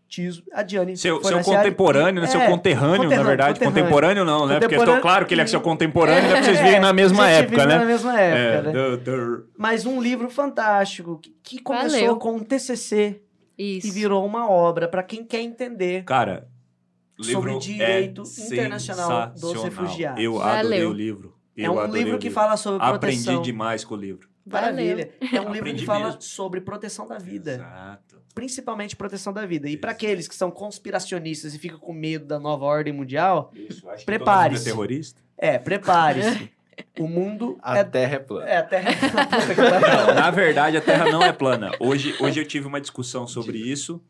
Tiso. A Diane. Seu, seu contemporâneo, né? Seu é, conterrâneo, conterrâneo, na verdade. Contemporâneo, contemporâneo não, né? Porque estou claro que ele é seu contemporâneo, *laughs* é, né? Pra vocês virem na mesma época, né? na mesma época, é, né? Mas um livro fantástico que, que começou Valeu. com um TCC Isso. e virou uma obra para quem quer entender. Cara, sobre direito é internacional dos refugiados. Eu Valeu. adorei o livro. Eu é um livro que fala sobre proteção. Aprendi demais com o livro. Maravilha. É um livro que fala mesmo. sobre proteção da vida. Exato. Principalmente proteção da vida. E para aqueles que são conspiracionistas e ficam com medo da nova ordem mundial, prepare-se. É terrorista? É, prepare-se. *laughs* O mundo. A é... Terra é plana. É, a Terra é *laughs* plana. Na verdade, a Terra não é plana. Hoje, hoje eu tive uma discussão sobre isso,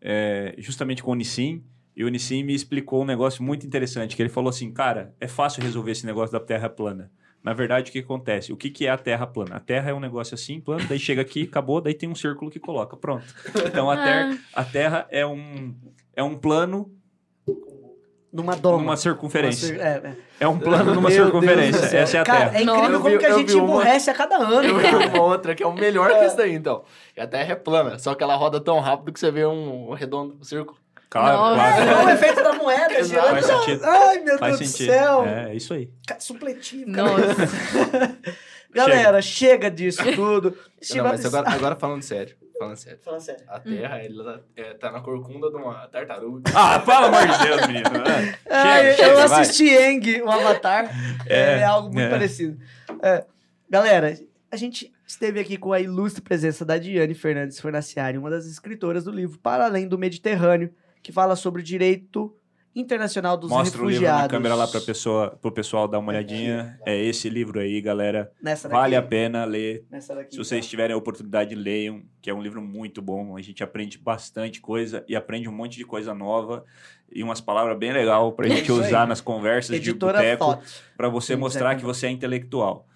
é, justamente com o Nissim. E o Nissim me explicou um negócio muito interessante, que ele falou assim, cara, é fácil resolver esse negócio da Terra plana. Na verdade, o que acontece? O que, que é a Terra plana? A Terra é um negócio assim, plano, daí chega aqui, acabou, daí tem um círculo que coloca, pronto. Então, a, ter, a Terra é um, é um plano numa doma. Numa circunferência. Cir... É, é. é, um plano numa Meu circunferência. Essa é a Cara, Terra. É incrível Não, como vi, que a gente emburrece uma... a cada ano. Eu vi *laughs* uma outra que é o melhor que essa daí, então. A Terra é plana, só que ela roda tão rápido que você vê um redondo, um círculo. Claro, claro. É o efeito da moeda girando. Faz sentido. Ai, meu Faz Deus sentido. do céu. É, isso aí. Supletivo. Nossa. *laughs* Galera, chega. chega disso tudo. *laughs* Não, mas agora, agora falando sério. Falando sério. Falando sério. A Terra, ela é, tá na corcunda de uma tartaruga. Ah, pelo amor de Deus, menino. É. Chega, eu assisti Eng, o Avatar. É, é algo muito é. parecido. É, galera, a gente esteve aqui com a ilustre presença da Diane Fernandes Fornaciari, uma das escritoras do livro Para Além do Mediterrâneo, que fala sobre o direito internacional dos Mostra refugiados. Mostra o livro na câmera lá para pessoa, pro pessoal dar uma olhadinha. É esse livro aí, galera. Nessa vale a pena ler. Daqui, Se vocês então. tiverem a oportunidade, leiam, que é um livro muito bom. A gente aprende bastante coisa e aprende um monte de coisa nova e umas palavras bem legal para a gente usar nas conversas Editora de boteco para você mostrar que você é intelectual.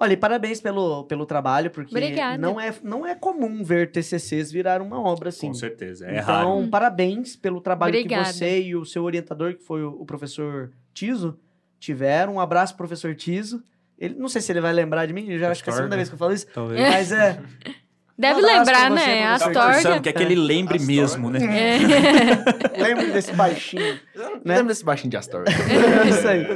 Olha, e parabéns pelo, pelo trabalho, porque não é, não é comum ver TCCs virar uma obra assim. Com certeza, é então, raro. Então, parabéns pelo trabalho Obrigada. que você e o seu orientador, que foi o, professor Tiso, tiveram. Um abraço, professor Tiso. Ele, não sei se ele vai lembrar de mim, eu já acho que é a segunda vez que eu falo isso. Talvez. Mas é... *laughs* Deve lembrar, né? Astorga. Que é que ele lembre Astorga. mesmo, né? É. Lembre desse baixinho. Né? Lembra desse baixinho de Astorga. *laughs* É isso aí.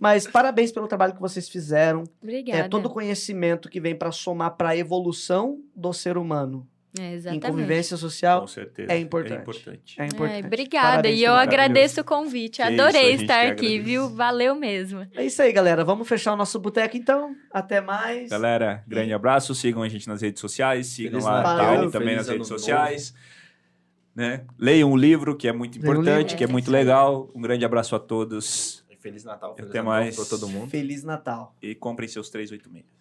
Mas parabéns pelo trabalho que vocês fizeram. Obrigada. É todo o conhecimento que vem para somar para a evolução do ser humano. É, exatamente. Em convivência social. Com certeza. É importante. É importante. É importante. É, obrigada. Parabéns, e eu agradeço o convite. Adorei isso, estar aqui, viu? Valeu mesmo. É isso aí, galera. Vamos fechar o nosso boteco, então. Até mais. Galera, grande abraço. Sigam a gente nas redes sociais. Sigam Feliz lá a Tali também nas redes sociais. Né? Leiam o livro, que é muito importante, que é muito legal. Um grande abraço a todos. Feliz Natal. Feliz Até Natal mais. para todo mundo. Feliz Natal. E comprem seus 386.